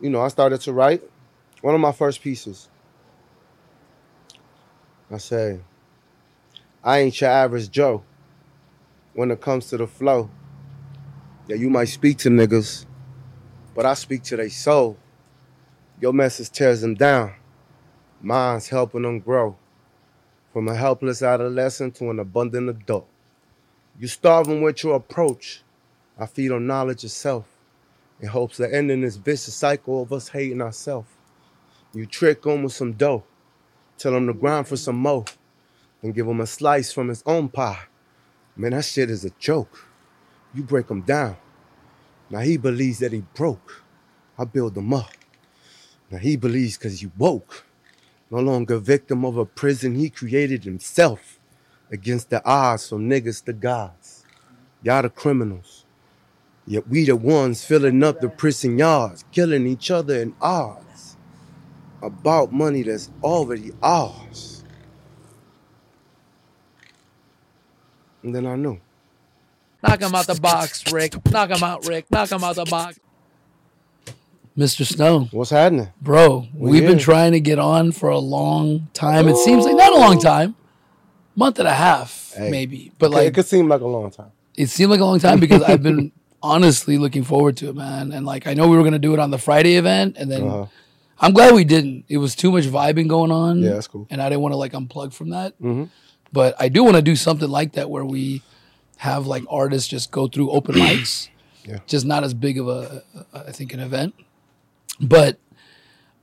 you know, I started to write one of my first pieces. I say, I ain't your average Joe when it comes to the flow. Yeah, you might speak to niggas, but I speak to their soul. Your message tears them down. Mine's helping them grow. From a helpless adolescent to an abundant adult. You starve them with your approach. I feed on knowledge itself in hopes of ending this vicious cycle of us hating ourselves. You trick them with some dough. Tell them to grind for some more. And give them a slice from his own pie. Man, that shit is a joke. You break him down. Now he believes that he broke. I build him up. Now he believes because he woke. No longer victim of a prison he created himself against the odds from niggas to gods. Y'all the criminals. Yet we the ones filling up the prison yards, killing each other in odds about money that's already ours. And then I knew. Knock him out the box, Rick. Knock him out, Rick. Knock him out the box. Mr. Snow, What's happening? bro, we've been trying to get on for a long time. It seems like not a long time, month and a half Hey. maybe, but Like, it could seem like a long time. it seemed like a long time because I've been honestly looking forward to it, man. And like I know we were gonna do it on the Friday event, and then Uh-huh. I'm glad we didn't. It was too much vibing going on. Yeah, that's cool. And I didn't want to like unplug from that. Mhm. But I do want to do something like that where we have like artists just go through open mics. Yeah. Just not as big of a, I think, an event. But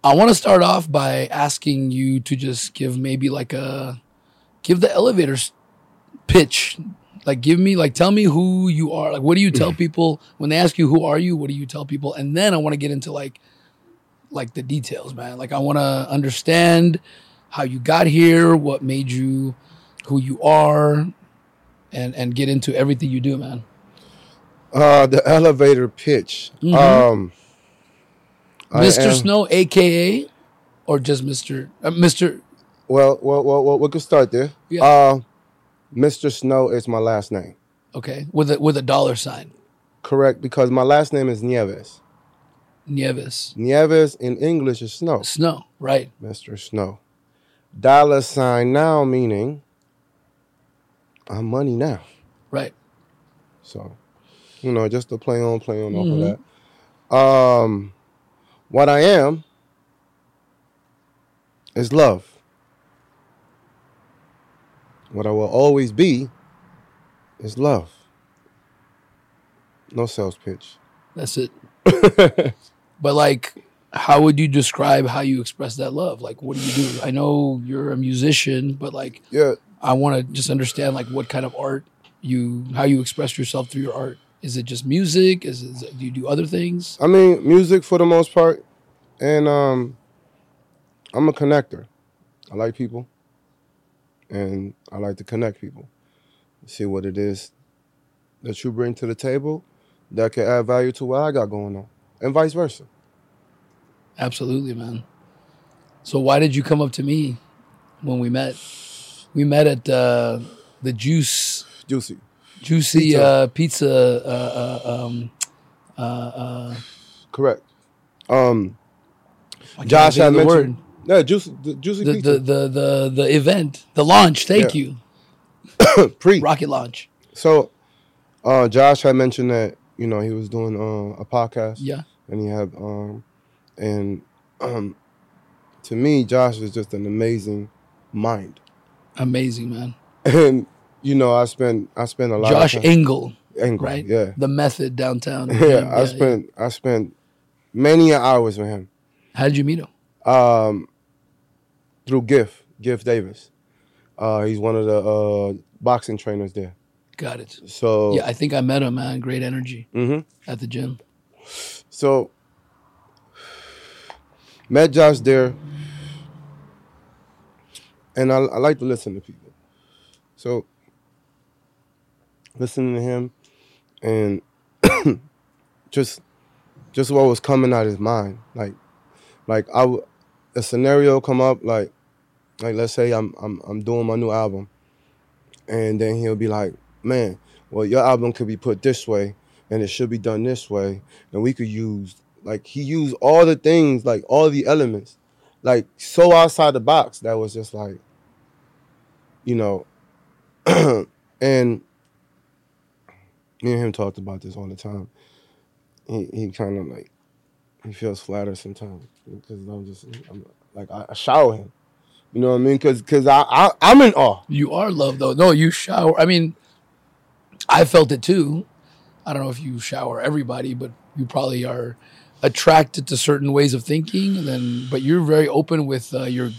I want to start off by asking you to just give maybe like a give the elevators pitch. Like give me like tell me who you are. Like what do you tell people when they ask you who are you? What do you tell people? And then I want to get into like like the details, man. Like I want to understand how you got here, what made you who you are, and and get into everything you do, man. Uh, the elevator pitch. Mhm. Um, Mr. am- Snow, aka, or just Mr. Uh, Mr. Well, well, well, well, we could start there. Yeah. Uh, Mr. Snow is my last name. Okay, with a with a dollar sign, Correct, because my last name is Nieves. Nieves. Nieves in English is snow. Snow, right? Mr. Snow. Dollar sign now meaning I'm money now. Right. So, you know, just to play on, play on off Mhm. of that. Um, what I am is love. What I will always be is love. No sales pitch. That's it. but like, how would you describe how you express that love? Like, what do you do? I know you're a musician, but like, Yeah, I want to just understand like what kind of art you, how you express yourself through your art. Is it just music? Is it, is it- do you do other things? I mean, music for the most part, and um, I'm a connector. I like people, and I like to connect people. See what it is that you bring to the table that can add value to what I got going on, and vice versa. Absolutely, man. So why did you come up to me when we met? We met at uh, the Juice Juicy. Juicy Pizza. uh, Pizza. Uh, uh, um, uh, uh, Correct. Um, I Josh had mentioned. Yeah, juicy, the juicy the, pizza. the the the the event, the launch. Thank Yeah. you, Pre. rocket launch. So, uh, Josh had mentioned that you know he was doing uh, a podcast. Yeah, and he had um and um to me josh is just an amazing mind amazing, man. and you know i spent i spent a lot Josh of time Engel, Engel, right? yeah the method downtown. yeah, i spent i spent many hours with him How did you meet him? um through gif gif davis uh he's one of the uh boxing trainers there Got it. so Yeah, I think I met him, man. Great energy mhm. at the gym. So met Josh there, and I, I like to listen to people. So listening to him, and just just what was coming out of his mind, like like I w- a scenario come up like like let's say I'm I'm I'm doing my new album, and then he'll be like, man, well your album could be put this way, and it should be done this way, and we could use like he used all the things, like all the elements, like so outside the box that was just like, you know, and me and him talked about this all the time. He he kind of like he feels flattered sometimes because I'm just I'm like I, I shower him. You know what I mean? Because because I, I I'm in awe. You are loved though. No, you shower. I mean, I felt it too. I don't know if you shower everybody, but you probably are attracted to certain ways of thinking. And then, but you're very open with uh, your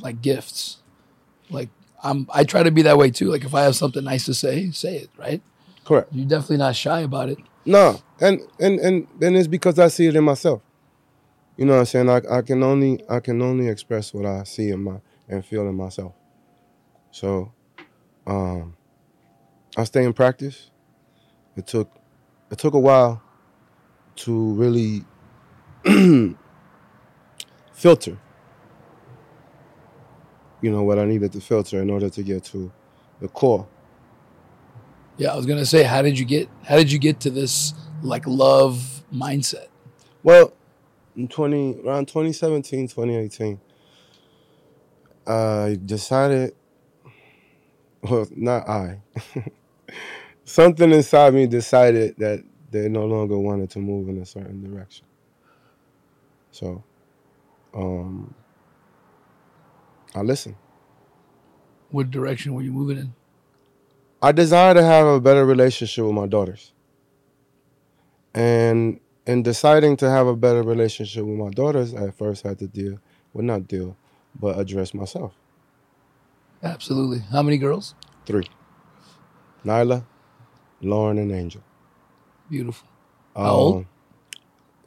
like gifts. Like I'm, I try to be that way too. Like if I have something nice to say, say it. Right? Correct. You're definitely not shy about it. No, and and and then it's because I see it in myself. You know what I'm saying? I, I can only I can only express what I see in my and feel in myself. So, um, I stay in practice. It took it took a while to really filter. You know what I needed to filter in order to get to the core. Yeah, I was gonna say, how did you get? How did you get to this like love mindset? Well, in 20 around 2017, 2018, I decided well, not I. Something inside me decided that they no longer wanted to move in a certain direction. So, um I listened. What direction were you moving in? I desire to have a better relationship with my daughters. And in deciding to have a better relationship with my daughters, I first had to deal, well, not deal, but address myself. Absolutely. How many girls? Three Nyla, Lauren, and Angel. Beautiful. How old? Um,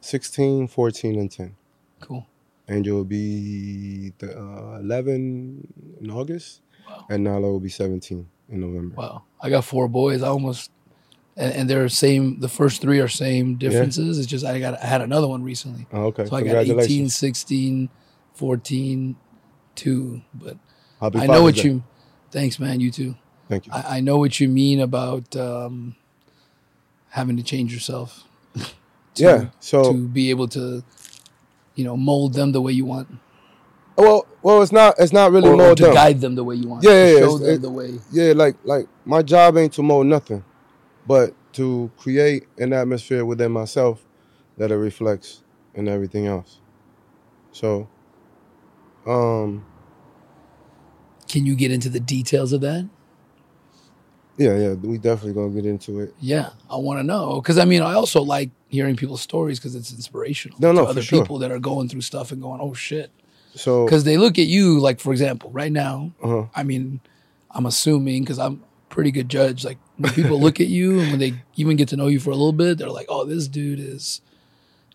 16, 14, and 10. Cool. Angel will be the, uh, 11 in August, Wow. and Nyla will be 17 in November. Wow. I got four boys. I almost and, and they're same the first three are same differences. It's just I got I had another one recently. Oh, okay. So I got 18, 16, 14, 2. But Happy I know what you thanks, man, you too. Thank you. I, I know what you mean about um, having to change yourself. to, yeah. So to be able to, you know, mold them the way you want, well, well, it's not. It's not really or, or mold to them. guide them the way you want. Yeah, yeah, yeah, show them it- the way. yeah, like like my job ain't to mold nothing, but to create an atmosphere within myself that it reflects in everything else. So, um, Can you get into the details of that? yeah, yeah, we definitely gonna get into it. Yeah, I want to know because I mean, I also like hearing people's stories because it's inspirational. No, no, other sure. people that are going through stuff and going, "Oh shit," So, because they look at you like, for example, right now. uh I mean, I'm assuming because I'm pretty good judge. Like when people look at you and when they even get to know you for a little bit, they're like, "Oh, this dude is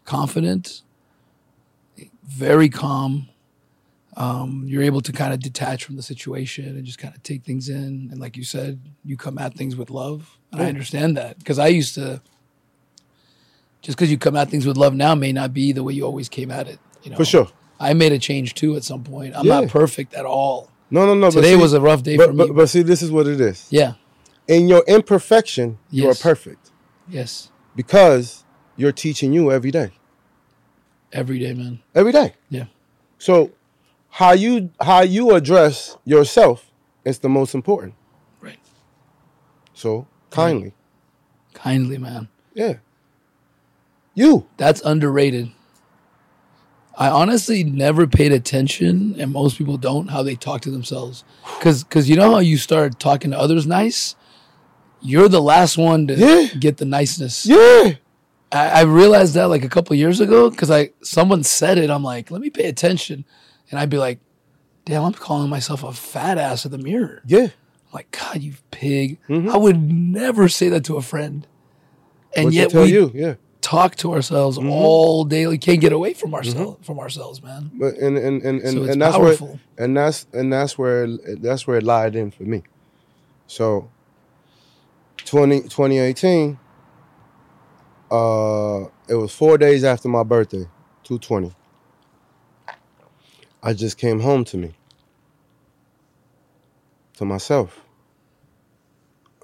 confident, very calm." Um, you're able to kind of detach from the situation and just kind of take things in. And like you said, you come at things with love, and I understand that because I used to. Just because you come at things with love now may not be the way you always came at it. You know, for sure. I made a change too at some point. I'm Yeah. not perfect at all. No, no, no. but Today see- was a rough day for me. but, but see, this is what it is. yeah. In your imperfection, you are perfect Yes. because you're teaching you every day. Every day, man. Every day. Yeah. So, how you how you address yourself is the most important. Right. So kindly, Kindly, man. yeah. You. That's underrated. I honestly never paid attention, and most people don't, how they talk to themselves. Because cause you know how you start talking to others nice? You're the last one to Yeah. get the niceness. Yeah. I, I realized that like a couple years ago because I someone said it. I'm like, let me pay attention, and I'd be like, damn, I'm calling myself a fat ass in the mirror. Yeah. like, God, you pig. Mhm. I would never say that to a friend. And yet we you, yeah. talk to ourselves Mhm. all day. We can't get away from ourselves from ourselves, man. But and and and and, so and that's powerful. where and that's and that's where that's where it lied in for me. So 20, 2018, uh, it was four days after my birthday, two twenty. I just came home to me, to myself.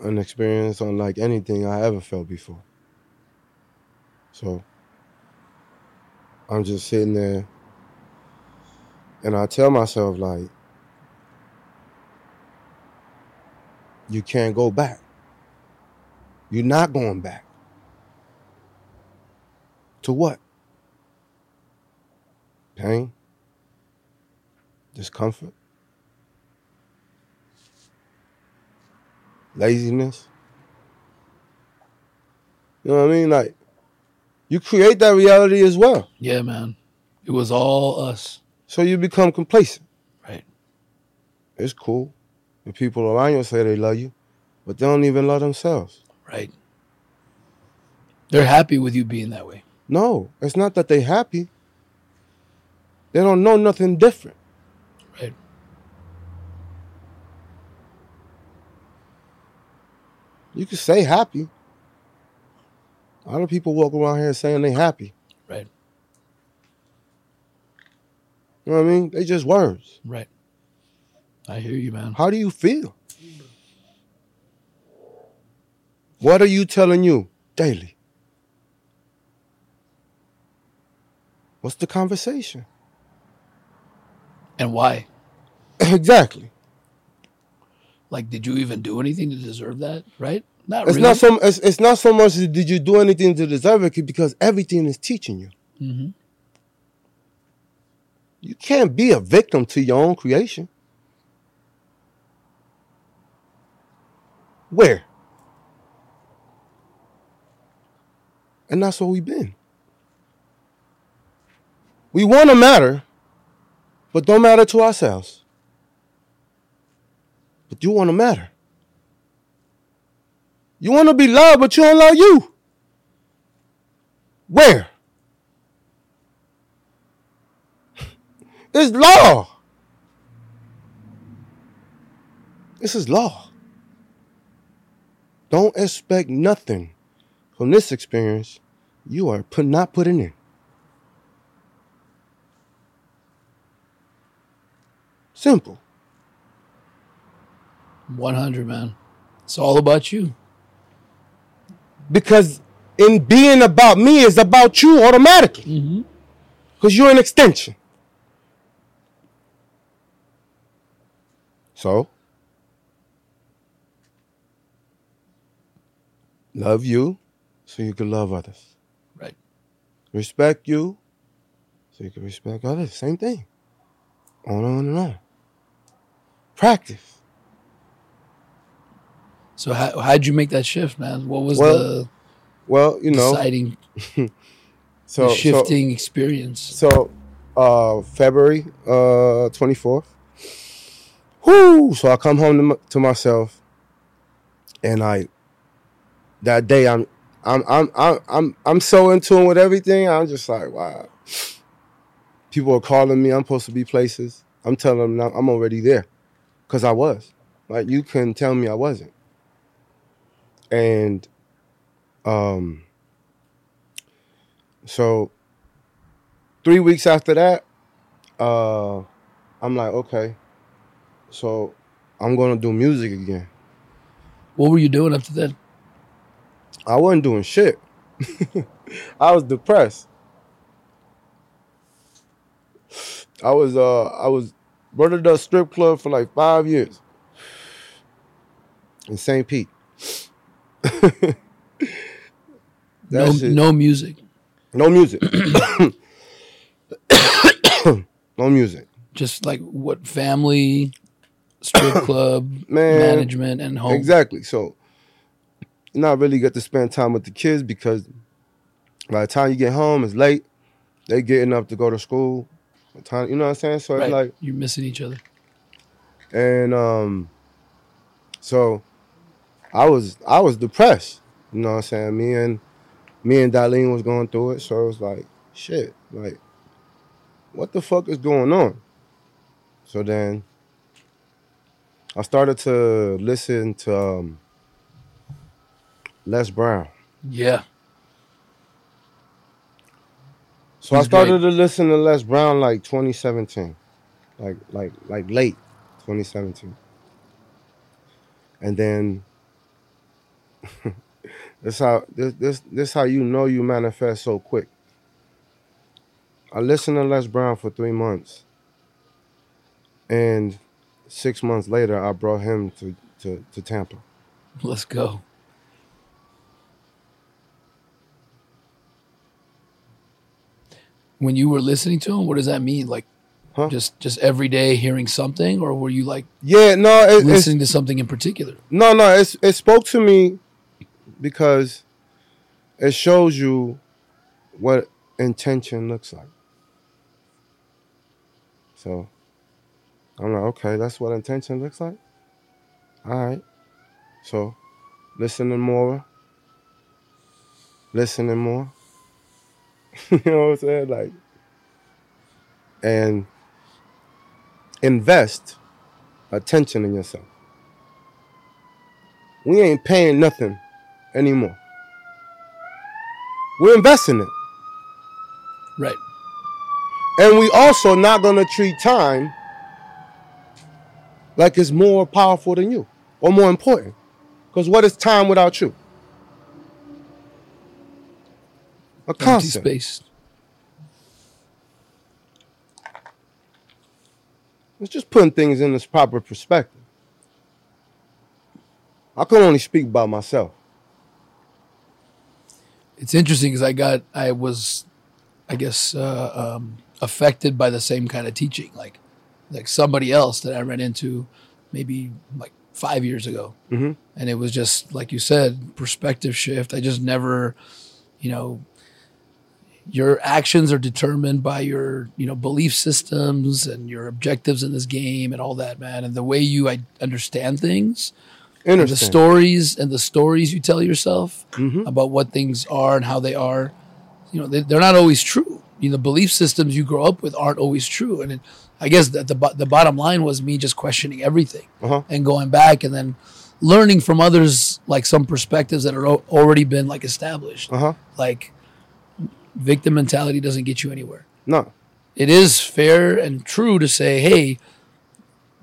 An experience unlike anything I ever felt before. So I'm just sitting there and I tell myself like you can't go back. You're not going back. To what? Pain? Discomfort? Laziness? You know what I mean? Like, you create that reality as well. Yeah, man. It was all us. So you become complacent. Right. It's cool. The people around you say they love you, but they don't even love themselves. Right. They're happy with you being that way. No, it's not that they happy. They don't know nothing different. Right. You can say happy. A lot of people walk around here saying they happy. Right. You know what I mean? They just words. Right. I hear you, man. How do you feel? What are you telling you daily? What's the conversation? And why? exactly. Like, did you even do anything to deserve that? Right? Not It's really. not so. It's, it's not so much. Did you do anything to deserve it? Because everything is teaching you. Mhm. You can't be a victim to your own creation. Where? And that's what we've been. We want to matter, but don't matter to ourselves. But you want to matter. You want to be loved, but you don't love you. Where? It's law. This is law. Don't expect nothing from this experience you are put, not putting in. Simple. 100, man. It's all about you. Because in being about me is about you automatically. Mm-hmm. Because you're an extension. So, love you so you can love others. Right. Respect you so you can respect others. Same thing. On and on and on. Practice. So how how'd you make that shift, man? What was Well, the Well, you know, deciding so the so- shifting experience? So, uh, February uh twenty fourth. Whoo! So I come home to, m- to myself, and I. That day, I'm, I'm, I'm, I'm, I'm, I'm so in tune with everything. I'm just like, wow. People are calling me. I'm supposed to be places. I'm telling them I'm already there, cause I was. Like you couldn't tell me I wasn't. And, um. So three weeks after that, uh, I'm like, okay, so I'm gonna do music again. What were you doing up to then? I wasn't doing shit. I was depressed. I was uh I was running a strip club for like five years in St. Pete. No, shit- no music. no music. no music. Just like what family, strip club, Man, management, and home. Exactly. So not really get to spend time with the kids because by the time you get home, it's late. They getting up to go to school. Time you know what I'm saying? So Right. it's like You're missing each other. and um so I was I was depressed. You know what I'm saying? Me and me and Darlene was going through it. So it was like, shit, like, what the fuck is going on? So then I started to listen to um, Les Brown. Yeah. So I He's started to listen to Les Brown like 2017, like like like late 2017, and then this how this this this how you know you manifest so quick. I listened to Les Brown for three months, and six months later, I brought him to to, to Tampa. Let's go. When you were listening to him, what does that mean? Like, Huh? just just every day hearing something, or were you like Yeah, no, it, it's, listening to something in particular? no, no. It's, it spoke to me because it shows you what intention looks like. So I'm like, okay, that's what intention looks like. All right. So listening more, listening more. you know what I'm saying? Like, and invest attention in yourself. We ain't paying nothing anymore. We're investing it. Right. And we also not gonna treat time like it's more powerful than you or more important. Because what is time without you? A Empty space. It's just putting things in its proper perspective. I can only speak about myself. It's interesting because I got I was, I guess, uh, um, affected by the same kind of teaching, like like somebody else that I ran into, maybe like five years ago, Mhm. and it was just like you said, perspective shift. I just never, you know, your actions are determined by your you know belief systems and your objectives in this game and all that, man, and the way you I understand things and the stories and the stories you tell yourself Mhm. about what things are and how they are you know they, they're not always true you know the belief systems you grow up with aren't always true and it, i guess that the, the bottom line was me just questioning everything Uh-huh. and going back and then learning from others like some perspectives that are al- already been like established Uh-huh. like victim mentality doesn't get you anywhere No. it is fair and true to say, hey,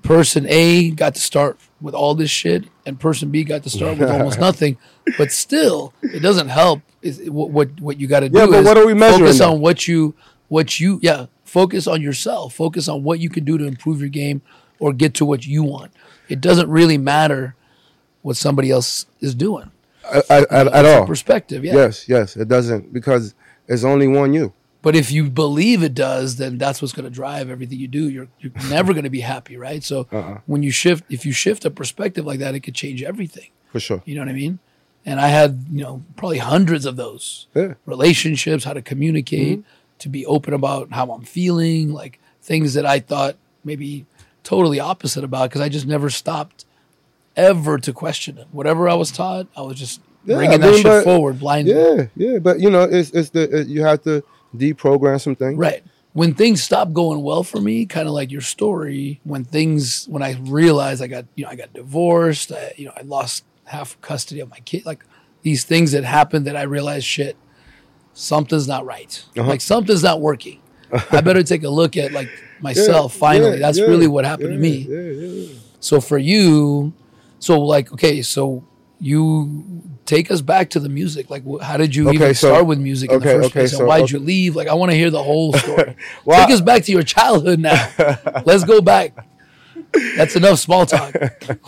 person A got to start with all this shit, and person B got to start with almost nothing. But still, it doesn't help. Is what what, what you got to do Yeah, but is what are we measuring focus on what you what you yeah focus on yourself. Focus on what you can do to improve your game or get to what you want. It doesn't really matter what somebody else is doing. At, at, at all. perspective, yeah. Yes, yes. It doesn't because it's only one you. But if you believe it does, then that's what's going to drive everything you do. You're you're never going to be happy, right? So Uh-uh. when you shift, if you shift a perspective like that, it could change everything. For sure. You know what I mean? And I had you know probably hundreds of those Yeah. relationships, how to communicate, Mm-hmm. to be open about how I'm feeling, like things that I thought maybe totally opposite about because I just never stopped ever to question it. Whatever I was taught, I was just Yeah, bringing I that shit but- forward blindly. Yeah, yeah. But you know, it's it's the it, you have to deprogram some things. Right. When things stop going well for me, kind of like your story, when things, when I realized I got, you know, I got divorced, I, you know, I lost half custody of my kid, like these things that happened that I realized, shit, something's not right. Uh-huh. Like something's not working. I better take a look at like myself. Yeah, finally, yeah, that's yeah, really what happened to yeah, me. Yeah, yeah. So for you, so like, okay, so you take us back to the music. Like, wh- how did you Okay, even so- start with music in the first okay, place? so- and why'd okay. you leave? Like, I want to hear the whole story. Well, take us back to your childhood now. Let's go back. That's enough small talk.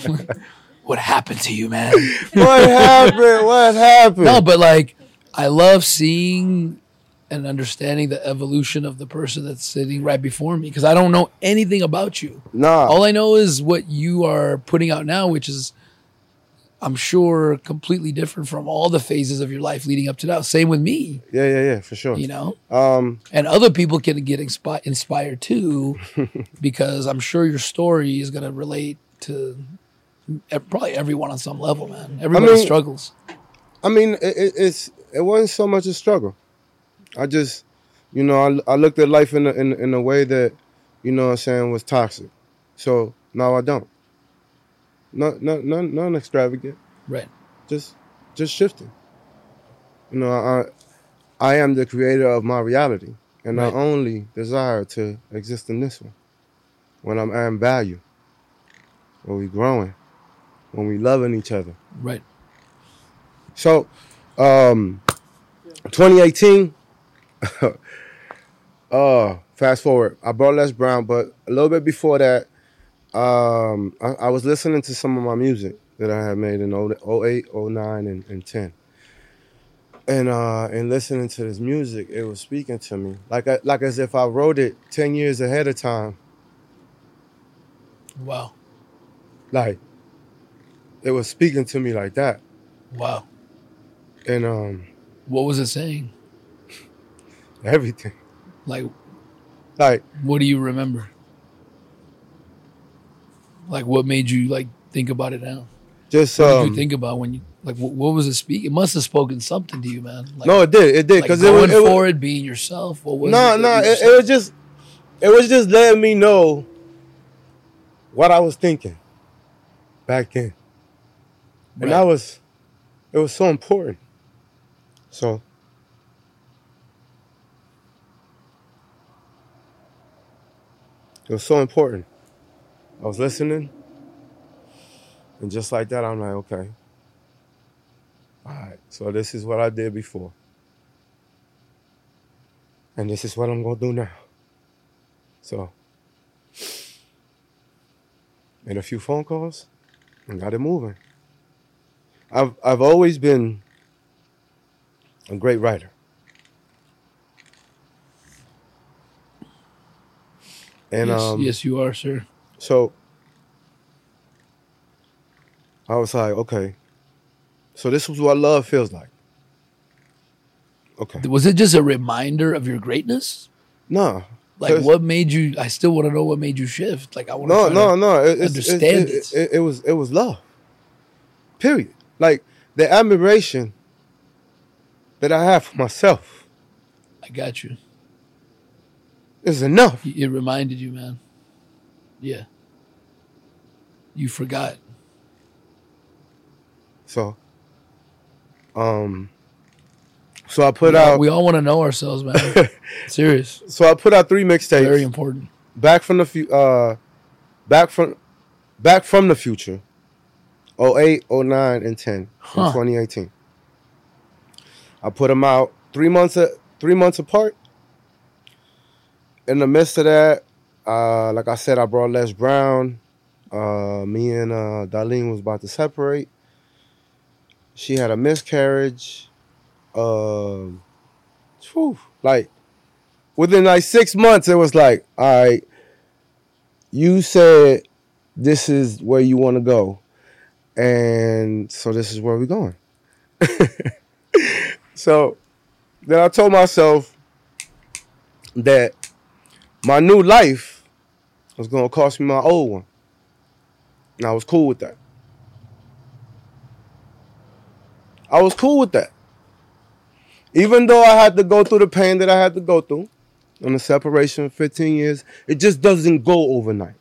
what happened to you, man? what happened? What happened? No, but like, I love seeing and understanding the evolution of the person that's sitting right before me because I don't know anything about you. nah. All I know is what you are putting out now, which is, I'm sure, completely different from all the phases of your life leading up to now. Same with me, yeah, yeah, yeah, for sure. you know? Um, And other people can get inspi- inspired too, because I'm sure your story is going to relate to probably everyone on some level, man. Everybody mean- struggles. I mean, it, it, it's it wasn't so much a struggle. I just, you know, I, I looked at life in a, in in a way that, you know, what I'm saying was toxic. So now I don't. No, no, no, none extravagant. Right. Just, just shifting. You know, I, I am the creator of my reality, and I only desire to exist in this one. When I'm adding value, when we growing, when we loving each other. Right. So, um, 2018, Uh, fast forward. I brought Les Brown, but a little bit before that, um, I, I was listening to some of my music that I had made in 08, 09, and, and 10. And uh, and listening to this music, it was speaking to me like I, like as if I wrote it ten years ahead of time. Wow. Like it was speaking to me like that. Wow. And um, what was it saying? Everything. Like, like what do you remember? Like, what made you like think about it now? Just what um, did you think about when you like? What, what was it speak? It must have spoken something to you, man. Like, no, it did. It did because like it was it was, forward, being yourself. What was no, it no. It, it was just, it was just letting me know what I was thinking back then, and Right. that was, it was so important. So. It was so important. I was listening, and just like that, I'm like, okay. All right, so this is what I did before. And this is what I'm gonna do now. So, made a few phone calls and got it moving. I've I've always been a great writer. And yes, um, yes, you are, sir. So I was like, okay. So this was what love feels like. Okay. Was it just a reminder of your greatness? No. Like what made you? I still want to know what made you shift. Like, I want No, to no, no. It, understand it, it. it, it was it was love. Period. Like the admiration that I have for myself I got you. is enough. It reminded you, man. Yeah. You forgot. So, um, so I put we all, out. we all want to know ourselves, man. Serious. so I put out three mixtapes. Very important. back from the fu- uh back from back from the future 08 09 and 10 Huh. in 2018 i put them out three months a, three months apart in the midst of that uh like i said i brought les brown uh me and uh darlene was about to separate she had a miscarriage um whew, like within like six months, it was like, all right, you said this is where you want to go. And so this is where we're going. so then I told myself that my new life was going to cost me my old one. And I was cool with that. I was cool with that. Even though I had to go through the pain that I had to go through on the separation of 15 years, it just doesn't go overnight.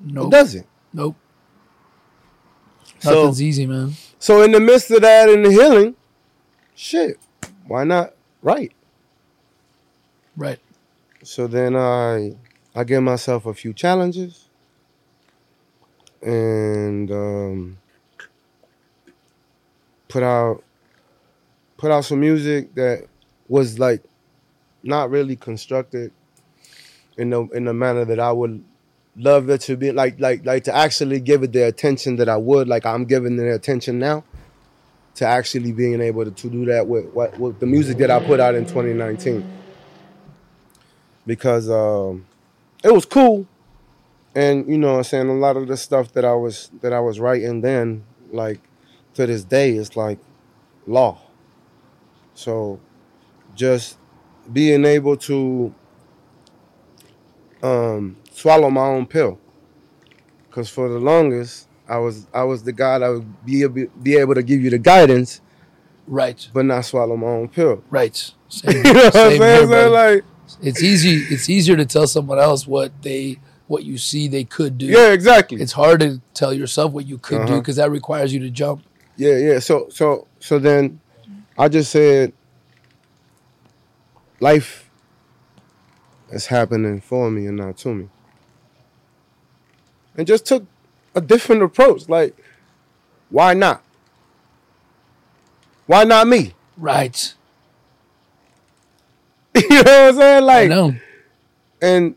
No. Nope. It doesn't. Nope. So- Nothing's easy, man. So in the midst of that and the healing, shit, why not write? Right. So then I I gave myself a few challenges. And um, put out put out some music that was like not really constructed in the in the manner that I would love it to be like like like to actually give it the attention that I would like I'm giving the attention now to actually being able to, to do that with what with the music that I put out in 2019 because um, it was cool. And you know what I'm saying? A lot of the stuff that I was that I was writing then like to this day is like law. So just being able to um, swallow my own pill. Because for the longest I was I was the guy that would be able, be able to give you the guidance Right. but not swallow my own pill. Right. Same, you know what I'm saying here, So, like it's easy. It's easier to tell someone else what they, what you see they could do. yeah exactly It's hard to tell yourself what you could do Uh-huh. because that requires you to jump. Yeah, yeah. So so so then I just said life is happening for me and not to me. And just took a different approach. Like, why not? Why not me? Right. you know what I'm saying? I Like, know. and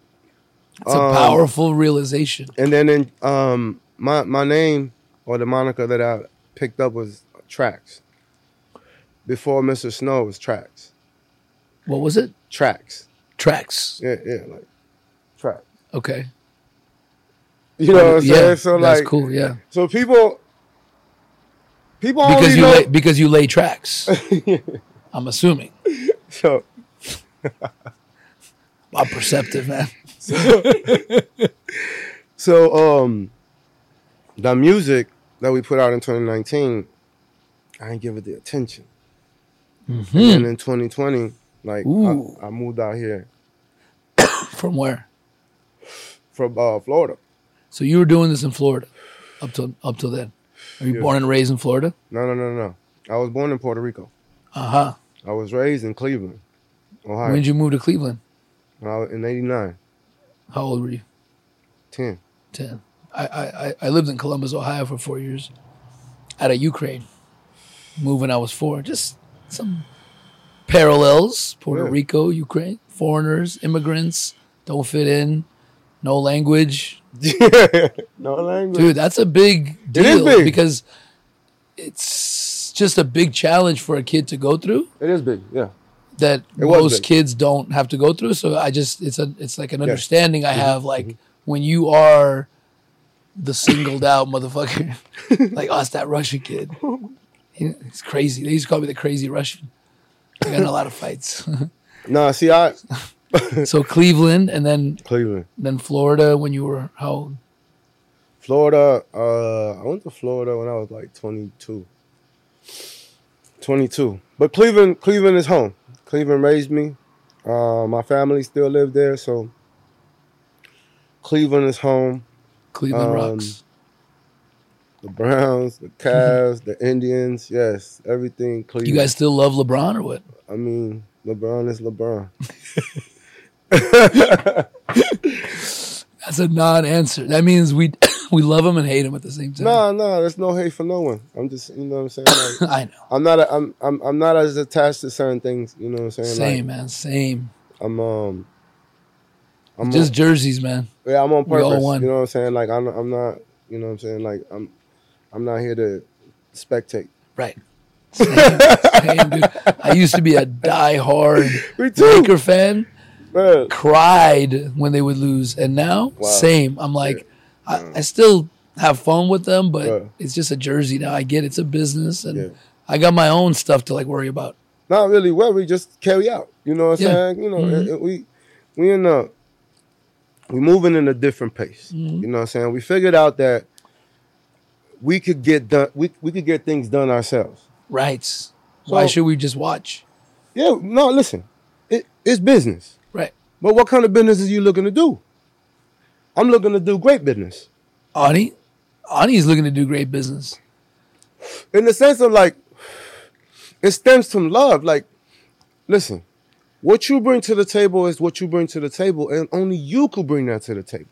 It's a um, powerful realization. And then in um my my name or the moniker that I picked up was Tracks. Before Mr. Snow was Tracks. What was it? Tracks. Tracks. Yeah, yeah, like Tracks. Okay. You know what I'm yeah, saying? So that's like cool. Yeah. so people people Because you know lay, because you lay tracks. I'm assuming. so I'm perceptive, man. so um the music that we put out in 2019, I didn't give it the attention. Hmm. And in 2020, like I, I moved out here From where? from uh, Florida. So you were doing this in Florida up till up till then. Are you Yeah. born and raised in Florida? No, no, no, no. I was born in Puerto Rico. Uh huh. I was raised in Cleveland, Ohio. When did you move to Cleveland? in '89, How old were you? 10. Ten. I, I, I- lived in Columbus, Ohio for four years. Out of Ukraine. Moved when I was four. Just some parallels. Puerto Yeah. Rico, Ukraine. Foreigners, immigrants, don't fit in, no language. no language. Dude, that's a big deal big. because it's just a big challenge for a kid to go through It is big. Yeah. That It most kids don't have to go through. So I just it's a it's like an Yeah. Mm-hmm. understanding I have like when you are the singled out motherfucker, like us that Russian kid. It's crazy. They used to call me the crazy Russian. I got in a lot of fights. No, see, I so Cleveland and then Cleveland, then Florida when you were how old? Florida. Uh, I went to Florida when I was like 22. 22. But Cleveland, Cleveland is home. Cleveland raised me. Uh, my family still live there, so Cleveland is home. Cleveland Um, Rocks. The Browns, the Cavs, the Indians, yes, everything. Cleveland. You guys still love LeBron or what? I mean, LeBron is LeBron. That's a non-answer. That means we we love him and hate him at the same time. No, no, there's no hate for no one. I'm just, you know what I'm saying. Like, I know. I'm not, a, I'm, I'm, I'm not as attached to certain things. You know what I'm saying. Same Like, man. Same. I'm, um, I'm Just on, jerseys, man. yeah, I'm on purpose. You know what I'm saying. Like, I'm, I'm not, you know what I'm saying. Like, I'm, I'm not here to spectate. Right. Same, same, dude. I used to be a die-hard Laker fan. man. Cried when they would lose, and now Wow. same. I'm like, I, I still have fun with them, but it's just a jersey now. I get it's a business, and Yeah. I got my own stuff to like worry about. Not really. We just carry out. You know what I'm Yeah. saying. You know, Mhm. it- it- we, we in a, we moving in a different pace. Mhm. You know what I'm saying. We figured out that we could get done. We, we could get things done ourselves. Right. Why should we just watch? Yeah, no, listen, it, it's business. Right. But what kind of business is you looking to do? I'm looking to do great business Ani, Ani's looking to do great business. in the sense of like, it stems from love. Like, listen, what you bring to the table is what you bring to the table, and only you could bring that to the table.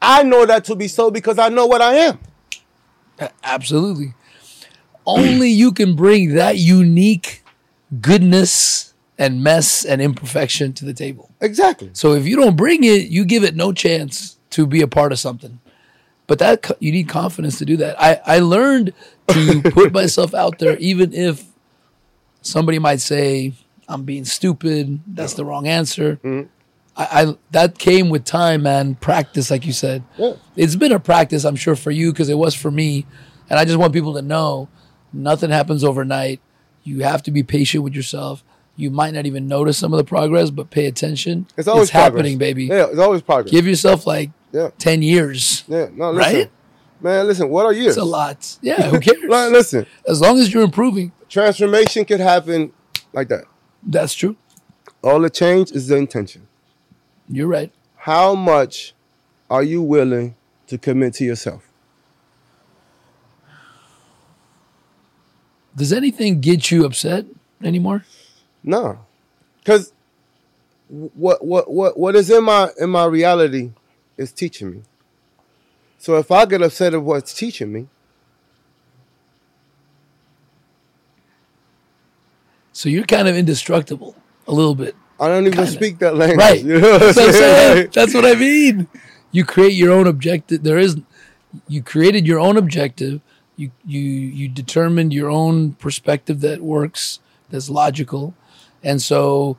I know that to be so because I know what I am. Absolutely. Only you can bring that unique goodness and mess and imperfection to the table. Exactly. So if you don't bring it, you give it no chance to be a part of something. But that you need confidence to do that. I, I learned to put myself out there, even if somebody might say I'm being stupid. That's the wrong answer. Mhm. I, I that came with time, man. Practice, like you said. Yeah. It's been a practice, I'm sure, for you because it was for me. And I just want people to know nothing happens overnight. You have to be patient with yourself. You might not even notice some of the progress, but pay attention. It's always progress. happening, baby. Yeah, it's always progress. Give yourself like yeah, 10 years. yeah. No, listen, Right? man. Listen, what are years? It's a lot. Yeah, who cares? Like, listen, as long as you're improving. transformation could happen like that. That's true. All the change is the intention. You're right. How much are you willing to commit to yourself? Does anything get you upset anymore? No, because what what what what is in my in my reality is teaching me. So if I get upset at what's teaching me, So you're kind of indestructible a little bit. I don't even Kinda. speak that language. Right. You know what That's what I'm saying? saying. That's what I mean. You create your own objective. There is, you created your own objective. You you you determined your own perspective that works, that's logical, and so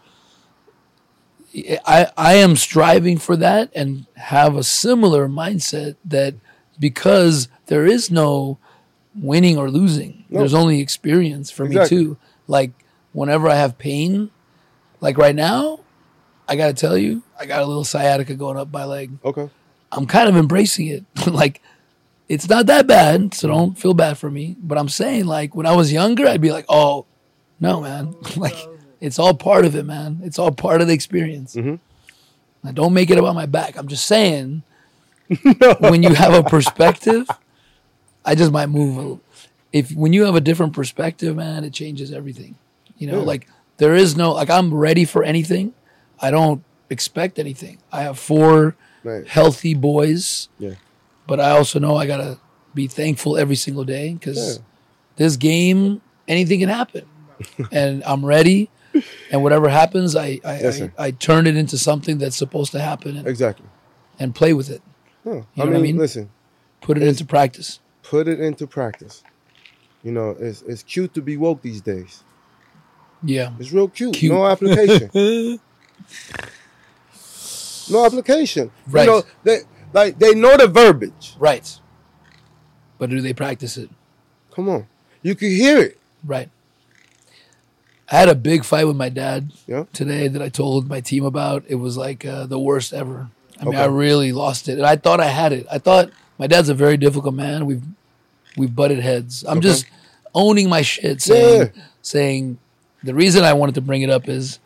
I I am striving for that and have a similar mindset that because there is no winning or losing. No. There's only experience for Exactly. me too. Like whenever I have pain, like right now, I gotta tell you, I got a little sciatica going up my leg. Okay. I'm kind of embracing it. like it's not that bad, so don't feel bad for me. But I'm saying like when I was younger, I'd be like, oh no, man. like it's all part of it, man. It's all part of the experience. Mhm. Now, don't make it about my back. I'm just saying when you have a perspective, I just might move. A, if when you have a different perspective, man, it changes everything. You know, Yeah. like there is no like I'm ready for anything. I don't expect anything. I have four Right. healthy boys, Yeah. but I also know I gotta be thankful every single day because Yeah. this game, anything can happen, and I'm ready. And whatever happens, I I, Yes, I. I turn it into something that's supposed to happen and, Exactly. and play with it, Huh. know I what I mean, mean? listen, put it into practice. put it into practice. You know, it's it's cute to be woke these days. Yeah, It's real cute. Cute. No application. no application. Right. You know, they like they know the verbiage. right. But do they practice it? Come on. You can hear it. Right. I had a big fight with my dad Yeah. today that I told my team about. It was like uh, the worst ever. I mean, Okay. I really lost it, and I thought I had it. I thought my dad's a very difficult man. We've we've butted heads. I'm Okay. just owning my shit, saying Yeah. saying the reason I wanted to bring it up is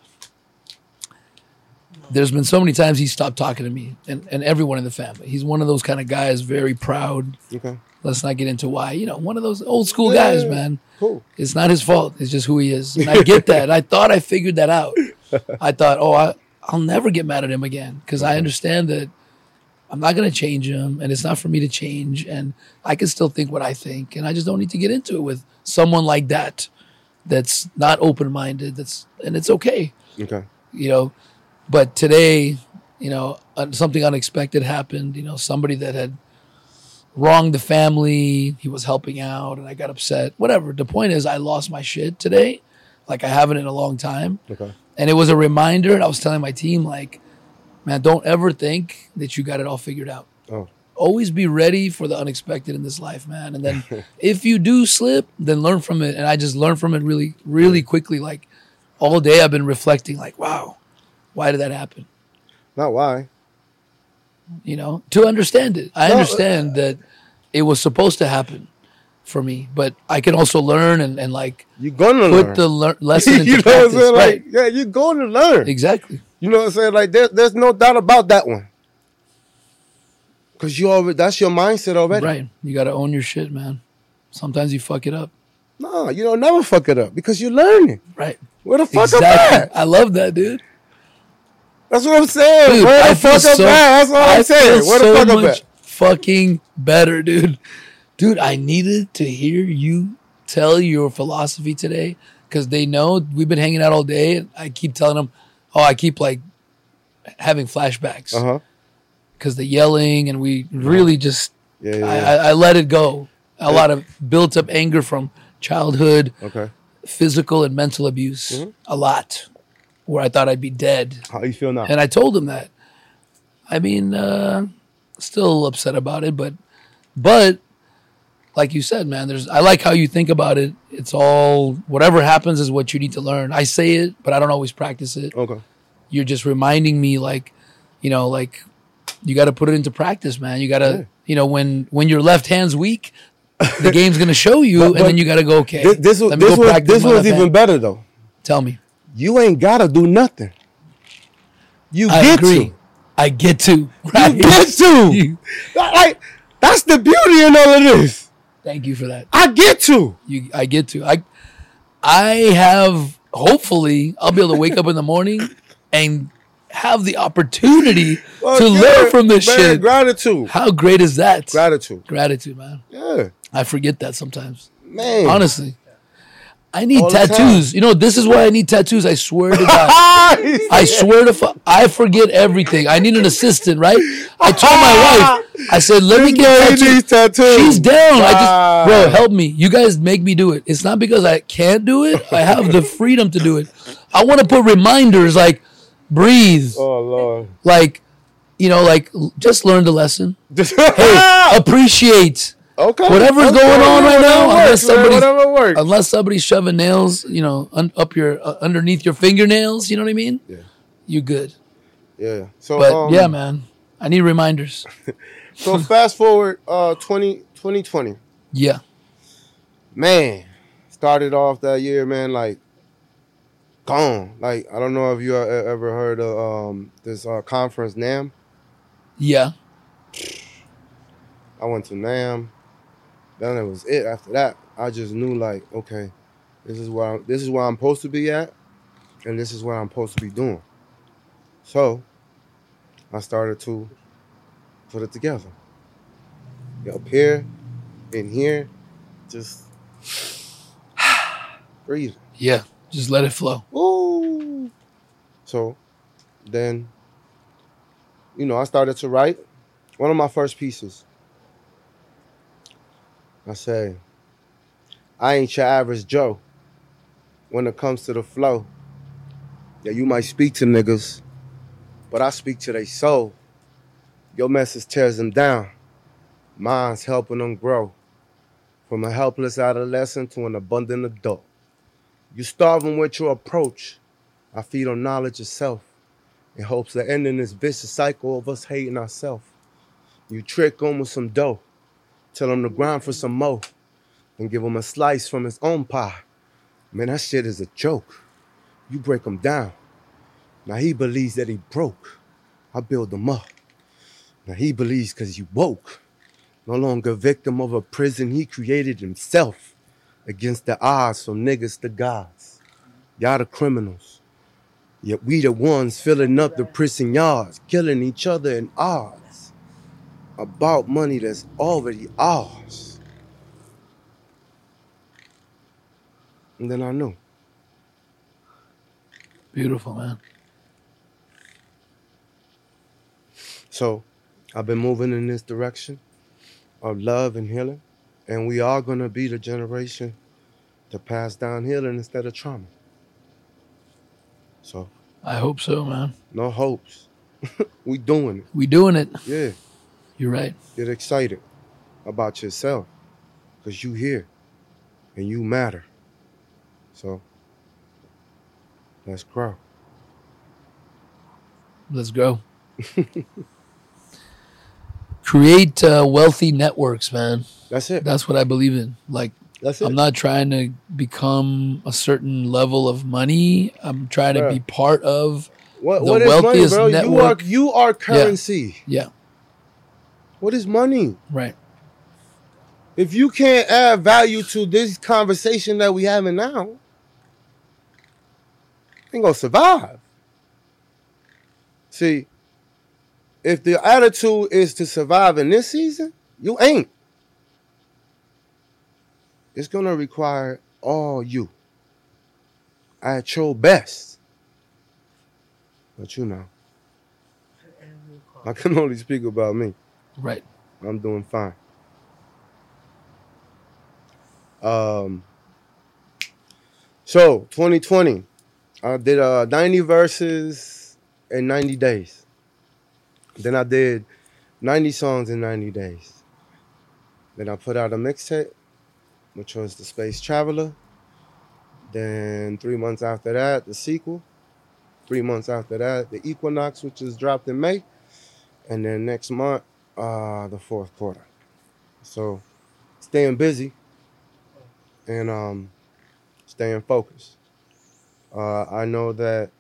there's been so many times he stopped talking to me and, and everyone in the family. He's one of those kind of guys, very proud. Okay. Let's not get into why. You know, one of those old school Yeah, guys, yeah, yeah. man. Cool. It's not his fault. It's just who he is. And I get that. I thought I figured that out. I thought, oh, I, I'll never get mad at him again because I understand that I'm not going to change him and it's not for me to change. And I can still think what I think. And I just don't need to get into it with someone like that that's not open minded. That's, and it's okay, Okay. you know. But today, you know, uh, something unexpected happened. You know, somebody that had wronged the family. He was helping out, and I got upset. Whatever. The point is, I lost my shit today, like I haven't in a long time, Okay. and it was a reminder. And I was telling my team, like, man, don't ever think that you got it all figured out. Oh. Always be ready for the unexpected in this life, man. And then if you do slip, then learn from it. And I just learned from it really, really quickly. Like all day, I've been reflecting, like, wow, why did that happen? Not why. you know, to understand it. I No, uh, understand that it was supposed to happen for me, but I can also learn and, and like You're gonna put learn. the lear- lesson you know what. I'm saying? right. Like, yeah, you're going to learn. Exactly. You know what I'm saying? Like there, there's no doubt about that one. Cause you already that's your mindset already. Right. You got to own your shit, man. Sometimes you fuck it up. No, you don't never fuck it up because you're learning. Right. Where the fuck exactly. up at? I love that, dude. That's what I'm saying. Dude, Where I the feel fuck up so, at? That's what I I'm saying. Where the so fuck up much fucking better, dude. Dude, I needed to hear you tell your philosophy today because they know we've been hanging out all day, and I keep telling them, oh, I keep like having flashbacks because the yelling, and we really just Yeah, yeah, I, yeah. I, I let it go. A lot of built up anger from childhood, okay. physical and mental abuse, Mm-hmm. a lot, where I thought I'd be dead. How you feel now? And I told him that. I mean, uh, still upset about it, but, but, like you said, man, there's. I like how you think about it. It's all whatever happens is what you need to learn. I say it, but I don't always practice it. okay. You're just reminding me, like, you know, like you got to put it into practice, man. You got to, Yeah. you know, when when your left hand's weak, the game's gonna show you, But- and then you got to go. Okay, This, this was let me this was this was even hand. better though. Tell me, You ain't gotta do nothing. You I get agree. to. I get to. You get to. You- like that's the beauty in all of this. Thank you for that. I get to. You, I get to. I, I have. Hopefully, I'll be able to wake up in the morning and have the opportunity Well, to yeah, learn from this man, shit. Gratitude. How great is that? Gratitude. Gratitude, man. Yeah. I forget that sometimes. Man. Honestly, I need All tattoos. You know, this is why I need tattoos. I swear to God. I swear to fu- I forget everything. I need an assistant, right? I told my wife, I said, let me get tattoos. tattoos. She's down. I just, bro, help me. You guys make me do it. It's not because I can't do it. I have the freedom to do it. I want to put reminders like breathe, Oh Lord. like, you know, like just learn the lesson. Hey, appreciate okay. whatever's Okay, going on right now, works, unless man, somebody's- whatever works. unless somebody's shoving nails, you know, un- up your uh, underneath your fingernails. You know what I mean? Yeah. You good. Yeah. So But um, yeah, man, I need reminders. So fast forward uh 20, 2020. Yeah. Man, started off that year, man, like gone. Like I don't know if you e- ever heard of um this uh conference NAMM. Yeah. I went to NAMM. Then it was it. After that, I just knew like, okay, this is where I'm, this is where I'm supposed to be at, and this is what I'm supposed to be doing. So, I started to put it together. Up here, in here, just breathing. Yeah. Just let it flow. Ooh. So, then, you know, I started to write one of my first pieces. I say, I ain't your average Joe when it comes to the flow. Yeah, you might speak to niggas, but I speak to their soul. Your message tears them down. Mine's helping them grow. From a helpless adolescent to an abundant adult. You starve them with your approach. I feed on knowledge of self in hopes of ending this vicious cycle of us hating ourselves. You trick them with some dough. Tell him to grind for some more. And give him a slice from his own pie. Man, that shit is a joke. You break him down. Now he believes that he broke. I build him up. Now he believes because he woke. No longer victim of a prison he created himself against the odds from niggas to gods. Y'all the criminals. Yet we the ones filling up the prison yards, killing each other in odds about money that's already ours. And then I knew. Beautiful, man. So I've been moving in this direction of love and healing. And we are going to be the generation to pass down healing instead of trauma. So, I hope so, man. no hopes. we doing it. We doing it. Yeah. You're right. Get excited about yourself because you here and you matter. So, let's grow. Let's go. Create uh, wealthy networks, man. That's it. That's what I believe in. Like, That's it. I'm not trying to become a certain level of money. I'm trying to be part of. what, the what is money, wealthiest bro? network- You are you are currency. Yeah, What is money? right. If you can't add value to this conversation that we having now, ain't gonna survive. See, if the attitude is to survive in this season, you ain't. It's gonna require all you at your best. But you know, I can only speak about me. Right. I'm doing fine. Um. So 2020, I did uh 90 verses in 90 days. Then I did 90 songs in 90 days. Then I put out a mixtape, which was the Space Traveler. Then three months after that, the sequel. Three months after that, the Equinox, which is dropped in May. And then next month, uh, the fourth quarter. So staying busy and um, staying focused. Uh, I know that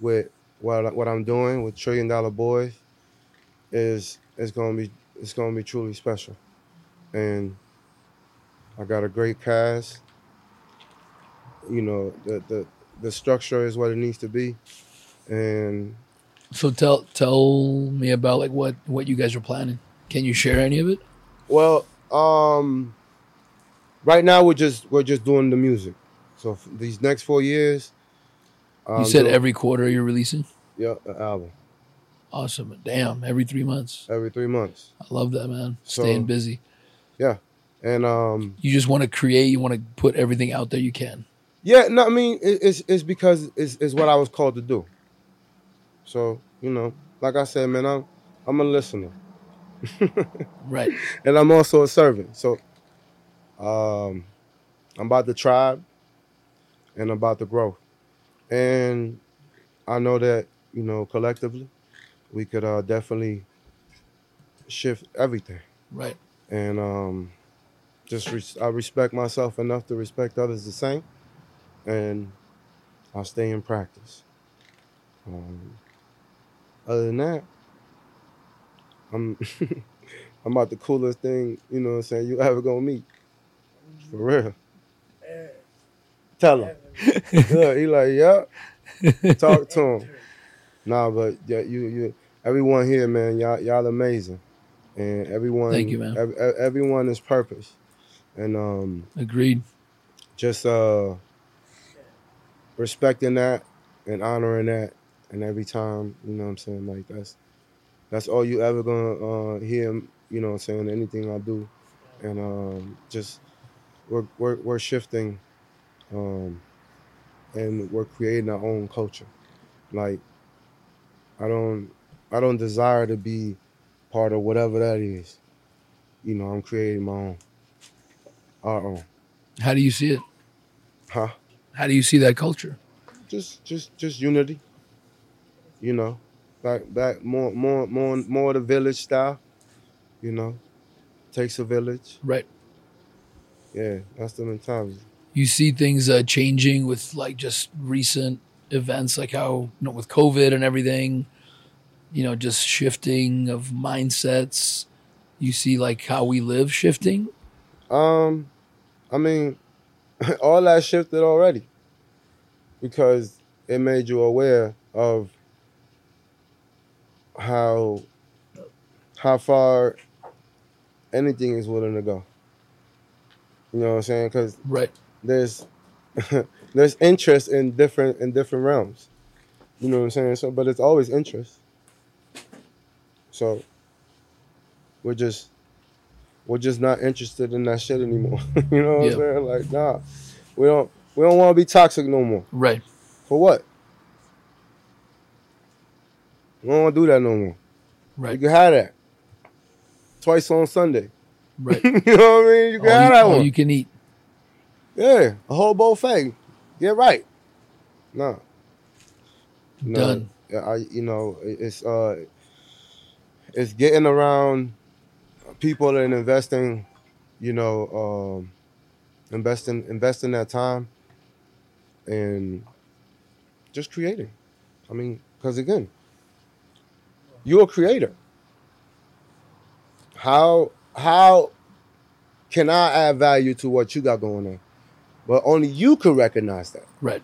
with what what I'm doing with Trillion Dollar Boys is is gonna be it's gonna be truly special, and I got a great cast. You know the the the structure is what it needs to be, and So tell tell me about like what what you guys are planning. Can you share any of it? Well, um, right now we're just we're just doing the music. So these next four years, You um, said do- every quarter you're releasing. yeah an album Awesome. Damn, every three months. every three months, I love that, man. So- Staying busy. Yeah. And um You just want to create. You want to put everything out there you can. yeah, no, I mean it, it's it's because it's it's what I was called to do. So you know, like I said, man, I'm I'm a listener. Right. and I'm also a servant. So um, I'm about the tribe and I'm about the growth. And I know that, you know, collectively, we could uh, definitely shift everything. Right. And um, just res- I respect myself enough to respect others the same. And I'll stay in practice. Um, other than that, I'm I'm about the coolest thing, you know what I'm saying, you ever gonna meet. For real. Tell him. yeah, he like, yeah. Talk to him. Nah, but yeah, you you everyone here, man, y'all y'all amazing. And everyone Thank you, man. ev- ev- everyone is purpose. And um Agreed. just uh respecting that and honoring that and every time you know what i'm saying? Like that's that's all you ever gonna uh hear you know what i'm saying anything i do. And um just we're we're, we're shifting um and we're creating our own culture. Like i don't i don't desire to be part of whatever that is. You know i'm creating my own our own. How do you see it? huh? How do you see that culture? just just just unity you know back back more more more more the village style you know takes a village Right. yeah that's the mentality You see things uh, changing with like just recent events, like how you know with COVID and everything. You know, just shifting of mindsets. You see like how we live shifting. um i mean all that shifted already because it made you aware of how how far anything is willing to go you know what i'm saying because Right. there's there's interest in different in different realms. You know what I'm saying? So but it's always interest. So we're just we're just not interested in that shit anymore. you know what Yeah. I'm saying? Like nah. We don't we don't want to be toxic no more. Right. For what? We don't do that no more. Right. You can have that. Twice on Sunday. Right. you know what I mean? You can all have you, that all one. you can eat. Yeah, a whole buffet. Yeah, right. No. No, Done. I you know it's uh it's getting around people and investing, you know, um investing investing that time and just creating. I mean, because again, you're a creator. How how can I add value to what you got going on? But only you can recognize that. Right.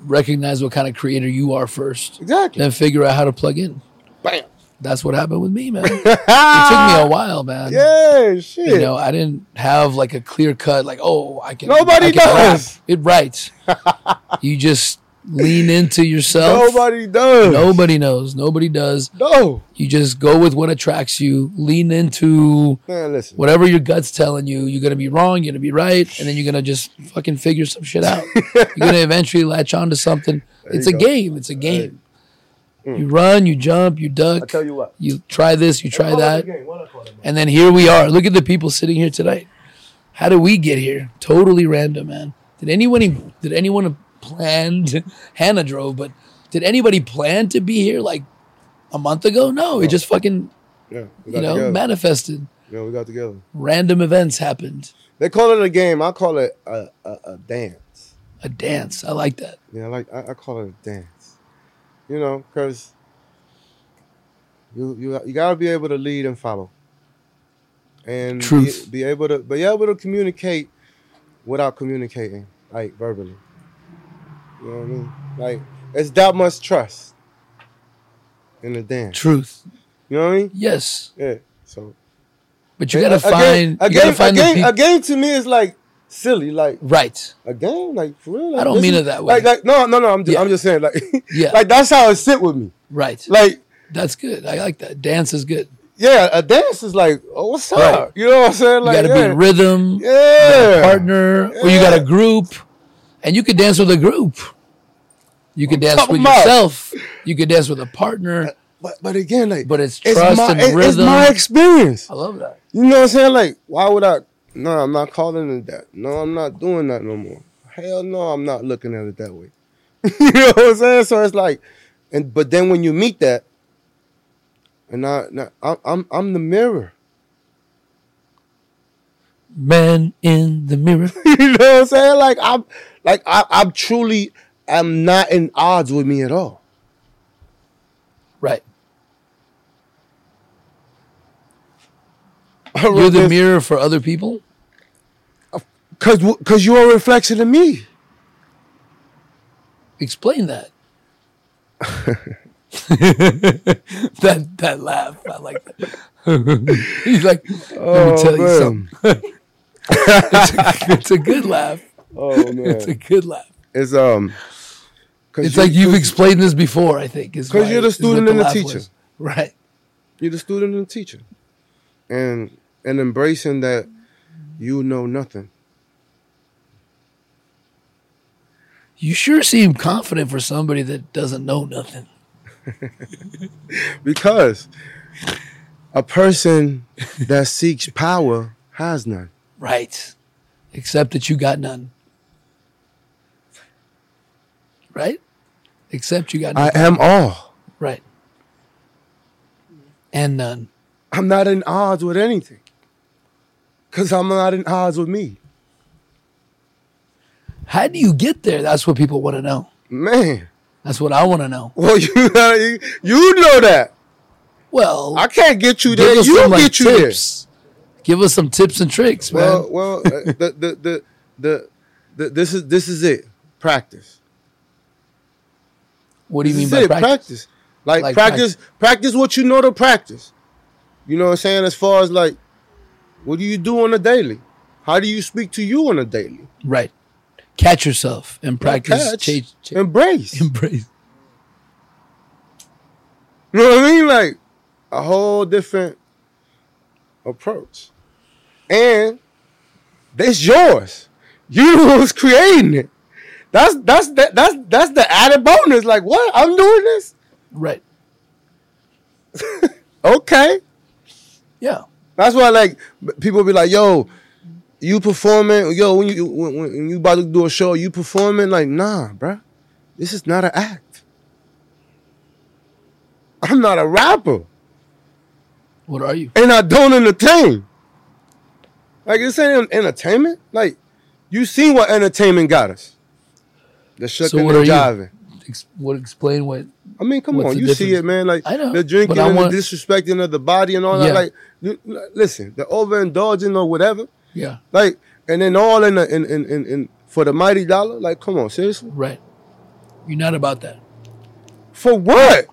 Recognize what kind of creator you are first, Exactly. then figure out how to plug in. Bam. That's what happened with me, man. it took me a while, man. Yeah, shit. You know, I didn't have like a clear cut, like, oh, I can. Nobody I can does. rap. It right. you just lean into yourself. Nobody does. Nobody knows. Nobody does. No. You just go with what attracts you. Lean into Man, listen. whatever your gut's telling you. You're gonna be wrong. You're gonna be right, and then you're gonna just fucking figure some shit out. you're gonna eventually latch on to something. it's a go. game. It's a game. Mm. You run. You jump. You duck. I tell you what. you try this. You try that. a game. What I call it, man? And then here we are. Look at the people sitting here tonight. How did we get here? Totally random, man. Did anyone did anyone planned Hannah drove, but did anybody plan to be here like a month ago? No, it just fucking Yeah, you know together. manifested. yeah, we got together. Random events happened. They call it a game. I call it a, a, a dance. A dance. I like that. Yeah, I like I, I call it a dance. You know, because you you you gotta be able to lead and follow, and Truth. Be, be able to be able to communicate without communicating, like verbally. You know what I mean? Like it's that much trust in the dance. Truth. You know what I mean? Yes. Yeah. So But you gotta A- a find game, a you gotta game, a find the game, people. a game to me is like silly. Like Right. a game, like for real. Like, I don't mean is- it that way. Like, like no, no, no. I'm just, Yeah. I'm just saying, like, Yeah. like that's how it sit with me. Right. Like, That's good. I like that. Dance is good. yeah, a dance is like, oh, what's up? Right. You know what I'm saying? Like, You gotta yeah. be in rhythm, yeah. partner, or you got a group, and you could dance with a group. You could dance with about. yourself. You could dance with a partner. Uh, but, but again, like, But it's trust my, and it- rhythm. It's my experience. I love that. You know what I'm saying? Like, why would I? No, I'm not calling it that. No, I'm not doing that no more. Hell no, I'm not looking at it that way. you know what I'm saying? So it's like, and but then when you meet that, and I, now, I'm, I'm, I'm the mirror. Man in the mirror. you know what I'm saying? Like I'm, like I, I'm truly, am not in odds with me at all. Right. You're the mirror for other people. Cause, cause you're a reflection of me. Explain that. that that laugh. I like that. He's like, let me oh, tell you something. it's, a, it's a good laugh. Oh man, It's a good laugh. it's um. It's like you've explained this before. I think is 'Cause why- you're the is what student and the laugh teacher. was. right? You're the student and the teacher, and and embracing that you know nothing. You sure seem confident for somebody that doesn't know nothing. Because a person that seeks power has none. Right. Except that you got none. Right? Except you got. I am all. right. And none. I'm not in odds with anything. Because I'm not in odds with me. How do you get there? That's what people want to know. Man. That's what I want to know. Well, you, you, you know that. Well, I can't get you there. You some like, get you tips. Give us some tips and tricks, man. Well, well, uh, the, the, the, the, the, this is this is it. Practice. What do you mean by it, practice? Like, Like practice, practice what you know to practice. You know what I'm saying? As far as like, what do you do on a daily? How do you speak to you on a daily? Right. Catch yourself and practice. Catch, Change, change, embrace. embrace. You know what I mean? Like a whole different approach. And it's yours. You was creating it. That's that's that, that's that's the added bonus. Like what? I'm doing this. Right. Okay. Yeah. That's why like people be like, "Yo, you performing? Yo, when you when, when you about to do a show, you performing?" Like, nah, bruh. This is not an act. I'm not a rapper, What are you? and I don't entertain. Like this ain't entertainment. Like you seen what entertainment got us. The shucking what and jiving. Ex- what explain what? I mean, come on, you see it, man. Like I know, the drinking and want- the disrespecting of the body and all Yeah. that. Like, listen, the overindulging or whatever. Yeah. Like, and then all in the in in in, in for the mighty dollar. Like, come on, seriously. Right. You're not about that. For what?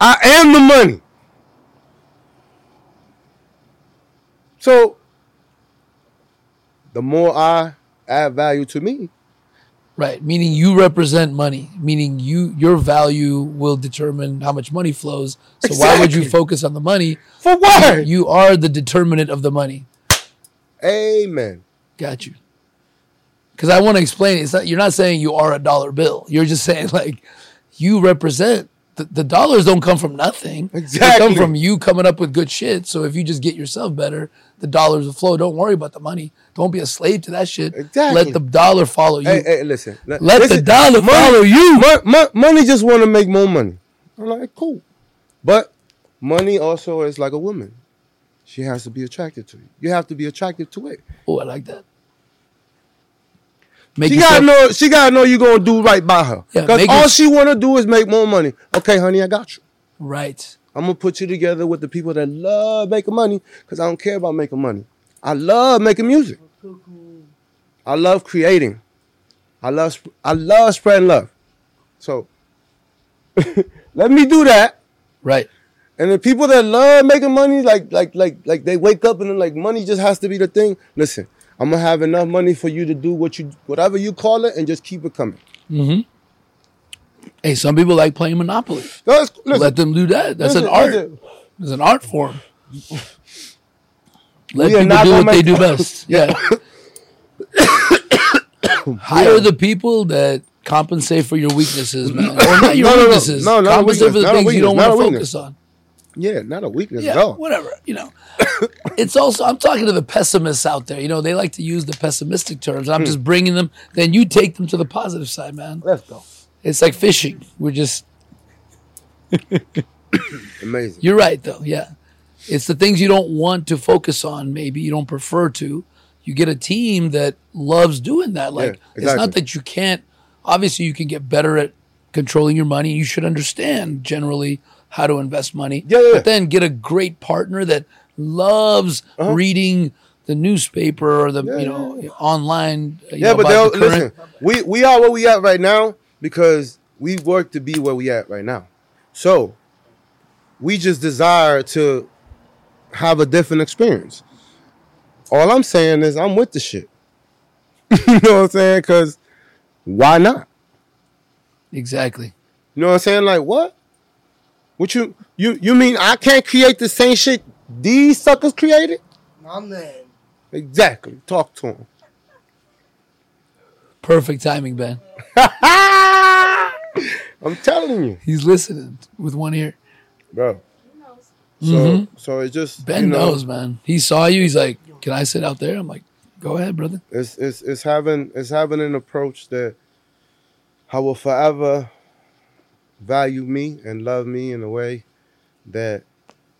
I am the money. So, the more I add value to me, Right. Meaning you represent money. Meaning you your value will determine how much money flows. So why would you focus on the money? for what? You are the determinant of the money. Amen. Got you. Because I want to explain. It's not. You're not saying you are a dollar bill. You're just saying like you represent. The, the dollars don't come from nothing. Exactly. They come from you coming up with good shit. So if you just get yourself better, the dollars will flow. Don't worry about the money. Don't be a slave to that shit. Exactly. Let the dollar follow you. Hey, hey, listen. Let listen, the dollar follow you. Mon- mon- money just want to make more money. I'm like, cool. But money also is like a woman. She has to be attracted to you. You have to be attracted to it. Oh, I like that. Make She yourself- gotta know. She gotta know you're gonna do right by her. Yeah, make all your- she wanna do is make more money. Okay, honey, I got you. right. I'm gonna put you together with the people that love making money. Because I don't care about making money. I love making music. I love creating. I love. sp- I love spreading love. So let me do that. Right. And the people that love making money, like like like like they wake up and then like money just has to be the thing. Listen, I'm gonna have enough money for you to do what you whatever you call it and just keep it coming. Mm-hmm. Hey, some people like playing Monopoly. No, it's- listen, Let them do that. That's an art. listen. It's an art form. Let We people do what they do best. Yeah. Hire the people that compensate for your weaknesses, man. Or not your No, no, no. weaknesses. No, compensate for the things you don't want to focus on. Yeah, not a weakness Yeah, at all. whatever. You know, it's also I'm talking to the pessimists out there. You know, they like to use the pessimistic terms. Hmm. I'm just bringing them. Then you take them to the positive side, man. Let's go. It's like fishing. We're just. Amazing. You're right, though. Yeah, it's the things you don't want to focus on. Maybe you don't prefer to. You get a team that loves doing that. Like it's exactly. not that you can't. Obviously, you can get better at controlling your money. You should understand generally how to invest money. Yeah, yeah. But then get a great partner that loves uh-huh. reading the newspaper or the you know online. You Yeah, know, but they'll the listen. We we are where we at right now because we work to be where we at right now. So we just desire to have a different experience. All I'm saying is I'm with the shit. you know what I'm saying? Because why not? Exactly. You know what I'm saying? Like what? What you you you mean I can't create the same shit these suckers created? My man. Exactly. Talk to him. Perfect timing, Ben. I'm telling you, He's listening with one ear. bro. So mm-hmm. so it just Ben you know, knows, man. He saw you. He's like, "Can I sit out there?" I'm like, "Go ahead, brother." It's it's it's having it's having an approach that I will forever value me and love me in a way that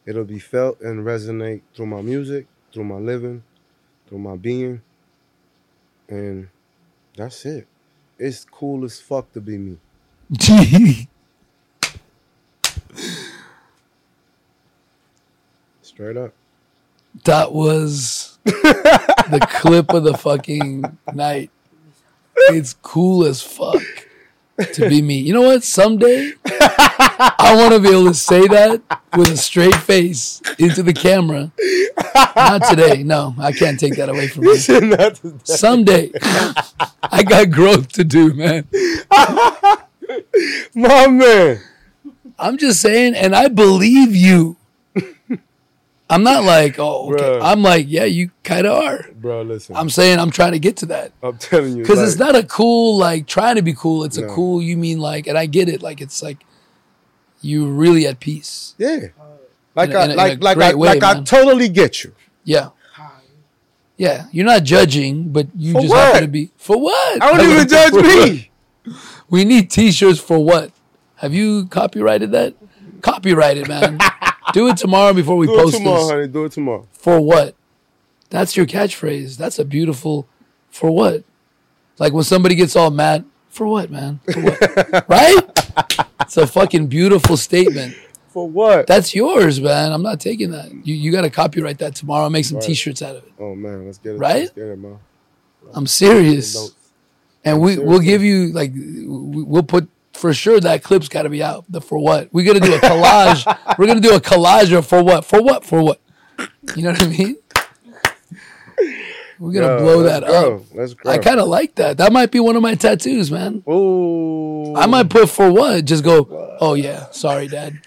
it'll be felt and resonate through my music, through my living, through my being. And that's it. It's cool as fuck to be me. Straight up. that was the clip of the fucking night. It's cool as fuck to be me. You know what? Someday I want to be able to say that with a straight face into the camera. Not today. No, I can't take that away from you. Someday I got growth to do, man. my man. I'm just saying, and I believe you. I'm not like, oh, okay. Bruh. I'm like, yeah, you kind of are. Bro, listen. I'm, I'm saying I'm trying to get to that I'm telling you. because like, it's not a cool like trying to be cool. It's a cool. You mean like, and I get it. Like it's like you really at peace. Yeah. Like In a- I in a- like a like I way, like I totally get you. Yeah, yeah. You're not judging, but you For just what? happen to be for what? I don't even judge me. We need T-shirts for what? Have you copyrighted that? Copyrighted, man. Do it tomorrow before we Do it post tomorrow, this. honey. Do it tomorrow. For what? That's your catchphrase. That's a beautiful. For what? Like when somebody gets all mad. For what, man? For what? right? It's a fucking beautiful statement. For what? That's yours, man. I'm not taking that. You you got to copyright that tomorrow. Make some Right. T-shirts out of it. oh man, let's get it. Right? Let's get it, man. I'm serious. Notes. And we we'll Seriously. give you like we- we'll put for sure that clip's got to be out. The for what? We're gonna do a collage. We're gonna do a collage of for what? For what? For what? You know what I mean? We're gonna Yo, blow that grow. up. Let's grow. I kind of like that. That might be one of my tattoos, man. Ooh. I might put for what? Just go. Oh yeah, sorry, dad.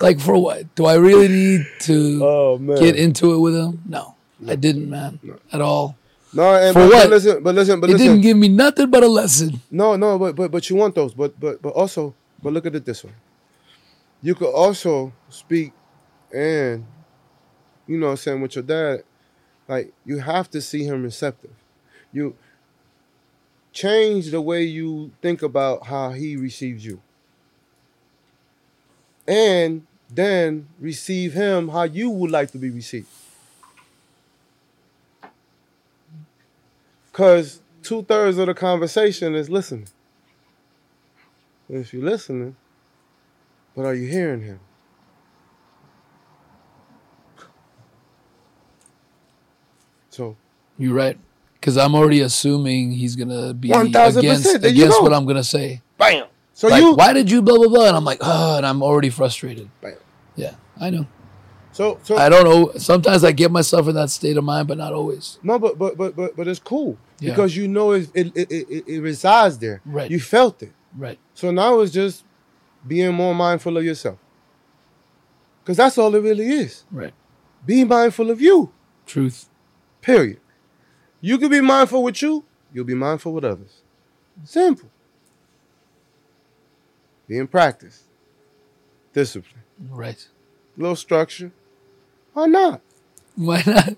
like for what? Do I really need to Oh get into it with him? No, I didn't, man, at all. No, and For but, what? But listen, but listen, but It listen. didn't give me nothing but a lesson. No, no, but but but you want those, but but but also, but look at it this way. You could also speak, and you know, what I'm saying with your dad, like you have to see him receptive. You change the way you think about how he receives you, and then receive him how you would like to be received. Because two thirds of the conversation is listening. And if you're listening, but are you hearing him? So You're right. Because I'm already assuming he's gonna be 1000%, against, you against what I'm gonna say. bam. So like, you why did you blah blah blah? And I'm like, oh, and I'm already frustrated. bam. Yeah, I know. So so I don't know. Sometimes I get myself in that state of mind, but not always. no, but but but but but it's cool Yeah. because you know it it, it it it resides there. Right. You felt it. Right. So now it's just being more mindful of yourself. Because that's all it really is. Right. Be mindful of you. Truth. Period. You can be mindful with you, you'll be mindful with others. Simple. Be in practice. Discipline. Right. A little structure. Why not? Why not?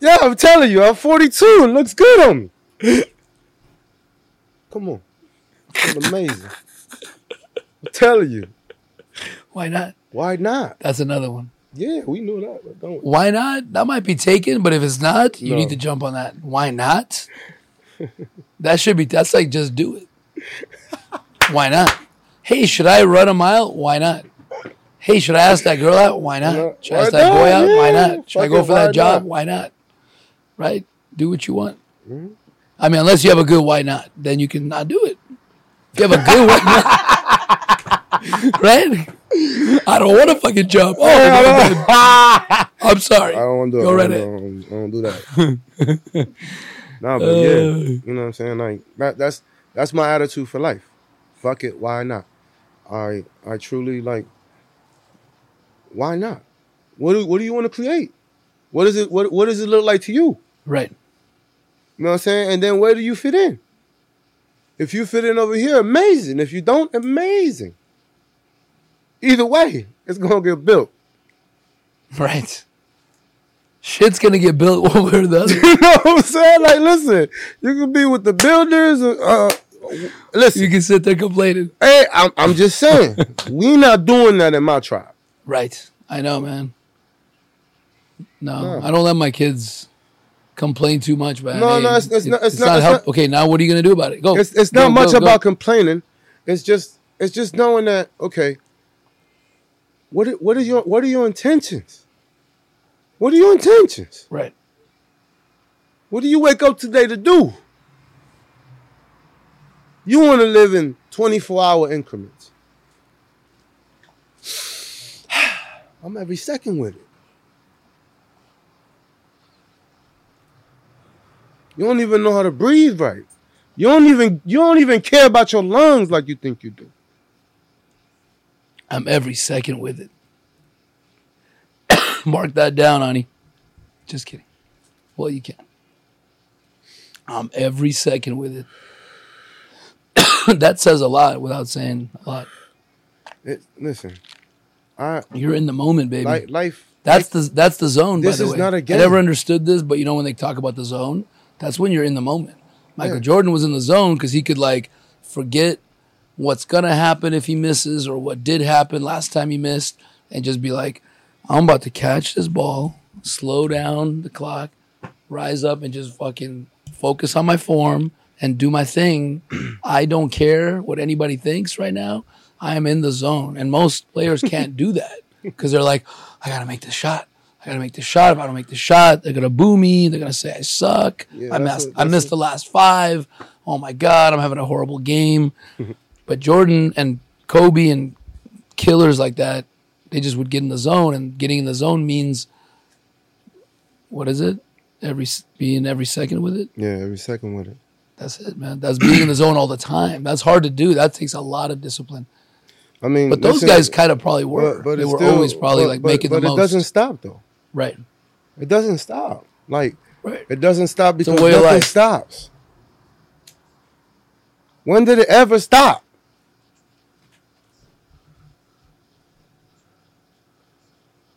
Yeah, I'm telling you, I'm 42. It looks good on me. Come on. It's amazing. I'm telling you. Why not? Why not? That's another one. Yeah, we knew that, but don't. Why not? That might be taken, but if it's not, you No. need to jump on that. Why not? that should be. That's like just do it. Why not? Hey, should I run a mile? Why not? Hey, should I ask that girl out? Why not? Should I ask that boy out? Why not? Should I go for that job? Why not? Right? Do what you want. Mhm. I mean, unless you have a good why not, then you can not do it. If you have a good why not, right? I don't want to fucking jump. Oh, I I'm sorry. I don't want to do it. Go I right don't, ahead. I don't do that. no, but Uh. yeah, you know what I'm saying. Like that, that's that's my attitude for life. Fuck it, why not? I I truly like. Why not? What do what do you want to create? What is it? What what does it look like to you? Right. You know what I'm saying? And then where do you fit in? If you fit in over here, amazing. If you don't, amazing. Either way, it's gonna get built. Right. Shit's gonna get built one way or the other. you know what I'm saying? Like, listen, you can be with the builders. Uh, listen, You can sit there complaining. hey, I'm, I'm just saying, we not doing that in my tribe. Right. I know, man. No, No. I don't let my kids complain too much, man. No, Hey, no, it's- it's it- not- it's not- it's help. not- Okay, now what are you gonna do about it? Go. It's it's Go, not much go, go. about complaining. It's just it's just knowing that okay. What what are your what are your intentions? What are your intentions? Right. What do you wake up today to do? You want to live in 24 hour increments. I'm every second with it. You don't even know how to breathe right. You don't even you don't even care about your lungs like you think you do. I'm every second with it. Mark that down, honey. Just kidding. Well, you can. I'm every second with it. that says a lot without saying a lot. It, listen, I You're in the moment, baby. life. That's the that's the zone. This by the is way. not a game. I never understood this, but you know when they talk about the zone, that's when you're in the moment. Michael Yeah. Jordan was in the zone because he could like forget what's gonna happen if he misses or what did happen last time he missed, and just be like, "I'm about to catch this ball, slow down the clock, rise up, and just fucking focus on my form and do my thing. I don't care what anybody thinks right now. I am in the zone, and most players can't do that because they're like, I gotta make this shot. I gotta make the shot. If I don't make the shot, they're gonna boo me. They're gonna say I suck. Yeah, I missed. what- I missed what- the last five. Oh my god, I'm having a horrible game. but Jordan and Kobe and killers like that, they just would get in the zone, and getting in the zone means what is it? Every being every second with it. Yeah, every second with it. That's it, man. That's being in the zone all the time. That's hard to do. That takes a lot of discipline. I mean, But those guys kind of probably were. but, but they were still- always probably but- like but- making but the it doesn't stop though. Right. It doesn't stop. Like Right. it doesn't stop because nothing life. stops. When did it ever stop?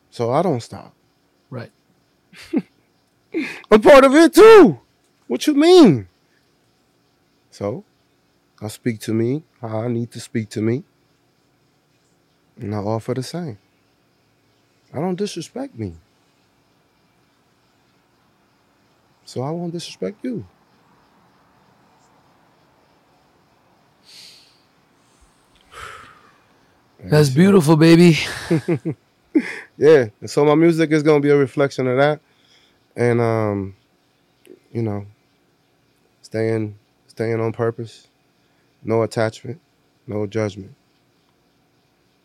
So I don't stop. Right. I'm part of it too. What you mean? So I speak to me how I need to speak to me. And I offer the same. I don't disrespect me. So I won't disrespect you. That's beautiful, baby. Yeah. And so my music is gonna be a reflection of that. And um, you know, staying staying on purpose. No attachment, no judgment.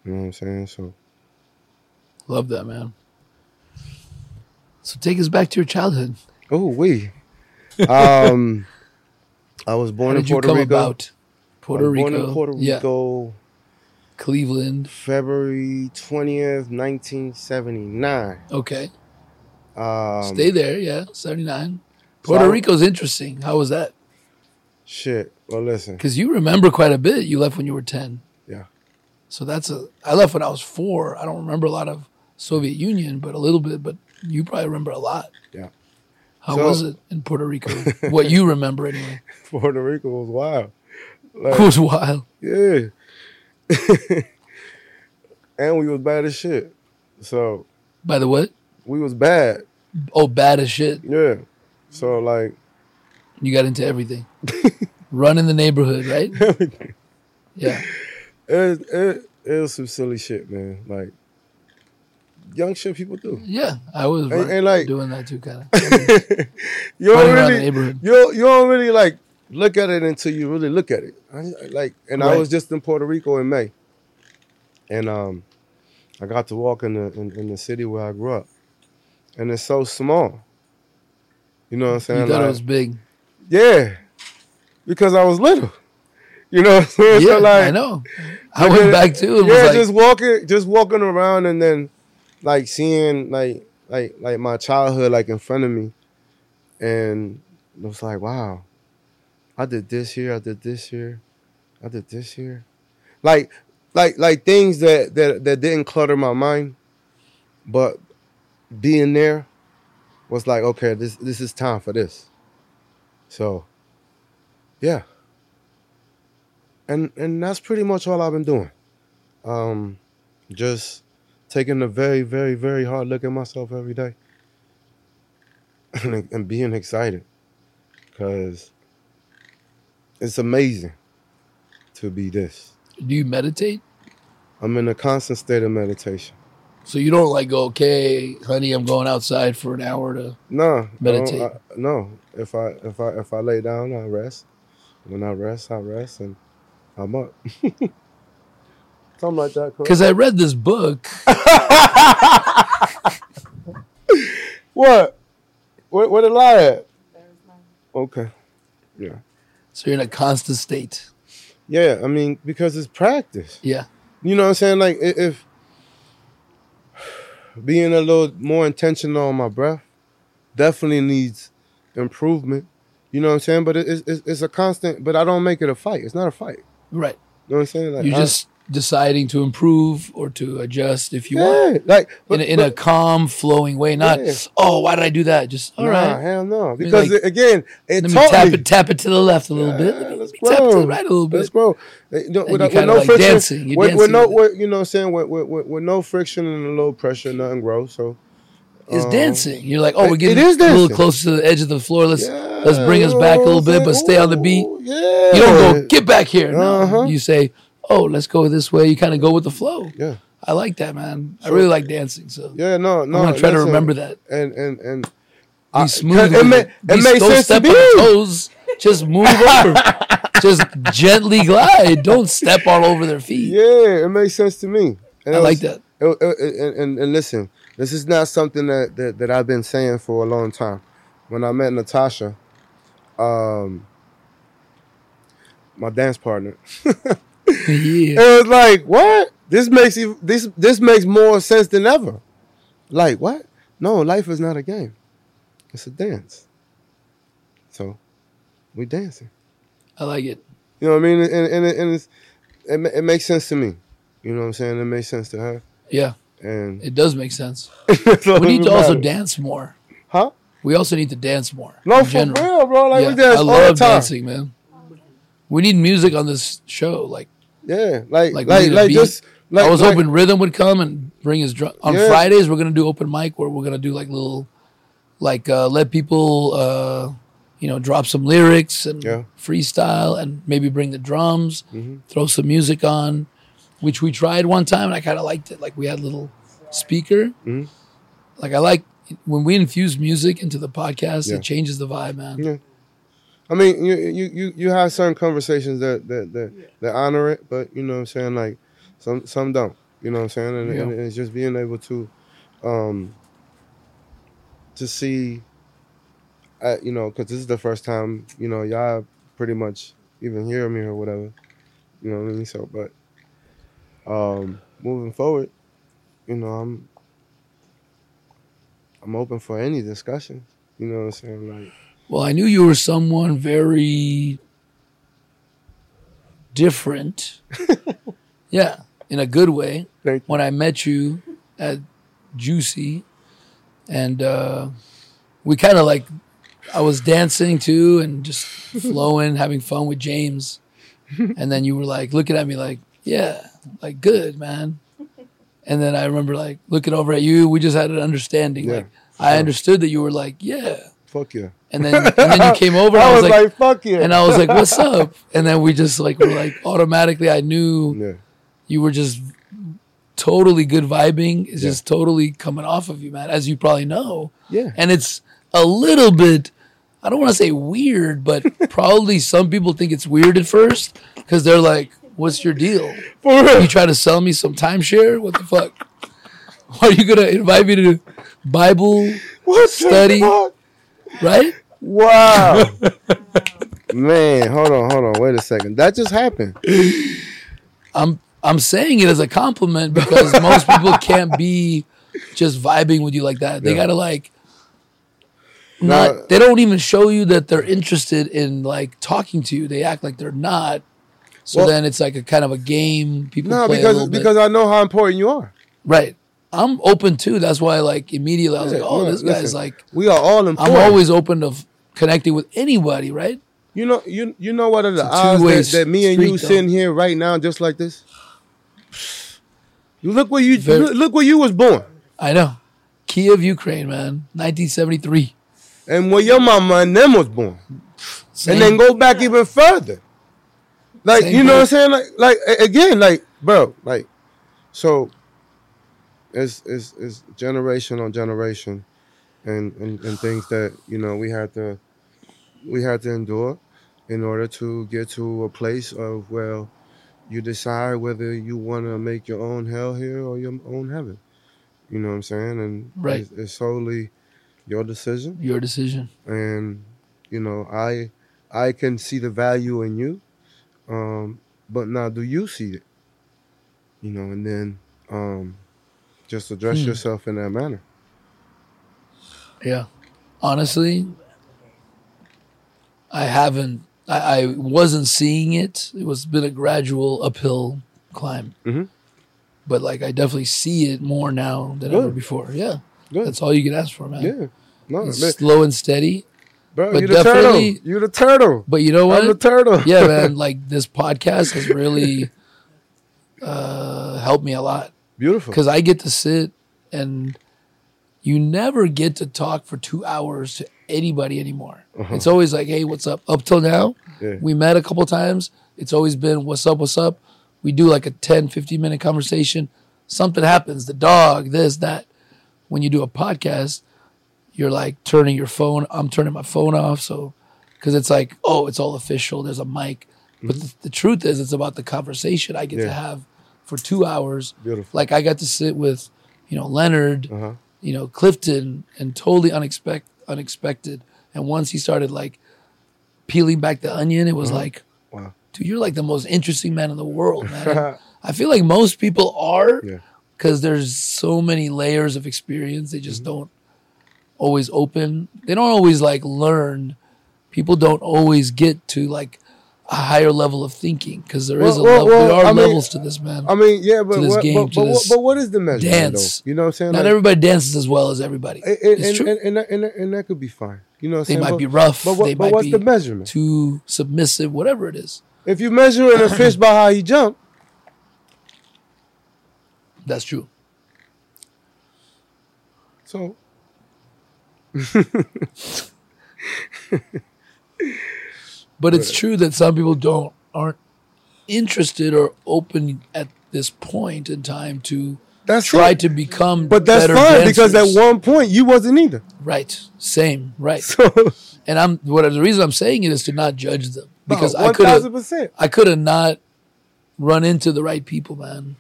You know what I'm saying? So Love that, man. So take us back to your childhood. Oh we. Um I was born How in Puerto come Rico. about? Puerto Rico. Born in Puerto Yeah. Cleveland. February twentieth, nineteen seventy nine. Okay. Um Stay there. Yeah. 79. Puerto I- Rico's interesting. How was that? shit. Well listen. Because you remember quite a bit. You left when you were 10. Yeah. So that's a. I left when I was four. I don't remember a lot of Soviet Union, but a little bit. But you probably remember a lot. Yeah. How So- was it in Puerto Rico? what you remember anyway? Puerto Rico was wild. It was wild. Yeah. and we was bad as shit. So By the way, we was bad. oh, bad as shit. Yeah. So like You got into everything. Run in the neighborhood, right? Yeah. it, it, it was some silly shit, man. Like young shit people do. Yeah. I was And- and, like- doing that too, kind of. you don't Running around the really you you don't really like look at it until you really look at it. I, like and I was just in Puerto Rico in May. And um I got to walk in the in, in the city where I grew up. And it's so small. You know what I'm saying? You thought it was big. Yeah. Because I was little. You know what I'm saying? Yeah, so like, I know. I went back too. and Yeah, was like, just walking just walking around and then like seeing like like like my childhood like in front of me. And it was like, wow. I did this here, I did this here, I did this here. Like like like things that that that didn't clutter my mind, but being there was like, okay, this this is time for this. So, yeah. And and that's pretty much all I've been doing. Um, just taking a very, very, very hard look at myself every day, and, being excited, because it's amazing to be this. do you meditate? I'm in a constant state of meditation. So you don't like go, okay, honey, I'm going outside for an hour to. No, Meditate. I- no, if I if I if I lay down, I rest. When I rest, I rest, and I'm up. Something like that. Because I read this book. What? Where, where the lie at? Okay. Yeah. So you're in a constant state. Yeah, I mean, because it's practice. Yeah. You know what I'm saying? Like, i- if being a little more intentional on my breath definitely needs improvement. You know what I'm saying? But it, it's, it's a constant, but I don't make it a fight. It's not a fight. Right. You know what I'm saying? Like, You're I- just deciding to improve or to adjust if you want. like, but, in, a, in a calm, flowing way. Not, Yeah. oh, why did I do that? Just, all nah, right. hell no. Because like, again, it Let me taught tap me. it, tap it to the left a little bit. Let me let's tap it to grow. the right a little bit. Let's grow. You know, with, you with no like friction, dancing. You're with, with no, with you know, what I'm saying with, with, with, no friction and a little pressure, nothing grows. So It's um, dancing. You're like, oh, we're getting a little closer to the edge of the floor. Let's yeah, let's bring us back a little bit, but stay on the beat. Yeah, You don't go get back here. No, Uh-huh. you say, oh, let's go this way. You kind of go with the flow. Yeah, I like that, man. I really like dancing. So yeah, no, no. I'm gonna try to remember that. And and and Be I- smooth. it ma- it. makes sense step me. on toes. Just move over. Just gently glide. Don't step all over their feet. yeah, it makes sense to me. And I it like that. it- and, and, and listen, this is not something that, that that I've been saying for a long time. When I met Natasha, um, my dance partner, yeah. it was like, what? This makes this this makes more sense than ever. Like what? No, life is not a game. It's a dance. So, we dancing. I like it. You know what I mean? And and, it- and it it makes sense to me. You know what I'm saying? It makes sense to her. Yeah, And it does make sense. all We need to also dance more. Huh? We also need to dance more. No, for general. real, bro. Like Yeah, we dance I all love the time. dancing, man. We need music on this show. Like, Yeah, like Like, like like, need a beat. just like I was like, hoping Rhythm would come and bring his drum. On Yeah. Fridays, we're gonna do open mic where we're gonna do like little, like uh, let people, uh, you know, drop some lyrics and Yeah. freestyle, and maybe bring the drums, Mhm. throw some music on, which we tried one time and I kind of liked it. Like we had a little speaker. Mhm. Like I like when we infuse music into the podcast, Yeah. it changes the vibe, man. Yeah. I mean, you you you you have certain conversations that that that, that honor it, but you know what I'm saying like some some don't. You know what I'm saying? And, and it's just being able to, um, to see, uh, you know, because this is the first time, you know, y'all pretty much even hear me or whatever. You know what I mean? So, but um, moving forward, you know, I'm I'm open for any discussion. You know what I'm saying? Like, Well, I knew you were someone very different. yeah, in a good way. When I met you at Juicy, and uh, we kind of like, I was dancing too and just flowing, having fun with James. And then you were like looking at me like, yeah, like good, man. And then I remember like looking over at you. We just had an understanding. Yeah, Like I understood that you were like, yeah. Fuck yeah. And then and then you came over. And I was was like, like, fuck yeah. and I was like, "What's up?" And then we just like were like automatically. I knew yeah. you were just totally good vibing. It's just totally coming off of you, man, as you probably know. Yeah. And it's a little bit. I don't want to say weird, but probably some people think it's weird at first because they're like, "What's your deal? For real. You try to sell me some timeshare? What the fuck? Are you gonna invite me to Bible What the study? fuck? Right?" Wow. Man, hold on, hold on. Wait a second. That just happened. I'm I'm saying it as a compliment because most people can't be just vibing with you like that. They Yeah. gotta like No. not they don't even show you that they're interested in like talking to you. They act like they're not. So Well- then it's like a kind of a game. People No, play a because little bit. because I know how important you are. right. I'm open too. That's why like immediately I was Yeah, like, oh, no, this guy's listen, like We are all important. I'm always open to f- connecting with anybody, right? You know, you you know what are the odds that, that me and you sitting here right now just like this? You look where you Very- look, look where you was born, I know. Kiev, Ukraine, man. 1973. and where your mama and them was born, Same. and then go back even further. Like Same you know what I'm saying? Like like again, like bro, like so. It's it's it's generation on generation, and, and and things that you know we had to we had to endure in order to get to a place of well you decide whether you want to make your own hell here or your own heaven you know what i'm saying and Right. it's, it's solely your decision Your decision. and you know i i can see the value in you um but now do you see it you know and then um just address Hmm. yourself in that manner Yeah. Honestly, I haven't. I, I wasn't seeing it. It was been a gradual uphill climb. Mhm. But like, I definitely see it more now than ever before. Yeah, good that's all you can ask for, man. yeah no man, slow and steady. bro but you the turtle you the turtle But you know what? i'm the turtle yeah, man. Like this podcast has really uh, helped me a lot. Beautiful because I get to sit and you never get to talk for two hours to anybody anymore. Uh-huh. It's always like, hey, what's up? Up till now, Yeah. we met a couple times. It's always been, what's up, what's up? We do like a 10, 15 minute conversation. Something happens, the dog, this, that. When you do a podcast, you're like turning your phone, I'm turning my phone off. So, because it's like, oh, it's all official, there's a mic. But mm-hmm. the, the truth is, it's about the conversation I get to have for two hours beautiful like I got to sit with, you know, Leonard, uh-huh you know, Clifton, and totally unexpected. Unexpected. And once he started like peeling back the onion, it was like, Uh-huh. Wow. dude, you're like the most interesting man in the world, man. I feel like most people are Yeah. because there's so many layers of experience. They Mm-hmm. just don't always open. They don't always like learn. People don't always get to like a higher level of thinking because there is Well, a well, level. well, there are I mean, levels to this, man. I mean, yeah, but to this what, game, but, but, but what is the measure? dance. Though? You know what I'm saying? Not Like, everybody dances as well as everybody. and, it's and, true. and, and, that, and, that, could be fine. You know what I'm they saying? might be rough. But, what, they but might what's be the measurement? too submissive. Whatever it is. If you're measuring a fish by how he jump, That's true. so But it's true that some people don't aren't interested or open at this point in time to that's try it. to become. But that's fine because at one point you wasn't either. right, same, right. So And I'm what the reason I'm saying it is to not judge them because I one could have. I could have not run into the right people, man.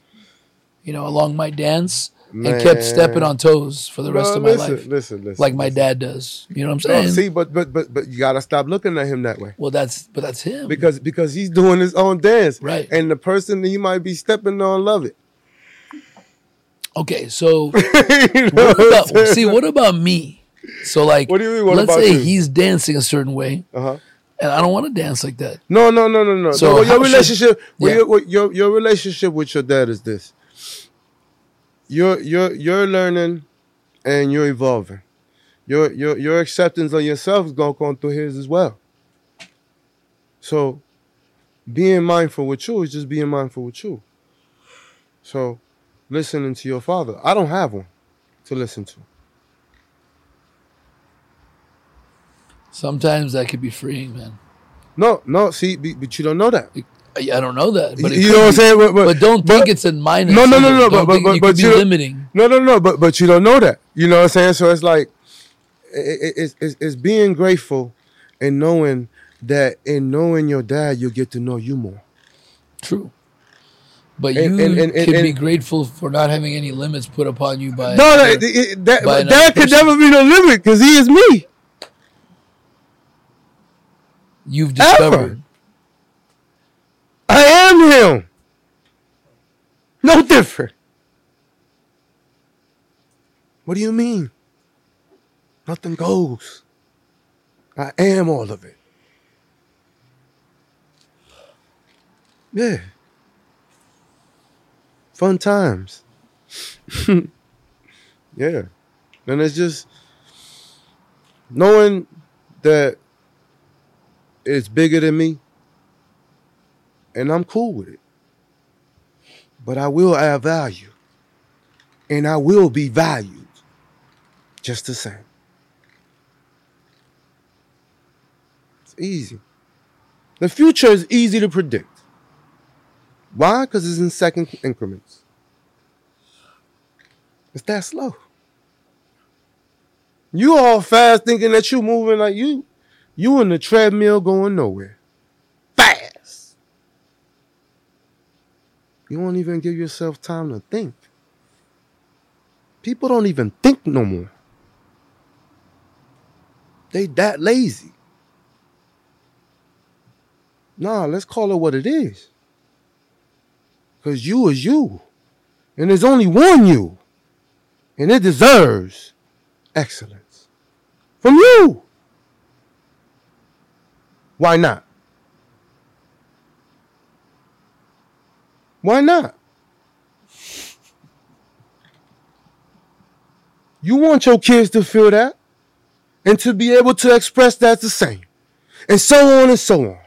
you know, along my dance Man. and kept stepping on toes for the rest No, of my listen, life, Listen, listen. like my listen. dad does. You know what I'm No, saying? see, but but but but you gotta stop looking at him that way well, that's but that's him, because because he's doing his own dance, right? and the person that he might be stepping on love it. Okay, so You know what about, see, what about me? So like, What do you mean? What let's say you? he's dancing a certain way, Uh-huh. and I don't want to dance like that. No, no, no, no, no. So So how your should- relationship, well, your, your your relationship with your dad is this. You're you're you're learning, and you're evolving. Your your your acceptance of yourself is gonna go through his as well. So, being mindful with you is just being mindful with you. So, listening to your father. I don't have one to listen to. Sometimes that could be freeing, man. No, no. See, but you don't know that. I, I don't know that, but you know what I'm saying? But, but, But don't think it's a minus. No, no, no, no, Don't but- but- but- you but be you don't- limiting. No, no, no, but but you don't know that. You know what I'm saying? So it's like it, it, it's, it's being grateful and knowing that in knowing your dad, you'll get to know you more. True. But And- you and- and- can and- be grateful for not having any limits put upon you by. no, no, other- it- it- that by that could person. never be no limit because he is me. you've discovered. I am him. No different. What do you mean? Nothing goes. I am all of it. Yeah. Fun times. yeah. And it's just knowing that it's bigger than me and I'm cool with it. But I will add value. And I will be valued just the same. It's easy. The future is easy to predict. Why? Because it's in second increments. It's that slow. You all fast thinking that you moving like you, you in the treadmill going nowhere. Fast. You won't even give yourself time to think. People don't even think no more. They that lazy. Nah, let's call it what it is. Cause you is you. And there's only one you. And it deserves excellence. From you. Why not? Why not? You want your kids to feel that and to be able to express that the same. And so on and so on.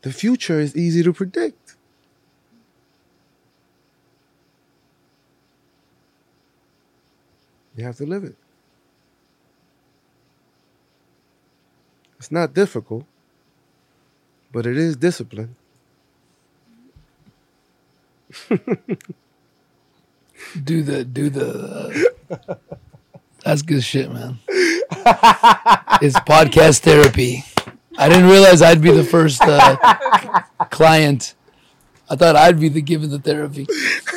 The future is easy to predict. You have to live it. It's not difficult, but it is discipline. Do the do the. uh, that's good shit, man. it's podcast therapy. I didn't realize I'd be the first uh, client. I thought I'd be the given the therapy,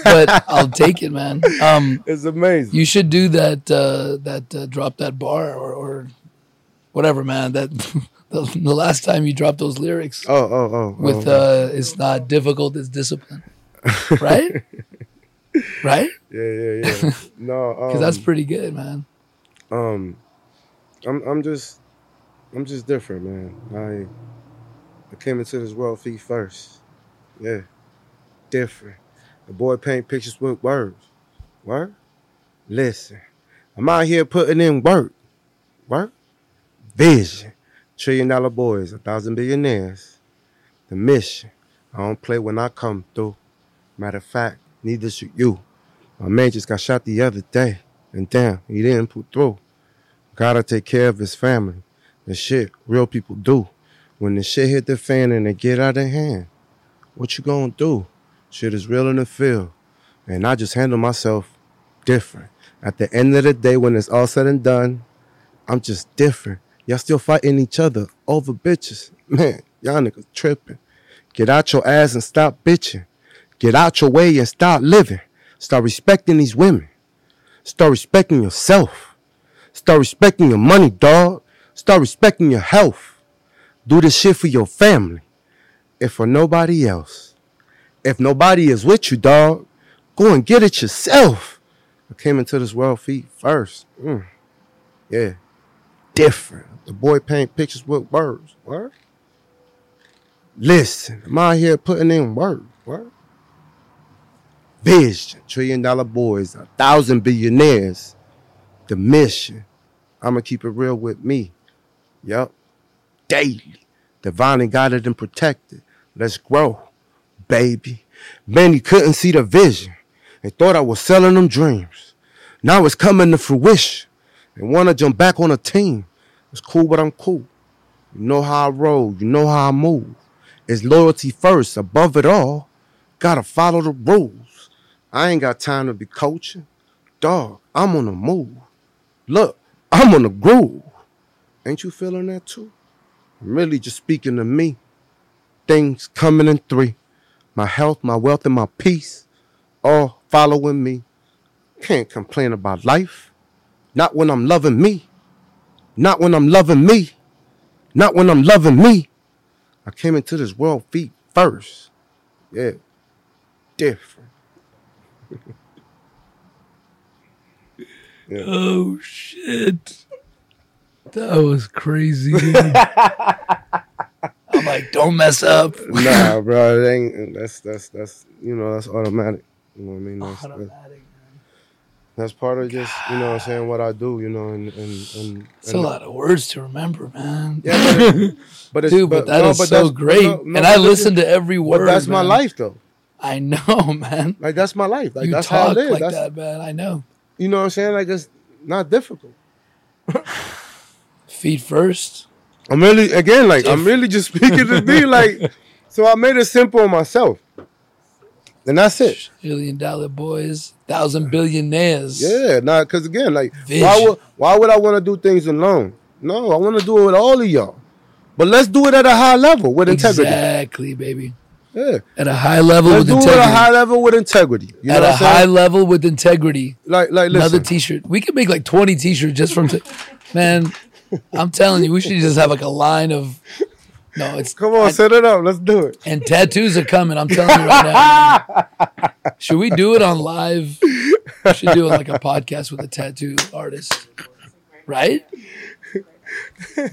but I'll take it, man. Um, It's amazing. you should do that. Uh, that uh, drop that bar or, or whatever, man. That the, the last time you dropped those lyrics oh, oh, oh. with oh. uh, it's not difficult, it's discipline, right? right? yeah, yeah, yeah. No, Because um, that's pretty good, man. um, I'm, I'm just, I'm just different, man. I, I came into this world feet first. Yeah, different. The boy paint pictures with words. Word. Listen, I'm out here putting in work. Work. Vision. Trillion dollar boys, a thousand billionaires. The mission. I don't play when I come through. Matter of fact, neither should you. My man just got shot the other day, and damn, he didn't pull through. Gotta take care of his family. The shit real people do. When the shit hit the fan and it get out of hand, what you gonna do? Shit is real in the field. And I just handle myself different. At the end of the day, when it's all said and done, I'm just different. Y'all still fighting each other over bitches. Man, y'all niggas tripping. Get out your ass and stop bitching. Get out your way and start living. Start respecting these women. Start respecting yourself. Start respecting your money, dog. Start respecting your health. Do this shit for your family. If for nobody else. If nobody is with you, dog, go and get it yourself. I came into this world feet first. Mm. Yeah. Different. The boy paint pictures with words. What? Listen, I'm out here putting in work. What? Vision, trillion dollar boys, a thousand billionaires. The mission. I'ma keep it real with me. Yup. Daily. Divinely guided and protected. Let's grow, baby. Many couldn't see the vision. They thought I was selling them dreams. Now it's coming to fruition. They wanna jump back on a team. It's cool, but I'm cool. You know how I roll. You know how I move. It's loyalty first, above it all. Gotta follow the rules. I ain't got time to be coaching. Dog, I'm on the move. Look, I'm on the groove. Ain't you feeling that too? I'm really just speaking to me. Things coming in three. My health, my wealth, and my peace. All following me. Can't complain about life. Not when I'm loving me. Not when I'm loving me. Not when I'm loving me. I came into this world feet first. Yeah. Different. yeah. Oh shit. That was crazy. I'm like, don't mess up. Nah, bro, it ain't that's that's that's you know, that's automatic. You know what I mean? That's, that's, Automatic. That's part of just, you know what I'm saying, what I do, you know, and and, and, It's a lot of words to remember, man. Yeah, but, but it's, Dude, but, that no, is but so great. no, no, and I listen to every But word. that's my life though. I know, man. Like that's my life. Like you that's how I live. like that's that, man. I know. you know what I'm saying? Like it's not difficult. Feet first. I'm really again like I'm really just speaking to me like so I made it simple on myself. And that's it. Million dollar boys, thousand billionaires. Yeah, nah, cause again, like why would why would I want to do things alone? No, I want to do it with all of y'all. But let's do it at a high level with integrity. Exactly, baby. Yeah. At a high level Let's with do it integrity. at a high level with integrity. You know At what a high level with integrity. like like Another listen. T-shirt. We could make like twenty T-shirts just from. T- man, I'm telling you, we should just have like a line of. No, it's Come on, set it up. Let's do it. and tattoos are coming. I'm telling you right now. man. Should we do it on live? Should we should do it like a podcast with a tattoo artist, right?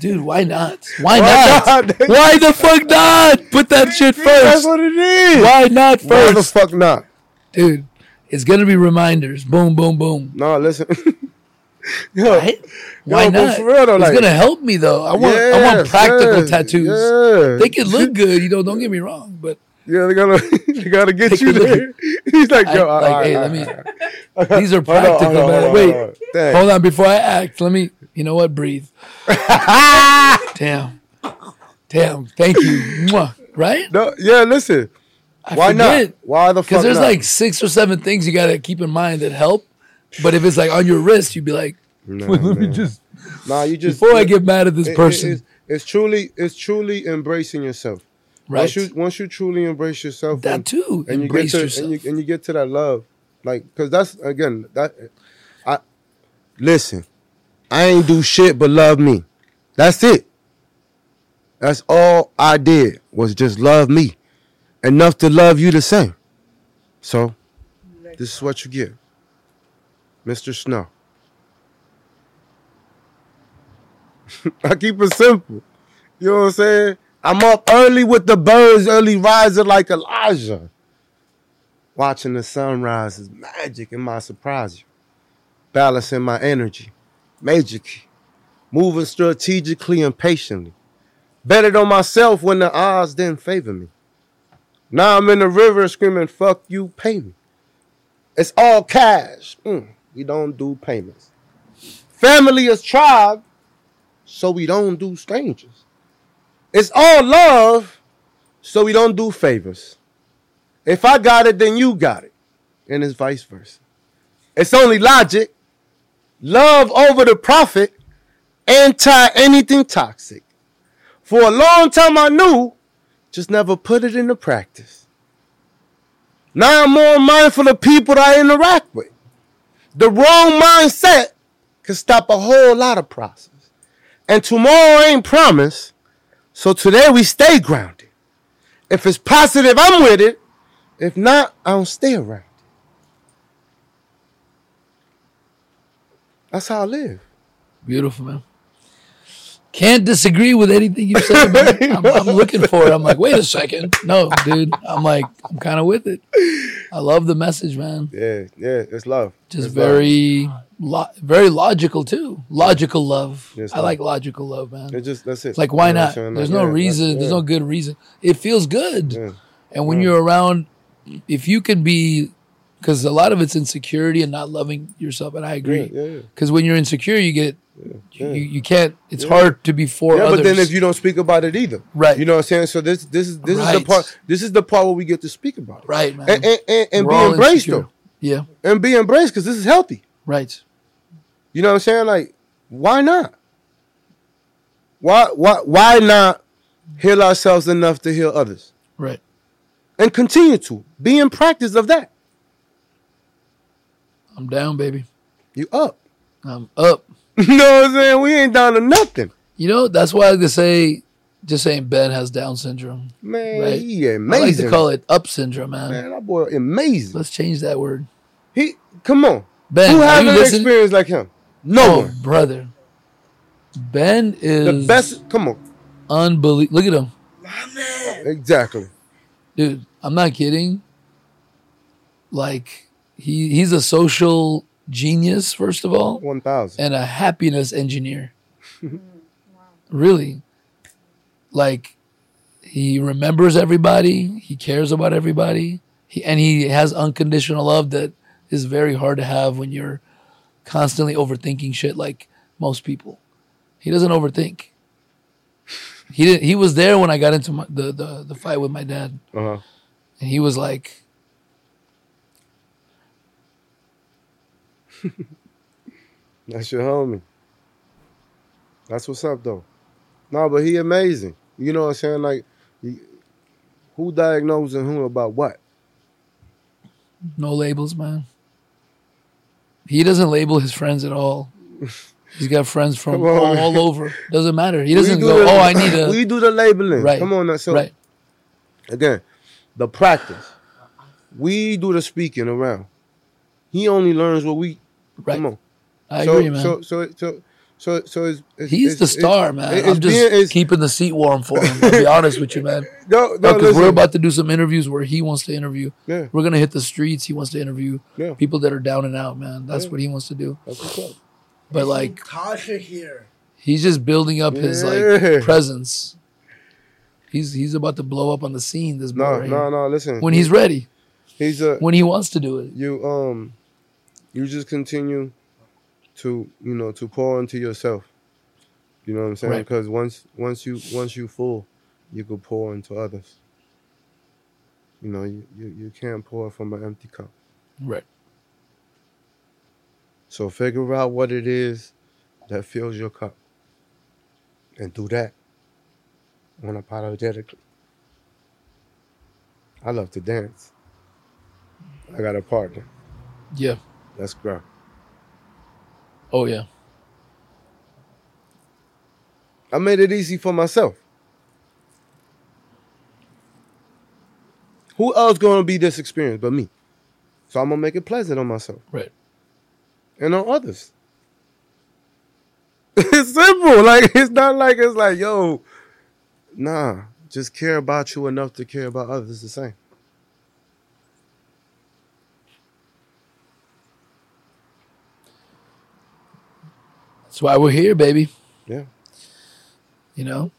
Dude, why not? Why, Why not? not? Why the fuck not? Put that shit first. That's what it is. Why not first? Why the fuck not? dude? It's gonna be reminders. Boom, boom, boom. No, listen. Yo, Right? Why Yo, not? for real though, it's like- gonna help me though. I want, I want practical yes, tattoos. They can look good, you know. Don't get me wrong, but Yeah, they gotta, they gotta get you there. He's like, yo, all like, hey, let me. These are hold practical, on, hold on, Wait, hold on. Hold on. Before I act, let me. You know what? Breathe. Damn. Damn. Thank you. Mwah. Right? No, yeah, listen. I Why forget. not? Why the fuck Because there's not? like six or seven things you gotta keep in mind that help. But if it's like on your wrist, you'd be like, Nah, let me just Nah, you just before I get mad at this it- it- person, it's, it's truly, it's truly embracing yourself. right? Once you, once you truly embrace yourself, that and, too. and you get Embrace to, yourself. and you, and you get to that love, like, cause that's again that. I listen. I ain't do shit but love me. That's it. That's all I did was just love me, enough to love you the same. So, this is what you get, Mr. Snow. I keep it simple. You know what I'm saying? I'm up early with the birds, early riser like Elijah. Watching the sunrise is magic in my surprise you. Balancing my energy, major key. Moving strategically and patiently. Betted on myself when the odds didn't favor me. Now I'm in the river screaming, fuck you, pay me. It's all cash. Mm, we don't do payments. Family is tribe, so we don't do strangers. It's all love, so we don't do favors. If I got it, then you got it. And it's vice versa. It's only logic. Love over the profit. Anti anything toxic. For a long time I knew, just never put it into practice. Now I'm more mindful of people that I interact with. The wrong mindset can stop a whole lot of process. And tomorrow ain't promised. So today we stay grounded. If it's positive, I'm with it. If not, I don't stay around. That's how I live. Beautiful, man. Can't disagree with anything you said, man. I'm, I'm looking for it. I'm like, wait a second. No, dude. I'm like, I'm kind of with it. I love the message, man. Yeah, yeah, it's love. Just It's love. very, lo- very logical too. Logical love. I love. like logical love, man. It's just that's it. It's like, why not? There's no yeah, reason. There's yeah, no good reason. It feels good. yeah. And when you're around, if you can be, because a lot of it's insecurity and not loving yourself, and I agree. Yeah, yeah, Because when you're insecure, you get, yeah. you, you can't. It's Yeah. hard to be for Yeah, others. but then if you don't speak about it either, Right. You know what I'm saying? So this this is this is the Right. part. This is the part where we get to speak about it, right, man. and and, and, and be embraced insecure. though, Yeah, and be embraced because this is healthy. right. You know what I'm saying? Like, why not? Why why why not heal ourselves enough to heal others Right. and continue to be in practice of that? I'm down, baby. You up? I'm up. You know what I'm saying? We ain't down to nothing, You know, that's why they say, just saying Ben has Down syndrome. man. Right. He I like amazing. to call it up syndrome, man. man, that boy amazing. Let's change that word. He come on. Ben, Who has you an listening? experience like him? No oh, one. brother. Ben is The best. Come on. unbelievable. Look at him. My man. Exactly. dude i'm not kidding like he he's a social genius first of all One thousand. and a happiness engineer. Really. Like he remembers everybody. He cares about everybody. He, and he has unconditional love that is very hard to have when you're constantly overthinking shit like most people. He doesn't overthink. He didn't he was there when i got into my, the, the the fight with my dad. Uh huh. and he was like, That's your homie. That's what's up though. No, but he amazing. You know what I'm saying? Like, who diagnosing who about what? no labels, man. He doesn't label his friends at all. He's got friends from on. all, over. Doesn't matter. He doesn't do go, the- oh, I need a. We do the labeling. Right. Come on, now. So right. again, the practice. We do the speaking around. He only learns what we. Right. Come on. I so, agree, man. So so so so so it's, it's He's it's- the star, it's- man. it's I'm just being- keeping the seat warm for him. I'll be honest with you, man. no, no, Because listen. we're about to do some interviews where he wants to interview. Yeah, We're gonna hit the streets. He wants to interview yeah. people that are down and out, man. That's Yeah. what he wants to do. That's what's up. But like, Tasha here. he's just building up his Yeah. like presence. He's he's about to blow up on the scene. This boy No, right no, here. no. Listen. when he's ready, he's a when he wants to do it. you um you just continue to you know to pour into yourself. You know what i'm saying? Right. because once once you once you full you could pour into others. You know you, you you can't pour from an empty cup. Right. so figure out what it is that fills your cup and do that unapologetically. I love to dance. I got a partner. Yeah. Let's grow Oh yeah. I made it easy for myself. Who else gonna be this experience but me? So I'm gonna make it pleasant on myself Right. and on others. it's simple. Like it's not like it's like, yo, nah. Just care about you enough to care about others the same. That's why we're here, baby. Yeah. You know,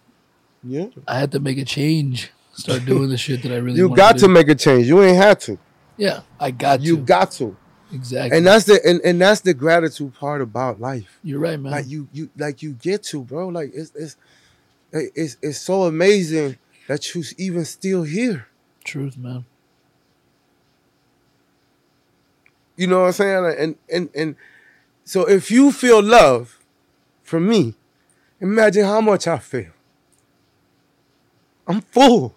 Yeah. I had to make a change. Start doing the shit that I really. You got do. to make a change. You ain't had to. Yeah, I got You to. got to. exactly. And that's the and, and that's the gratitude part about life. You're right, man. like you you like you get to bro like it's it's it's it's so amazing that you're even still here Truth, man. you know what i'm saying and and and so if you feel love from me imagine how much i feel i'm full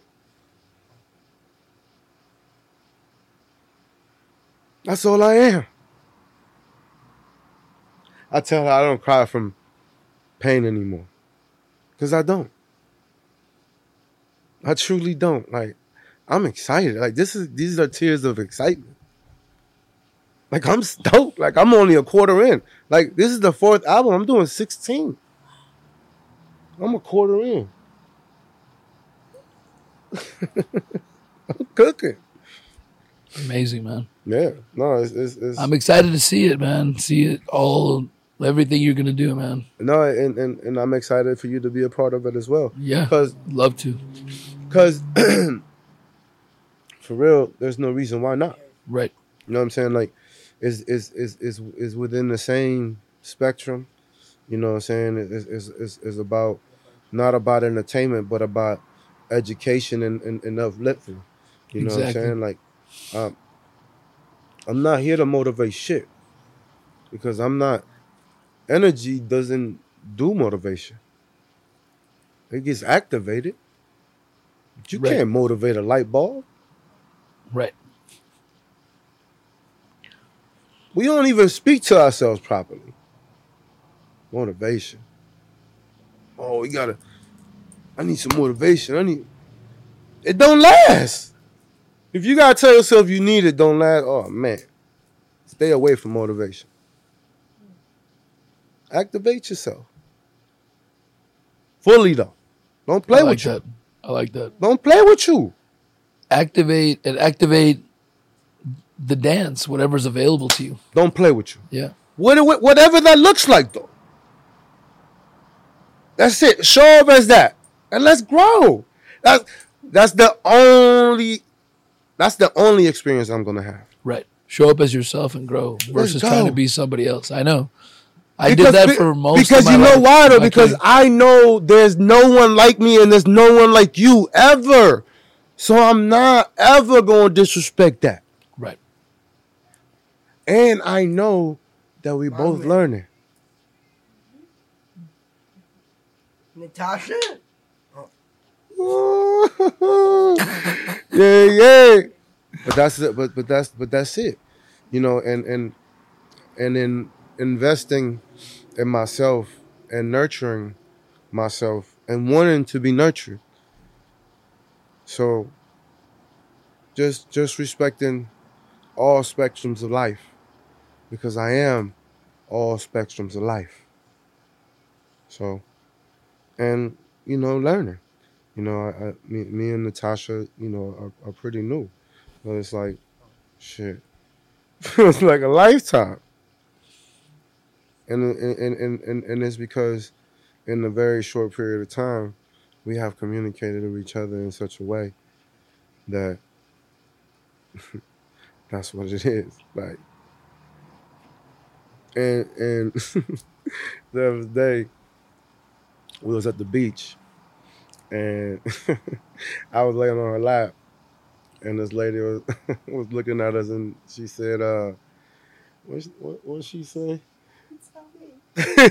That's all I am. I tell her I don't cry from pain anymore. Cause I don't. I truly don't. Like, I'm excited. Like this is these are tears of excitement. Like I'm stoked. Like I'm only a quarter in. Like this is the fourth album. I'm doing 16. I'm a quarter in. I'm cooking. Amazing, man. Yeah. No, it's, it's, it's I'm excited to see it, man. See it all, everything you're gonna do, man. no, and, and and I'm excited for you to be a part of it as well. Yeah, Because love to. because for real, there's no reason why not. Right. You know what I'm saying? Like, is is is is is within the same spectrum. You know what I'm saying? It's is is is about not about entertainment, but about education and, and, and uplifting. You know what I'm saying? Like, um, I'm not here to motivate shit because I'm not. Energy doesn't do motivation. It gets activated. But you Right. can't motivate a light bulb. Right. We don't even speak to ourselves properly. Motivation. Oh, we gotta. I need some motivation. I need. It don't last. If you gotta tell yourself you need it, don't last. Oh man, stay away from motivation. Activate yourself. Fully though. Don't play like with you. that. I like that. Don't play with you. Activate and activate the dance, whatever's available to you. Don't play with you. Yeah. What, what- whatever that looks like, though. That's it. Show up as that, and let's grow. That's that's the only that's the only experience I'm gonna have. Right. Show up as yourself and grow versus trying to be somebody else. I know. I Because did that for most because of my you know life. why though? Because I know there's no one like me, and there's no one like you ever. So I'm not ever gonna disrespect that. And I know that we both man. learning. Natasha? Oh. yeah, yeah. But that's it. But but that's but that's it. You know, and and and in investing in myself and nurturing myself and wanting to be nurtured. So just just respecting all spectrums of life because I am all spectrums of life. So and you know learning. You know, I, I me, me and Natasha, you know, are, are pretty new. But it's like, shit, feels like a lifetime. And and, and and and it's because in a very short period of time, we have communicated with each other in such a way that that's what it is. Like, and and the other day, we was at the beach and I was laying on her lap, and this lady was was looking at us, and she said, "Uh, what she- what what she say?"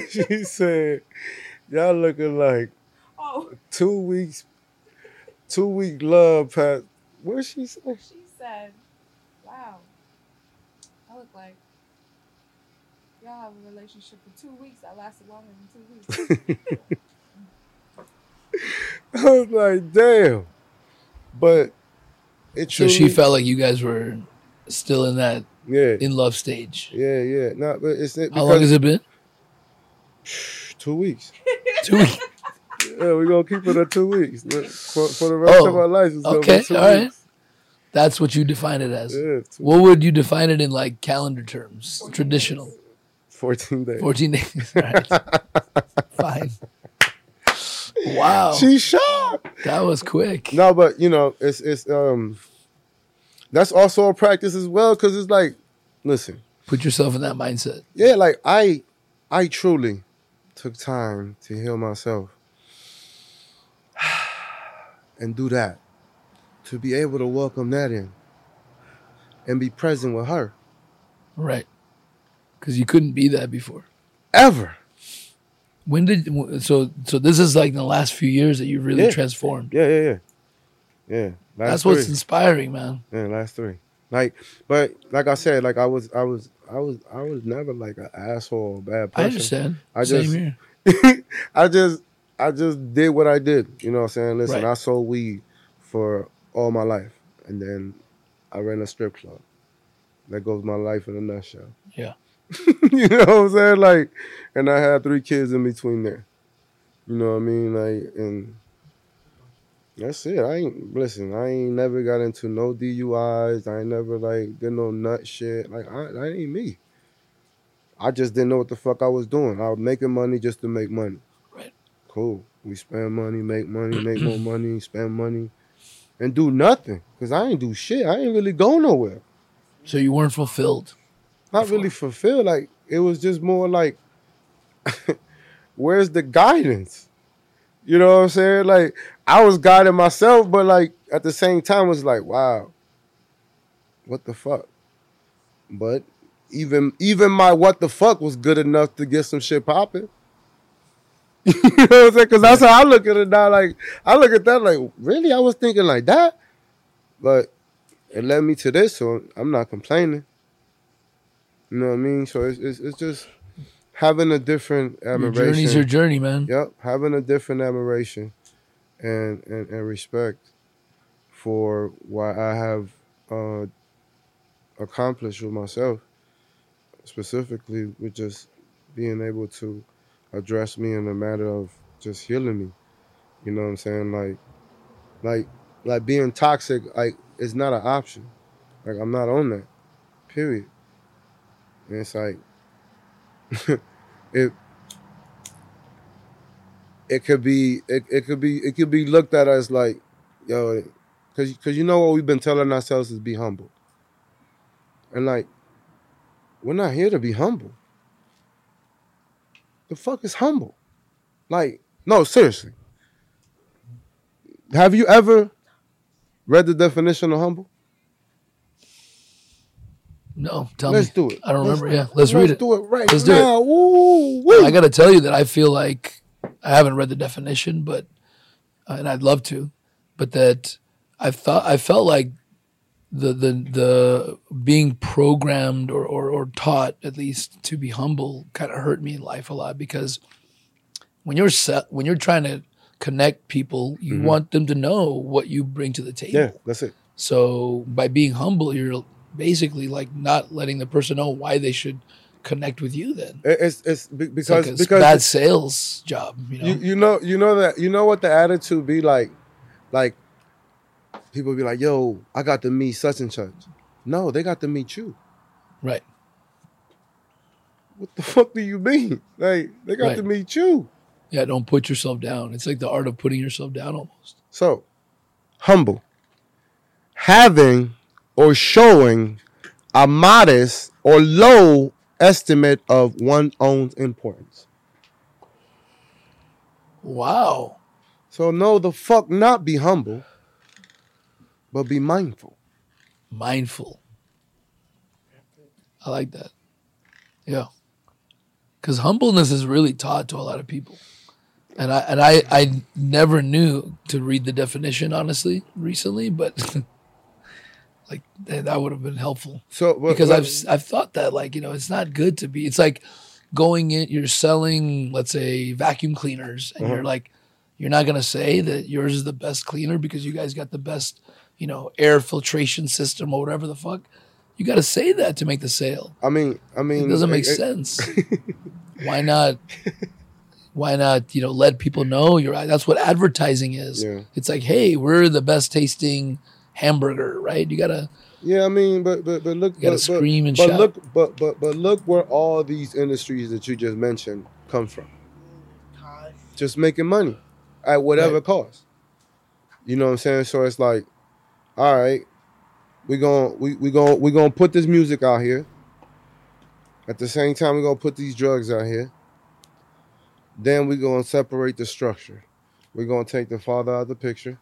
she said, "Y'all looking like two weeks, two week love past." What she say? she said, "Wow, I look like y'all have a relationship for two weeks. I lasted longer than two weeks." I was like, "Damn," but it So she felt like you guys were still in that yeah, in love stage. yeah, yeah. No, but it's it How long has it been? two weeks. Two weeks. Yeah, we're gonna keep it at two weeks for, for the rest Oh, of our lives. It's okay, two all right. weeks. That's what you define it as. Yeah, two, What would you define it in like calendar terms? Traditional. Fourteen days. 14 days. Right. Fine. Wow. She's shocked. that was quick. No, but you know, it's it's um, that's also a practice as well because it's like, listen, Put yourself in that mindset. yeah, like I, I truly took time to heal myself and do that to be able to welcome that in and be present with her Right. Because you couldn't be that before. ever. When did so so this is like in the last few years that you really Yeah. transformed. Yeah, yeah, yeah, yeah. That's what's inspiring, man. Yeah, last three. Like, but like I said, like I was, I was, I was, I was never like an asshole, or bad person. I understand. I Same just- here. I just I just did what I did. You know what I'm saying? Listen, Right. I sold weed for all my life. And then I ran a strip club. That goes my life in a nutshell. Yeah. you know what I'm saying? Like and I had three kids in between there. You know what I mean? Like and that's it. I ain't listen, I ain't never got into no DUIs. I ain't never like did no nut shit. Like I that ain't me. I just didn't know what the fuck I was doing. I was making money just to make money. Right. Cool. We spend money, make money, make more money, spend money, and do nothing. Cause I ain't do shit. I ain't really go nowhere. So you weren't fulfilled. Not really fulfilled. Like it was just more like, where's the guidance? You know what I'm saying? Like I was guiding myself, but like at the same time, it was like, wow, what the fuck? But even even my what the fuck was good enough to get some shit popping. you know what I'm saying? Because that's how I look at it now. Like I look at that like, really? I was thinking like that, but it led me to this, so I'm not complaining. You know what I mean? So it's it's, it's just having a different admiration. Your journey's your journey, man. Yep, having a different admiration and and, and respect for what I have uh, accomplished with myself, specifically with just being able to address me in a matter of just healing me. You know what I'm saying? Like, like, like being toxic, like, it's not an option. Like, I'm not on that. Period. And it's like, it it could be it, it could be it could be looked at as like yo because because you know what we've been telling ourselves is be humble. And like we're not here to be humble. The fuck is humble? Like no seriously. Have you ever read the definition of humble No, tell me. let's do it I don't Let's- remember. Yeah, let's read it. do it right Let's do it. now woo. I got to tell you that I feel like I haven't read the definition, but uh, and I'd love to, but that I thought I felt like the the the being programmed or or, or taught at least to be humble kind of hurt me in life a lot because when you're set, when you're trying to connect people, you Mhm. want them to know what you bring to the table. yeah that's it So by being humble, you're basically like not letting the person know why they should connect with you. Then it's it's be- it's because like a because bad sales job. You know, You you know you know that you know what the attitude be like, like people be like, "Yo, I got to meet such and such." No, they got to meet you. right? What the fuck do you mean? Like they got Right. to meet you. Yeah, don't put yourself down. It's like the art of putting yourself down almost. So humble, having or showing a modest or low estimate of one's own importance. Wow. So no, the fuck not be humble, but be mindful. Mindful. I like that. Yeah. Cause humbleness is really taught to a lot of people. And I and I, I never knew to read the definition honestly recently, but like eh, that that would have been helpful. So but- because but- I've I've thought that like you know it's not good to be. It's like going in. You're selling, let's say, vacuum cleaners, and you're Uh-huh. like, you're not gonna say that yours is the best cleaner because you guys got the best, you know, air filtration system or whatever the fuck. You got to say that to make the sale. I mean, I mean, It doesn't make it- it- sense. Why not? Why not? You know, let people know you're. That's what advertising is. Yeah. It's like, hey, we're the best tasting hamburger, right? You gotta. Yeah, I mean, but but but look, You gotta but, but- scream and but shout. look, but but but look where all these industries that you just mentioned come from. Just making money at whatever Right. cost. You know what I'm saying? So it's like, all right, we going we we going we gonna put this music out here. At the same time, we're gonna put these drugs out here. Then we're gonna separate the structure. We're gonna take the father out of the picture.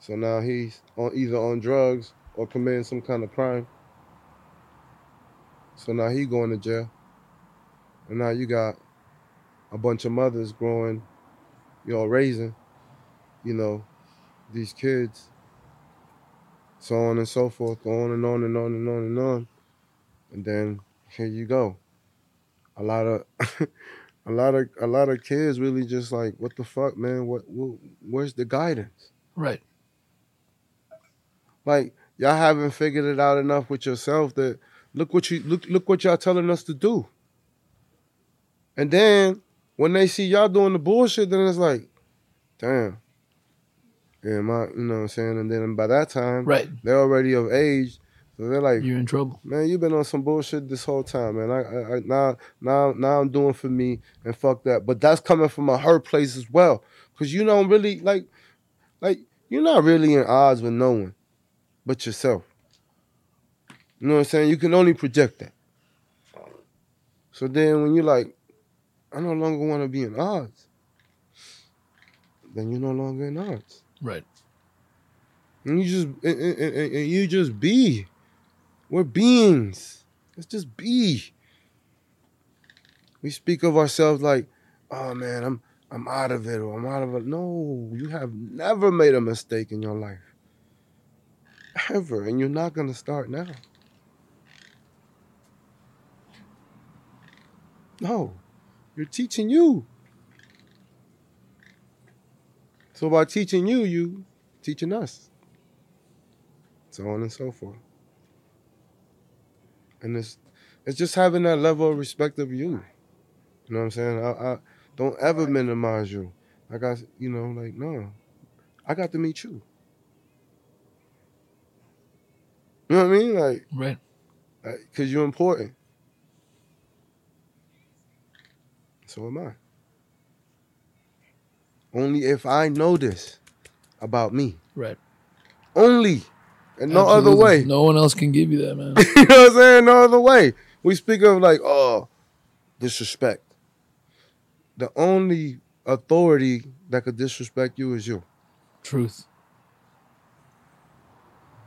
So now he's on either on drugs or committing some kind of crime. So now he going to jail. And now you got a bunch of mothers growing, you know, raising, you know, these kids. so on and so forth, on and on and on and on and on. And then here you go. A lot of a lot of a lot of kids really just like, what the fuck, man? What, what where's the guidance? Right. Like y'all haven't figured it out enough with yourself that look what you look look what y'all telling us to do. And then when they see y'all doing the bullshit, then it's like, damn. Yeah, my you know what I'm saying? And then by that time, Right. they're already of age. So they're like, You're in trouble. man, you've been on some bullshit this whole time, man. I, I, I now now now I'm doing for me and fuck that. But that's coming from a hurt place as well. Cause you don't really like like you're not really in odds with no one but yourself. You know what I'm saying? You can only project that. So then when you're like, I no longer want to be in odds, then you're no longer in odds. Right. And you just and, and- and- and you just be. We're beings. Let's just be. We speak of ourselves like, oh man, I'm I'm out of it or I'm out of it. No, you have never made a mistake in your life. Ever. And you're not gonna start now. No. You're teaching you. So by teaching you, you teaching us. So on and so forth. And it's it's just having that level of respect of you. You know what I'm saying? I, I don't ever minimize you. Like I, you know, like no, I got to meet you. You know what I mean? Like, Right. because you're important. So am I. Only if I know this about me. Right. Only. And no other way. No one else can give you that, man. you know what I'm saying? No other way. We speak of like, oh, disrespect. The only authority that could disrespect you is you. Truth.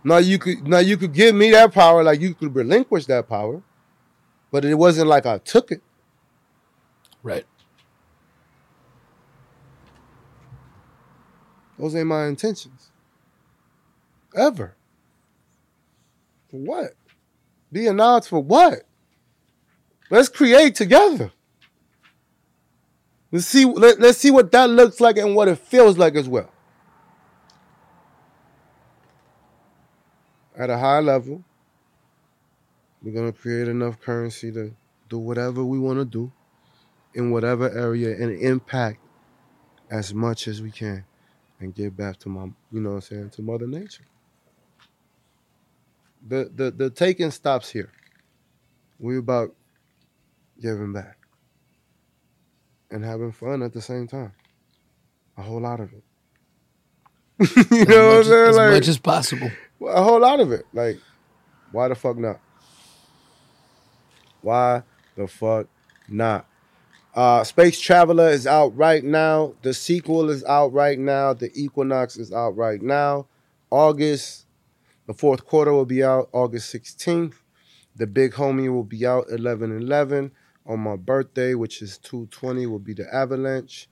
Now you could now you could give me that power, like you could relinquish that power, but it wasn't like I took it. Right. Those ain't my intentions. Ever. For what? Be an odds for what? Let's create together. Let's see. Let, let's see what that looks like and what it feels like as well. At a high level, we're gonna create enough currency to do whatever we want to do in whatever area and impact as much as we can and give back to my, you know what I'm saying, to Mother Nature. The the the taking stops here. We're about giving back and having fun at the same time. A whole lot of it. you As know what I'm saying? as Like much as possible. A whole lot of it. Like, why the fuck not? Why the fuck not? Uh, Space Traveler is out right now. The sequel is out right now. The Equinox is out right now. August, the fourth quarter will be out August 16th. The Big Homie will be out 11 11. On my birthday, which is 220, will be the Avalanche.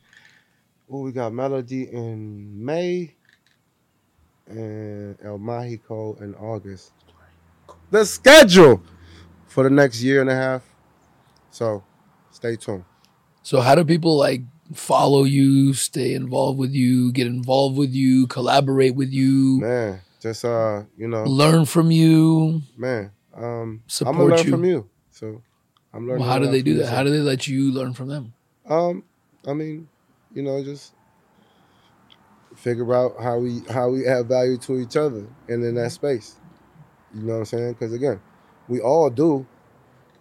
Oh, we got Melody in May and El Mágico in August. The schedule for the next year and a half. So stay tuned. So how do people like follow you, stay involved with you, get involved with you, collaborate with you, Man, just uh, you know, learn from you? man, um I'm gonna learn you. from you. So I'm learning. Well, how do they do that? How do they let you learn from them? Um, I mean, you know, just figure out how we how we add value to each other and in that mm-hmm. space. You know what I'm saying? Because again, we all do.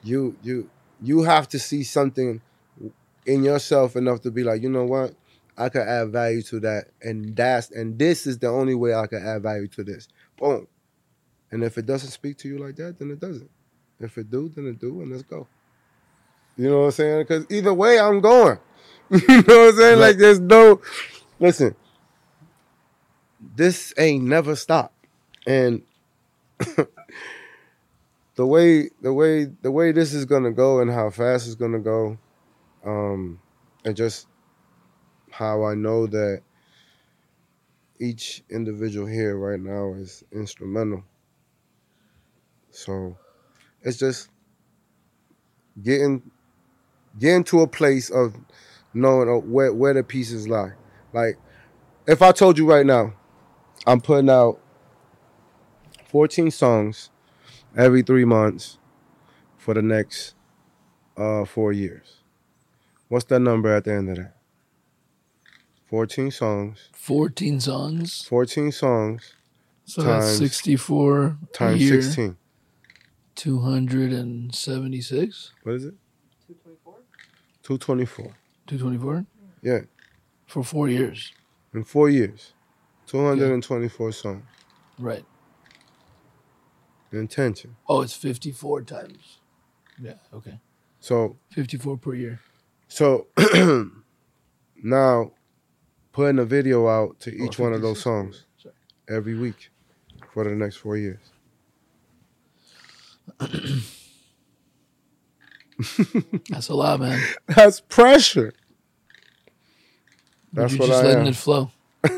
You you you have to see something in yourself enough to be like, you know what, I could add value to that, and that's and this is the only way I can add value to this. Boom. And if it doesn't speak to you like that, then it doesn't. If it do, then it do, and let's go. You know what I'm saying? Because either way, I'm going. you know what I'm saying? Right. Like there's no listen. This ain't never stopped. And the way the way the way this is gonna go and how fast it's gonna go, um, and just how I know that each individual here right now is instrumental. So it's just getting getting to a place of knowing uh, where where the pieces lie. Like if I told you right now, I'm putting out 14 songs every three months for the next uh, four years. What's that number at the end of that? 14 songs. 14 songs. 14 songs So that's Times- 64 a times year. 16. 276? What is it? 224? 224. 224? Yeah, For four years. in four years. 224 songs. Right. Intention. Oh, it's 54 times. Yeah, okay. So 54 per year. So now putting a video out to oh, each one of those songs. Every week for the next four years. That's a lot, man. That's pressure. That's what just I letting am. it flow.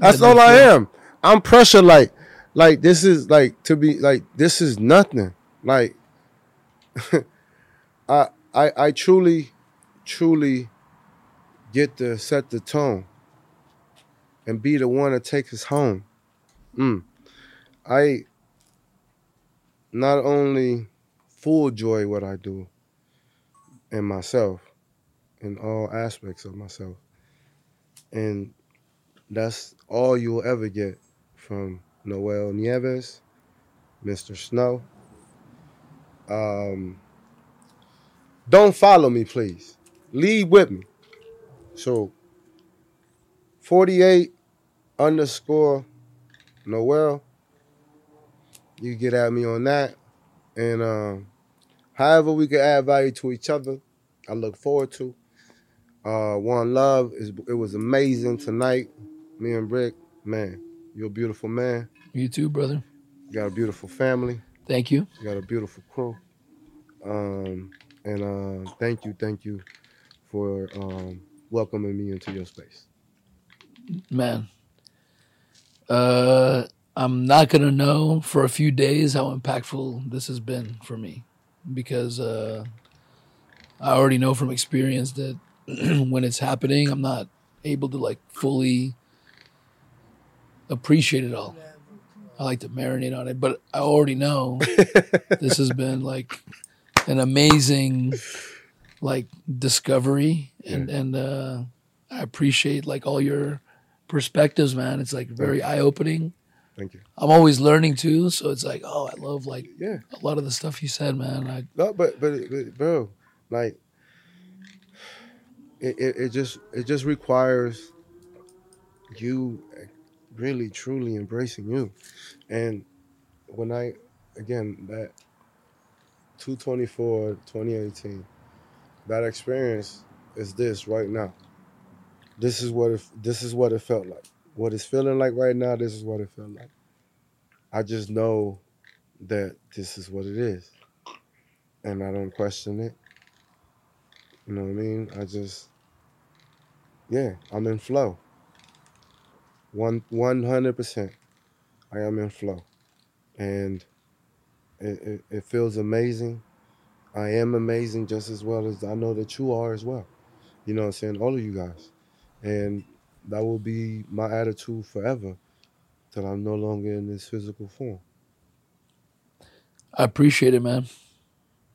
That's all I am. I'm pressure like like this is like to be like this is nothing. Like I I I truly truly get to set the tone and be the one to take us home. Mm. I not only full joy what I do in myself, in all aspects of myself. And that's all you'll ever get from Noel Nieves, Mr. Snow. Um, don't follow me, please. Lead with me. So, 48 underscore Noel. You get at me on that. And um, however we can add value to each other, I look forward to. Uh, One Love is it was amazing tonight. Me and Brick, man, you're a beautiful man. You too, brother. You got a beautiful family. Thank you. You got a beautiful crew. Um, and uh, thank you, thank you for um, welcoming me into your space. Man. Uh I'm not gonna know for a few days how impactful this has been for me. Because uh I already know from experience that when it's happening, I'm not able to like fully appreciate it all. I like to marinate on it, but I already know this has been like an amazing like discovery and and uh I appreciate like all your perspectives, man. It's like very eye opening. Thank you. I'm always learning too, so it's like, oh, I love like Yeah. a lot of the stuff you said, man. I No, but but, but bro, like it, it, it just it just requires you really truly embracing you. And when I again that 224 2018 that experience is this right now. This is what it this is what it felt like. What it's feeling like right now, this is what it felt like. I just know that this is what it is and I don't question it. You know what I mean? I just, yeah, I'm in flow. One one hundred percent, I am in flow, and it, it it feels amazing. I am amazing just as well as I know that you are as well. You know what I'm saying? All of you guys, and that will be my attitude forever, till I'm no longer in this physical form. I appreciate it, man.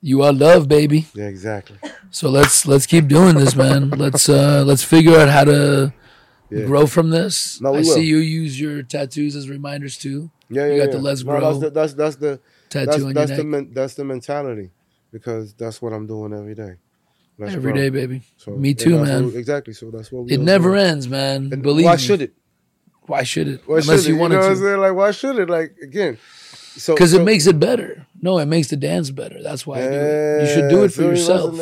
You are love, baby. Yeah, exactly. So let's let's keep doing this, man. let's uh let's figure out how to Yeah. grow from this. No, we I will. see you use your tattoos as reminders too. Yeah, yeah. You yeah. got the yeah. Let's No, Grow that's the that's that's the Tattoo that's, on that's your the neck. men, that's the mentality because that's what I'm doing every day. Let's Every grow. day, baby. So, Me too, man. what- exactly. So that's what we It never doing. ends, man. And Believe why me. should it? Why should it? Why Unless should you it? know what I'm to. saying? Like, why should it? Like again, so Because so, it makes it better. No, it makes the dance better. That's why I do it. You should do it for so yourself.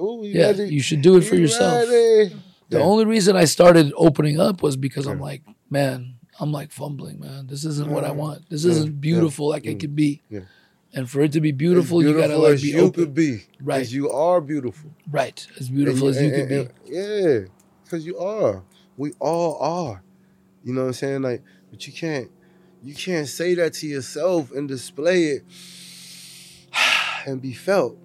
Ooh, you Yeah, you should do it for You yourself. ready? The Yeah. only reason I started opening up was because I'm like, man, I'm like fumbling, man. This isn't what I want. This Yeah. isn't beautiful like it Mm. could be. Yeah. And for it to be beautiful, As you gotta beautiful like be you open. could be. Right. As you are beautiful. Right. As beautiful And as you and- could be. Yeah, because you are. We all are. You know what I'm saying? Like, but you can't you can't say that to yourself and display it and be felt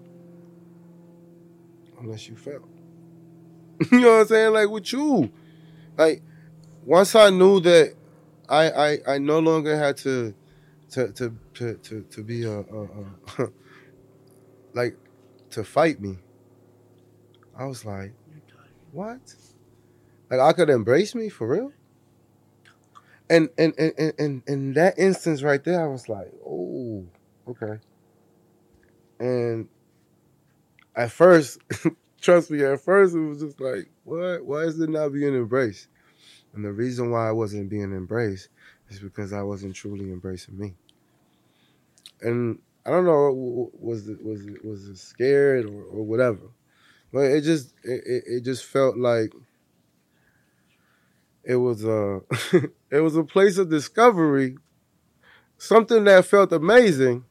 unless you felt. you know what I'm saying? Like with you. Like once I knew that I I, I no longer had to to to to to, to be a, a, a like to fight me. I was like, what? Like I could embrace me for real? And and and and, in that instance right there, I was like, oh, okay. And at first, trust me, at first it was just like, what? Why is it not being embraced? And the reason why I wasn't being embraced is because I wasn't truly embracing me. And I don't know, was it was it was it scared or, or whatever, but it just it, it just felt like it was a it was a place of discovery, something that felt amazing,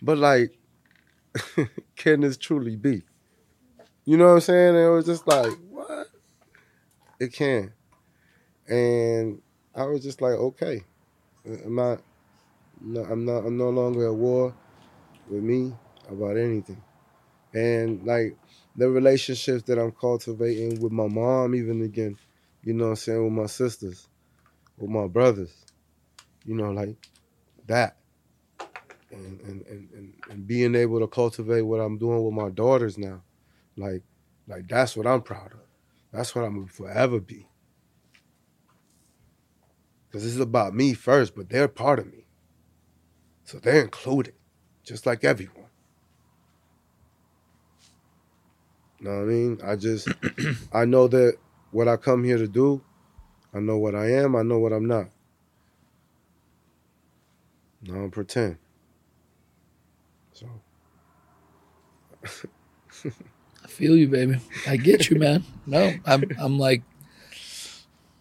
but like, can this truly be? You know what I'm saying? And it was just like, what? It can. And I was just like, okay. I'm not no, I'm not I'm no longer at war with me about anything. And like the relationships that I'm cultivating with my mom, even again, you know what I'm saying, with my sisters, with my brothers, you know, like that. And and, and, and, and being able to cultivate what I'm doing with my daughters now. Like like that's what I'm proud of. That's what I'm gonna forever be. Because this is about me first, but they're part of me. So they're included, just like everyone. You know what I mean? I just, I know that what I come here to do, I know what I am, I know what I'm not. I don't pretend. So. I feel you, baby. I get you, man. No, I'm, I'm like,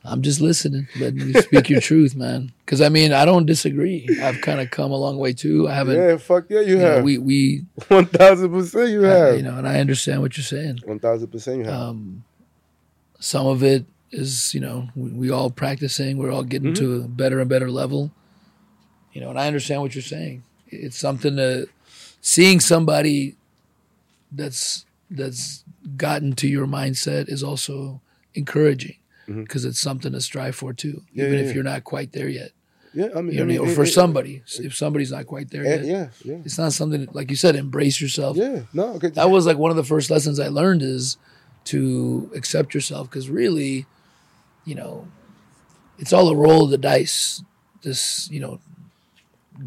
I'm just listening, letting you speak your truth, man. Because I mean, I don't disagree. I've kind of come a long way too. I haven't. Yeah, fuck yeah, you, you know, have. we we One thousand percent, you uh, have. you know, and I understand what you're saying. One thousand percent, you have. Um, some of it is, you know, we, we all practicing. We're all getting mm-hmm. to a better and better level. You know, and I understand what you're saying. It's something to seeing somebody that's that's gotten to your mindset is also encouraging mm-hmm. because it's something to strive for too, Yeah, even yeah, if yeah. you're not quite there yet. yeah, I mean, You know, I mean, or it- for it- somebody, if somebody's not quite there it- yet, yeah, yeah, it's not something like you said. Embrace yourself. yeah. No, 'cause- That was like one of the first lessons I learned is to accept yourself because really, you know, it's all a roll of the dice. This, you know,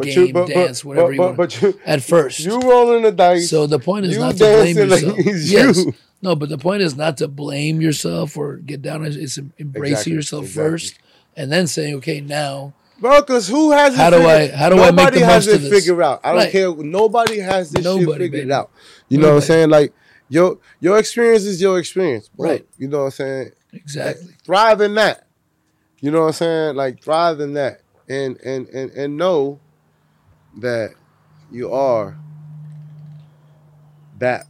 game, dance, whatever but, you but, want. but you, at first. you rolling the dice. so the point is you not to blame dancing like yourself. yes. you. No, but the point is not to blame yourself or get down. It's embracing Exactly, yourself exactly. first, and then saying, "Okay, now Bro, because who has How do I- how do I make Nobody the has most it of this? figured out. I don't Right. care. Nobody has this shit Nobody, figured baby. out. You know what I'm saying? Like your your experience is your experience, bro. Right. You know what I'm saying? exactly, Thrive in that. You know what I'm saying? Like thrive in that, and and and and know that you are that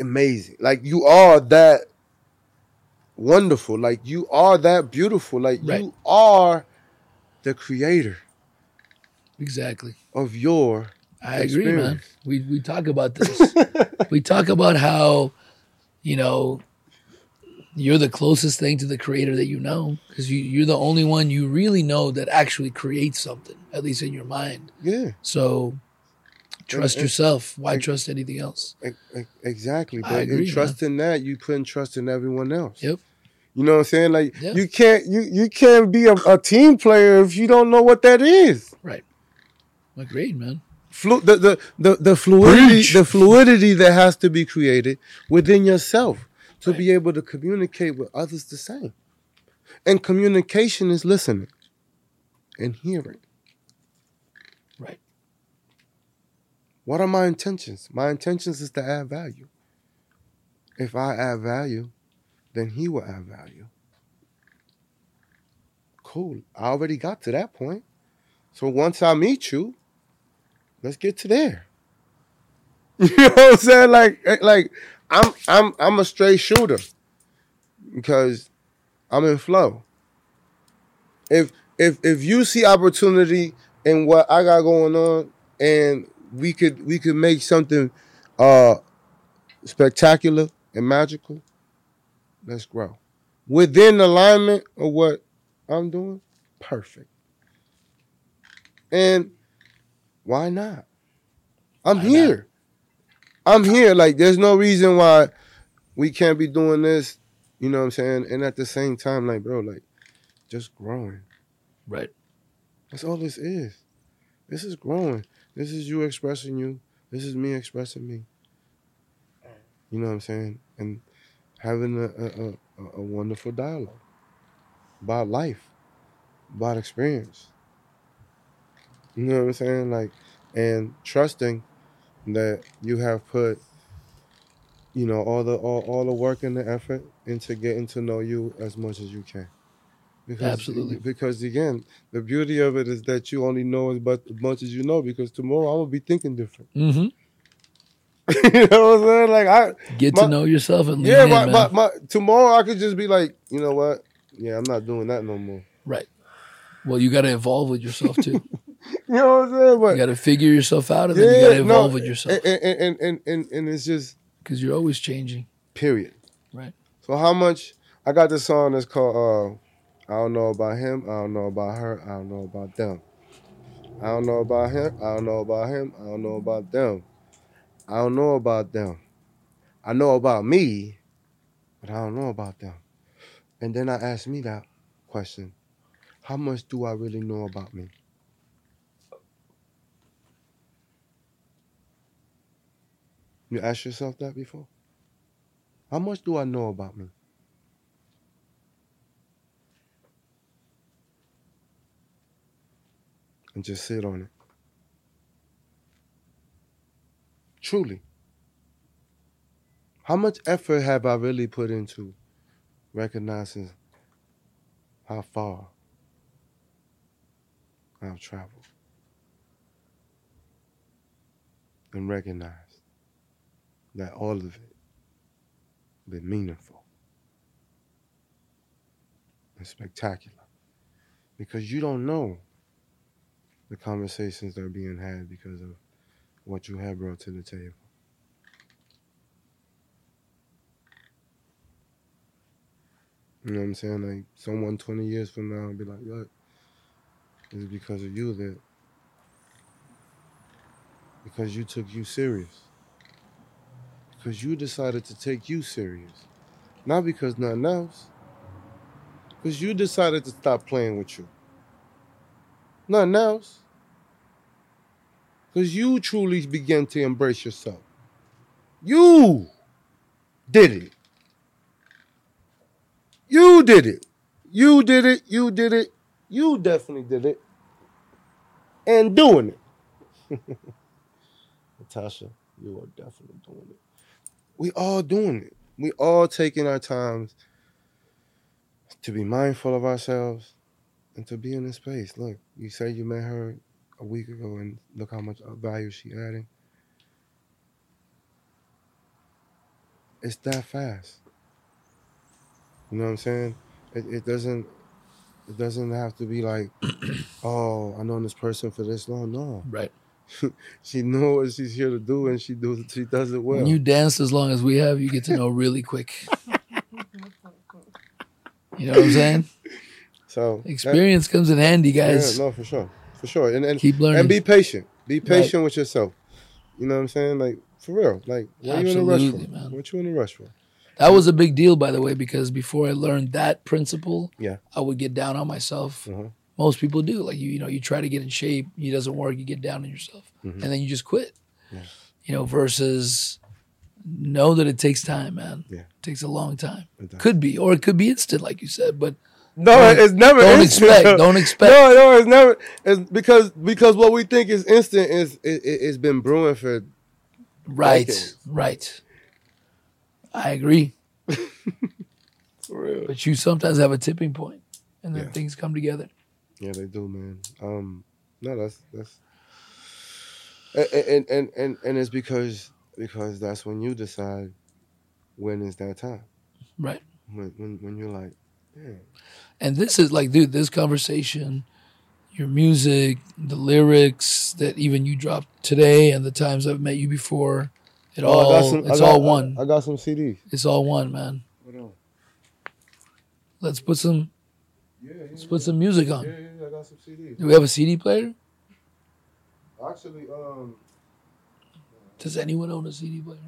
amazing. Like you are that wonderful. Like you are that beautiful. Like Right. you are the creator exactly." of your I agree, man. We we talk about this. we talk about how, you know, you're the closest thing to the creator that you know because you, you're the only one you really know that actually creates something, at least in your mind. Yeah, So trust and- yourself. Why and- trust anything else? exactly. I But agree, in man. that, you putting trust in everyone else. Yep. You know what I'm saying? Like Yeah. you can't you you can't be a, a team player if you don't know what that is. Right. Agreed, man. Flu- the, the, the, the fluidity Preach. the fluidity that has to be created within yourself to be able to communicate with others the same. And communication is listening and hearing. Right. What are my intentions? My intentions is to add value. If I add value, then he will add value. Cool. I already got to that point. So once I meet you, let's get to there. You know what I'm saying? Like, eh, like I'm I'm I'm a straight shooter because I'm in flow. if if if you see opportunity in what I got going on, and we could we could make something uh spectacular and magical, let's grow within alignment of what I'm doing. Perfect. And why not? I'm Why not? here. I'm here. Like, there's no reason why we can't be doing this. You know what I'm saying? And at the same time, like, bro, like, just growing. Right. That's all this is. This is growing. This is you expressing you. This is me expressing me. You know what I'm saying? And having a, a, a, a wonderful dialogue about life, about experience. You know what I'm saying? Like, and trusting that you have put, you know, all the all, all the work and the effort into getting to know you as much as you can. Because, Absolutely. Because again, the beauty of it is that you only know as but- as much as you know. Because tomorrow I'm gonna be thinking different. Mm-hmm. you know what I'm saying? Like I, Get My- to know yourself and yeah, my, my, my, tomorrow I could just be like, you know what? Yeah, I'm not doing that no more. right. Well, you got to evolve with yourself too. You know what I'm saying? But you got to figure yourself out, and then you got to evolve with yourself And, and, and, and, and, and it's just because you're always changing. period. Right. So how much I got this song that's called uh I don't know about him, I don't know about her, I don't know about them. I don't know about him, I don't know about him, I don't know about them. I don't know about them. I know about me, but I don't know about them. And then I asked me that question. How much do I really know about me? You asked yourself that before? How much do I know about me? And just sit on it. Truly. How much effort have I really put into recognizing how far I've traveled? And recognize that all of it been meaningful and spectacular. Because you don't know the conversations that are being had because of what you have brought to the table. You know what I'm saying? Like someone 20 years from now will be like, look, it's because of you that because you took you serious. Because you decided to take you serious. Not because nothing else. Because you decided to stop playing with you. Nothing else. Because you truly began to embrace yourself. You did it. You did it. You did it. You did it. You definitely did it. And doing it. Natasha, you are definitely doing it. We all doing it. We all taking our times to be mindful of ourselves and to be in this space. Look, you say you met her a week ago and look how much value she adding. It's that fast. You know what I'm saying? It, it doesn't it doesn't have to be like, oh, I known this person for this long. No. Right. She knows what she's here to do and she do she does it well. When you dance as long as we have, you get to know really quick. You know what I'm saying? so that- Experience comes in handy, guys. Yeah, no, for sure. For sure. And and, Keep learning. and be patient. Be patient with yourself. You know what I'm saying? Like for real. Like what are you in a rush for? Man. What you in a rush for? That was a big deal, by the way, because before I learned that principle, Yeah. I would get down on myself. Uh-huh. Most people do. Like you, you know, you try to get in shape, it doesn't work, you get down on yourself, Mhm. and then you just quit. Yeah. You know, versus know that it takes time, man. Yeah. It takes a long time. Could be, or it could be instant, like you said. But No, Don't- it's never don't instant. expect, don't expect. No, no, it's never it's because because what we think is instant is it, it, it's been brewing for right, Decades. right. I agree, for real. but you sometimes have a tipping point, and then Yeah. things come together. Yeah, they do, man. Um, no, that's that's, and and and and, and it's because because that's when you decide when is that time. Right. When when when you're like, And this is like, dude, this conversation, your music, the lyrics that even you dropped today, and the times I've met you before, it Oh, all got some- it's got- all one. I, I got some CDs. it's all one, man. Hold on. Let's put some Yeah, yeah, let's put some music on. yeah, yeah, I got some CDs. Do we have a CD player? Actually, um, Does anyone own a CD player?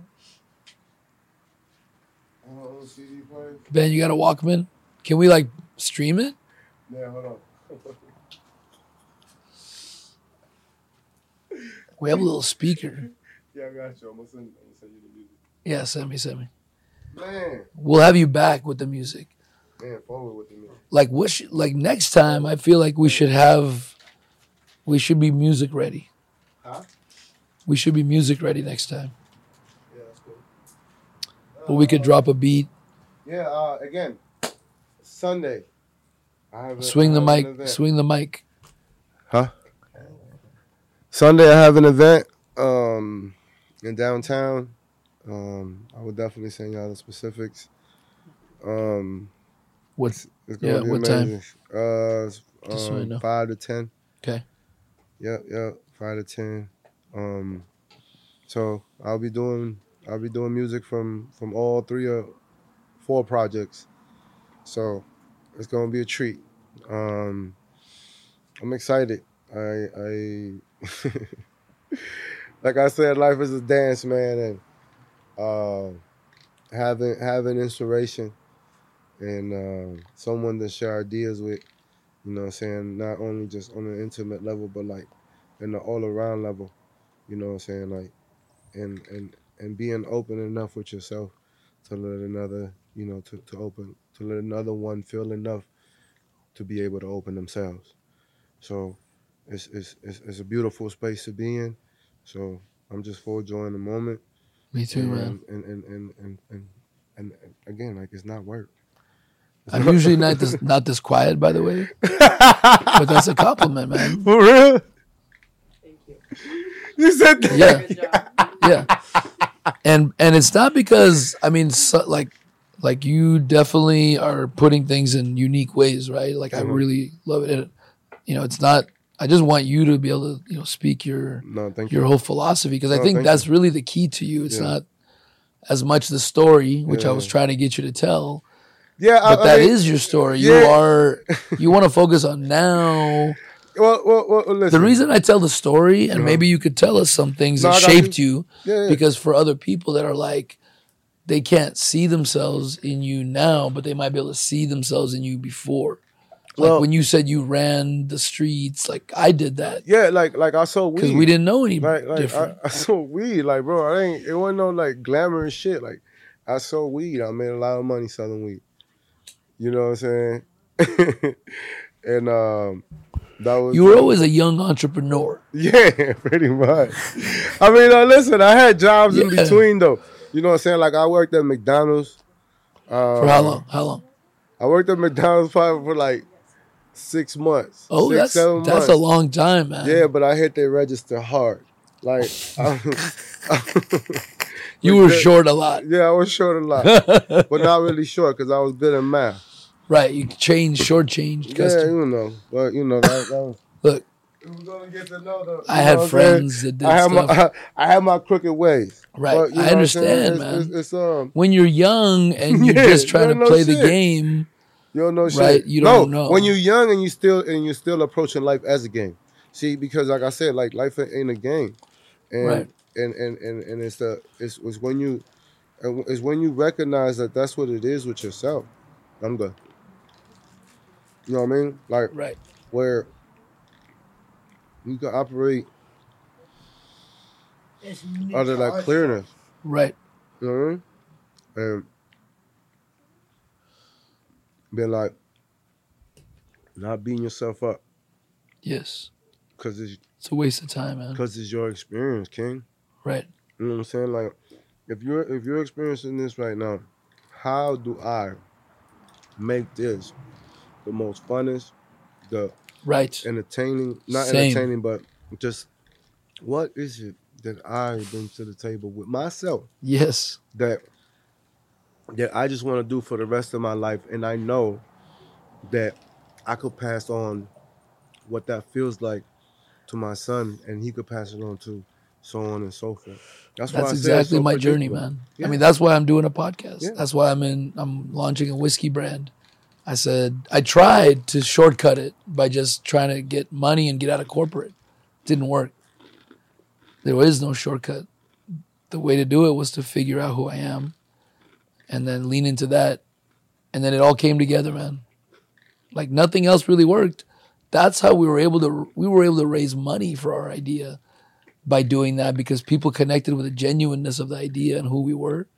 I own a CD player. Ben, you got a Walkman? Can we like stream it? Yeah, hold on. We have a little speaker. yeah, I got you. I'm gonna send, I'm gonna send you the music. Yeah, send me, send me. Man, We'll have you back with the music. Man, forward with the music. Like what? Sh- like next time, I feel like we should have, we should be music ready. Huh? We should be music ready next time. Yeah, that's cool. But we could drop a beat, Yeah, uh, again, Sunday. I have a, swing the have mic, swing the mic. Huh? Sunday, I have an event um, in downtown. Um, I would definitely send y'all the specifics. Um, What? it's gonna Yeah, be what time? Uh, Just so I um, know. five to ten. Okay. Yep, yep, five to ten. Um, so I'll be doing I'll be doing music from from all three or four projects. So it's gonna be a treat. Um, I'm excited. I I like I said, life is a dance, man, and uh, having having inspiration and uh, someone to share ideas with. You know what I'm saying? Not only just on an intimate level, but like in the all around level. You know what I'm saying? Like and and and being open enough with yourself to let another, you know, to, to open to let another one feel enough to be able to open themselves. So it's it's it's, it's a beautiful space to be in. So I'm just full enjoying the moment. Me too, and, man. And, and and and and and again, like it's not work. I'm usually not this not this quiet, by the way, but that's a compliment, man. For real? Thank you. You said that? Yeah. Yeah and and it's not because i mean so, like like you definitely are putting things in unique ways right like i Mhm. really love it and, you know it's not i just want you to be able to you know speak your No, thank your you. whole philosophy because i Oh, think thank that's really the key to you it's Yeah. not as much the story which i Yeah. was trying to get you to tell Yeah, but I, that I is your story you are you want to focus on now Well, well, well, listen. the reason i tell the story and Uh-huh. maybe you could tell us some things No, that shaped you yeah, yeah. because for other people that are like they can't see themselves in you now but they might be able to see themselves in you before like Well- when you said you ran the streets like i did that yeah, like like I saw weed. because we didn't know any like like I, different I saw weed. Like bro, I ain't. It wasn't no like glamorous shit. Like I saw weed. I made a lot of money selling weed. You know what I'm saying? and um, that was you were always a young entrepreneur Yeah, pretty much. I mean, uh, listen, I had jobs in between though. You know what I'm saying? Like I worked at McDonald's. Um, for how long how long I worked at McDonald's probably for like six months. oh six, that's that's months. a long time man Yeah, but I hit their register hard. Like, I, you were short a lot yeah, I was short a lot, but not really short because I was good at math. right you changed short changed Yeah, custom you know, but you know that, that was. look We was gonna get to know the. i had know what I'm saying? friends that did I have stuff my I, have my crooked ways. Right. But, I know what I'm saying? understand, It's- man. It's, it's, um, when you're young and you're Yeah, just trying to play know the game You don't know shit. Right, you don't know. when you're young and you still and you're still approaching life as a game. See, because like I said, like life ain't a game, and Right. And, and and and it's the it's, it's when you it's when you recognize that that's what it is with yourself. I'm good. You know what I mean? Like right where you can operate under that clearness. right You know what I mean? And being like, not beating yourself up yes because it's it's a waste of time man because it's your experience, King. Right You know what I'm saying? Like, if you're if you're experiencing this right now, how do I make this the most funnest, the right entertaining, not Same. entertaining, but just what is it that I bring to the table with myself yes that that I just want to do for the rest of my life, and I know that I could pass on what that feels like to my son, and he could pass it on to so on and so forth. That's, That's I say it's exactly so my journey, man. Yeah. I mean, that's why I'm doing a podcast. Yeah. That's why I'm in. I'm launching a whiskey brand. I said I tried to shortcut it by just trying to get money and get out of corporate. Didn't work. There is no shortcut. The way to do it was to figure out who I am, and then lean into that, and then it all came together, man. Like nothing else really worked. That's how we were able to we were able to raise money for our idea by doing that because people connected with the genuineness of the idea and who we were.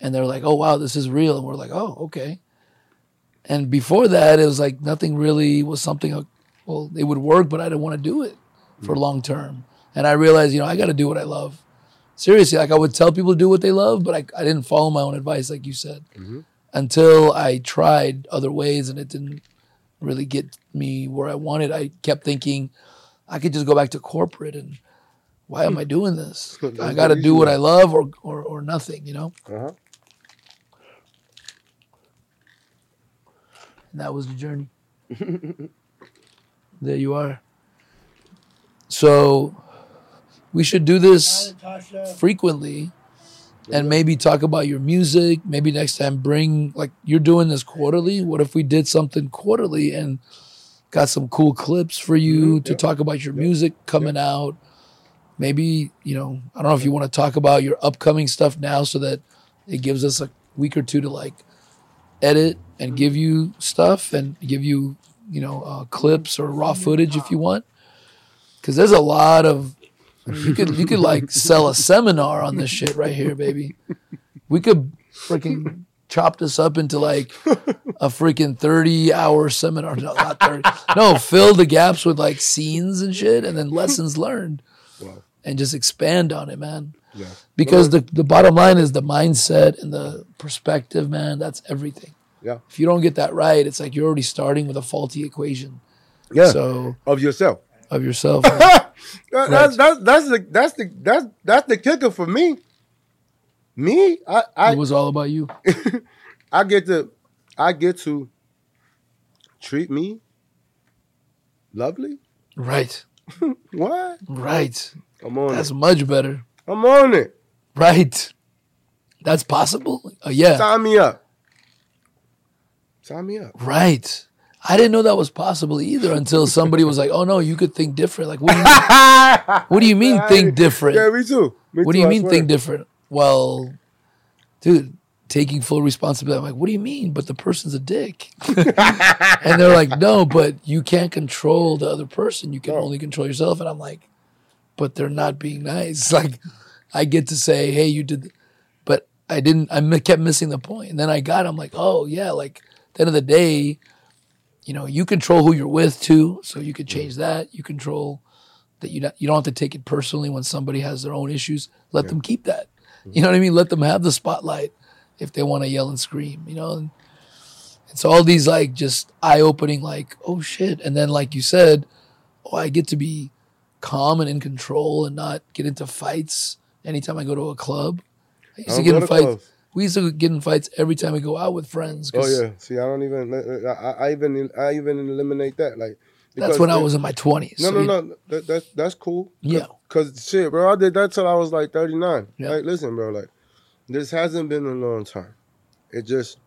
And they're like, oh, wow, this is real. And we're like, oh, okay. And before that, it was like nothing really was something, uh, well, it would work, but I didn't want to do it for long term. And I realized, you know, I got to do what I love. Seriously, like I would tell people to do what they love, but I, I didn't follow my own advice, like you said, until I tried other ways and it didn't really get me where I wanted. I kept thinking I could just go back to corporate and why am I doing this? I got to do what. I love or, or, or nothing, you know? Uh-huh. And that was the journey. there you are. So we should do this frequently and maybe talk about your music. Maybe next time bring like you're doing this quarterly. What if we did something quarterly and got some cool clips for you Mhm, to yeah. talk about your music coming out? Maybe, you know, I don't know if you want to talk about your upcoming stuff now so that it gives us a week or two to like edit and give you stuff and give you, you know, uh, clips or raw footage if you want. Cause there's a lot of you could you could like sell a seminar on this shit right here, baby. We could freaking chop this up into like a freaking 30 hour seminar. No, not 30. No, fill the gaps with like scenes and shit and then lessons learned Wow. And just expand on it, man. Yeah. Because the, the bottom line is the mindset and the perspective, man. That's everything. Yeah. If you don't get that right, it's like you're already starting with a faulty equation. Yeah. So of yourself. of yourself. That- that's, that's that's the that's the that's that's the kicker for me. Me, I I it was all about you. I get to I get to treat me lovely. Right. What? Right. I'm on That's it. much better. I'm on it. Right. That's possible. Uh, yeah. Sign me up. Sign me up. Right. I didn't know that was possible either until somebody was like, "Oh no, you could think different." Like, what do you mean, what do you mean think different? Yeah, me too. Me what do you I mean swear. think different? Well, dude, taking full responsibility. I'm like, what do you mean? But the person's a dick. and they're like, no, but you can't control the other person. You can No. only control yourself. And I'm like, but they're not being nice. Like, I get to say, hey, you did, but I didn't. I kept missing the point. And then I got. I'm like, oh yeah. Like at the end of the day, you know, you control who you're with too. So you could change that. You control that you don't, you don't have to take it personally when somebody has their own issues. Let them keep that. Mm-hmm. You know what I mean? Let them have the spotlight if they want to yell and scream. You know, and it's all these like just eye opening, like oh shit, and then like you said, oh I get to be calm and in control and not get into fights anytime I go to a club. I used I to get in to fights. clubs. We used to get in fights every time we go out with friends. Oh yeah. See, I don't even. I, I, even. I even eliminate that. Like. That's when I was in my twenties. No, no, no. That, that's that's cool. Yeah. Cause shit, bro, I did that till I was like 39. Yeah. Like, listen, bro, like this hasn't been a long time. It just,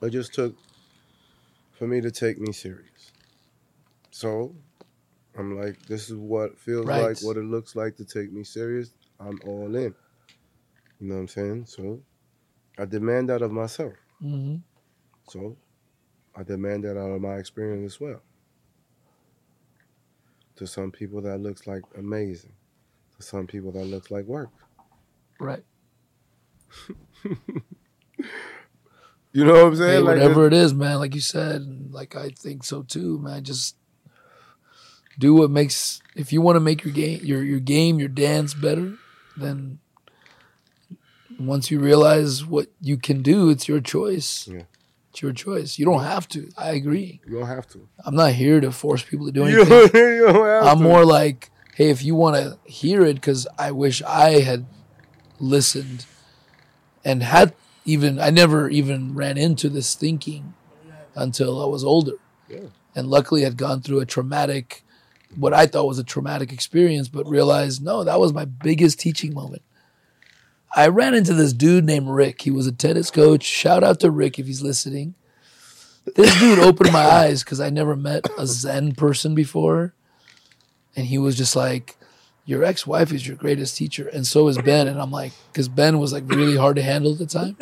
it just took for me to take me serious. So, I'm like, this is what feels Right. like, what it looks like to take me serious. I'm all in. You know what I'm saying? So, I demand that of myself. hmm So, I demand that out of my experience as well. To some people, that looks like amazing. To some people, that looks like work. Right. You know what I'm saying? Hey, like whatever it is, man. Like you said, and like I think so too, man. Just do what makes. If you want to make your game, your your game, your dance better, then once you realize what you can do, it's your choice. Yeah. It's your choice. You don't have to. I agree. you don't have to. I'm not here to force people to do You anything. don't, you don't I'm to. more like, hey, if you want to hear it, because I wish I had listened and had even, I never even ran into this thinking until I was older. Yeah. And luckily had gone through a traumatic, what I thought was a traumatic experience, but realized, no, that was my biggest teaching moment. I ran into this dude named Rick. He was a tennis coach. Shout out to Rick if he's listening. This dude opened my eyes because I never met a Zen person before. And he was just like, Your ex wife is your greatest teacher. And so is Ben. And I'm like, Because Ben was like really hard to handle at the time,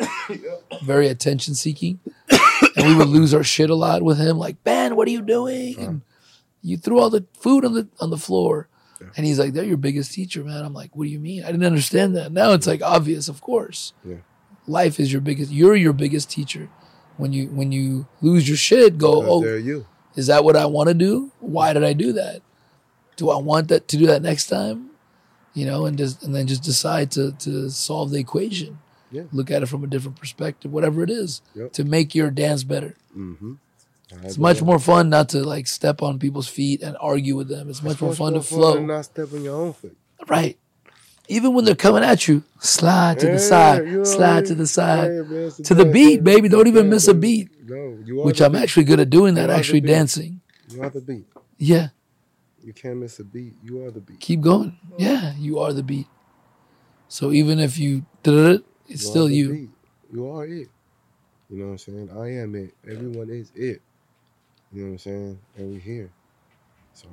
very attention seeking. And we would lose our shit a lot with him. Like, Ben, what are you doing? And you threw all the food on the on the floor. And he's like, They're your biggest teacher, man. I'm like, What do you mean? I didn't understand that. Now it's like obvious, of course. Yeah. Life is your biggest you're your biggest teacher. When you when you lose your shit, go, Because Oh, you. is that what I want to do? Why did I do that? Do I want that to do that next time? You know, and just and then just decide to to solve the equation. Yeah. Look at it from a different perspective, whatever it is, Yep. to make your dance better. Mm-hmm. It's much more fun not to like step on people's feet and argue with them. It's much more fun to flow. Than not step on your own feet. Right. Even when they're coming at you, slide to Yeah, the side, you know slide I to the side, Yeah, man, to the beat, baby. Don't even Yeah, miss a beat, No, you are which I'm beat. actually good at doing that, You are the actually dancing. You are the beat. Yeah. You can't miss a beat. You are the beat. keep going. Yeah, you are the beat. So even if you it's You still you. beat. You are it. You know what I'm saying? I am it. Everyone is it. You know what I'm saying? And we're here. So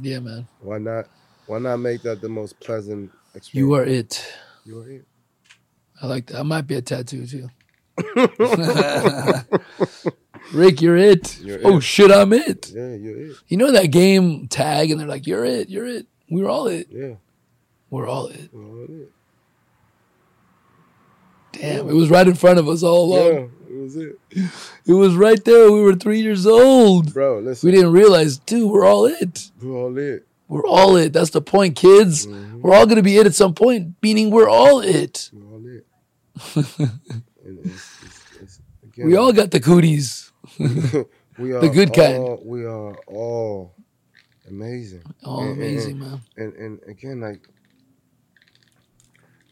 Yeah, man. why not? Why not make that the most pleasant experience? You are it. You are it. I like that. I might be a tattoo too. Rick, you're it. You're oh it. shit, I'm it. Yeah, you're it. You know that game tag, and they're like, "You're it. You're it. We're all it. Yeah, We're all it." are all it. Damn, it was right in front of us all along. It was it, It was right there. We were three years old. bro. Listen, We didn't realize, dude, we're all it. we're all it. We're all it. That's the point, kids. Mhm. We're all gonna be it at some point, meaning we're all it. We're all it. it's, it's, it's, again, We all got the cooties. we are the good kind. all- We are all amazing. Oh, And- and- amazing, man. And and again, like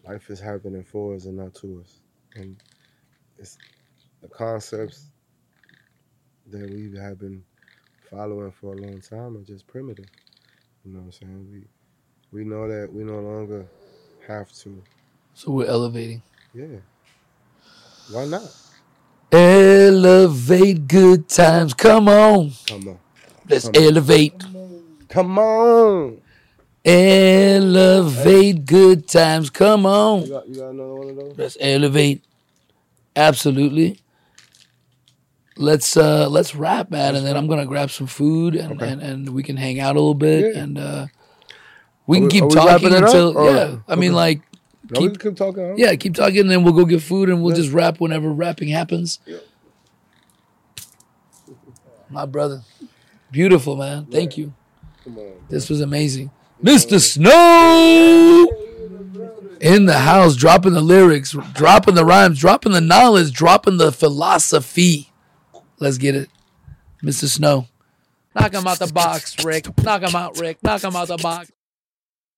life is happening for us and not to us, and it's the concepts that we have been following for a long time are just primitive. You know what I'm saying? We we know that we no longer have to. So we're elevating. Yeah. Why not? Elevate good times. Come on. Come on. Let's Come on. elevate. Come on. Elevate good times. Come You on. got you got another one of those? Let's elevate. Absolutely. Let's uh let's wrap, man, and then I'm gonna grab some food and, Okay. and, and we can hang out a little bit Yeah. and uh we Are can keep we talking until or- yeah. I mean okay. like keep talking. Huh? yeah, keep talking and then we'll go get food and we'll Yeah. just wrap whenever rapping happens. Yeah. My brother. Beautiful, man. Thank you. Come on. This was amazing. Mr. Snow in the house, dropping the lyrics, dropping the rhymes, dropping the knowledge, dropping the philosophy. Let's get it. Mr. Snow. Knock him out the box, Rick. Knock him out, Rick. Knock him out the box.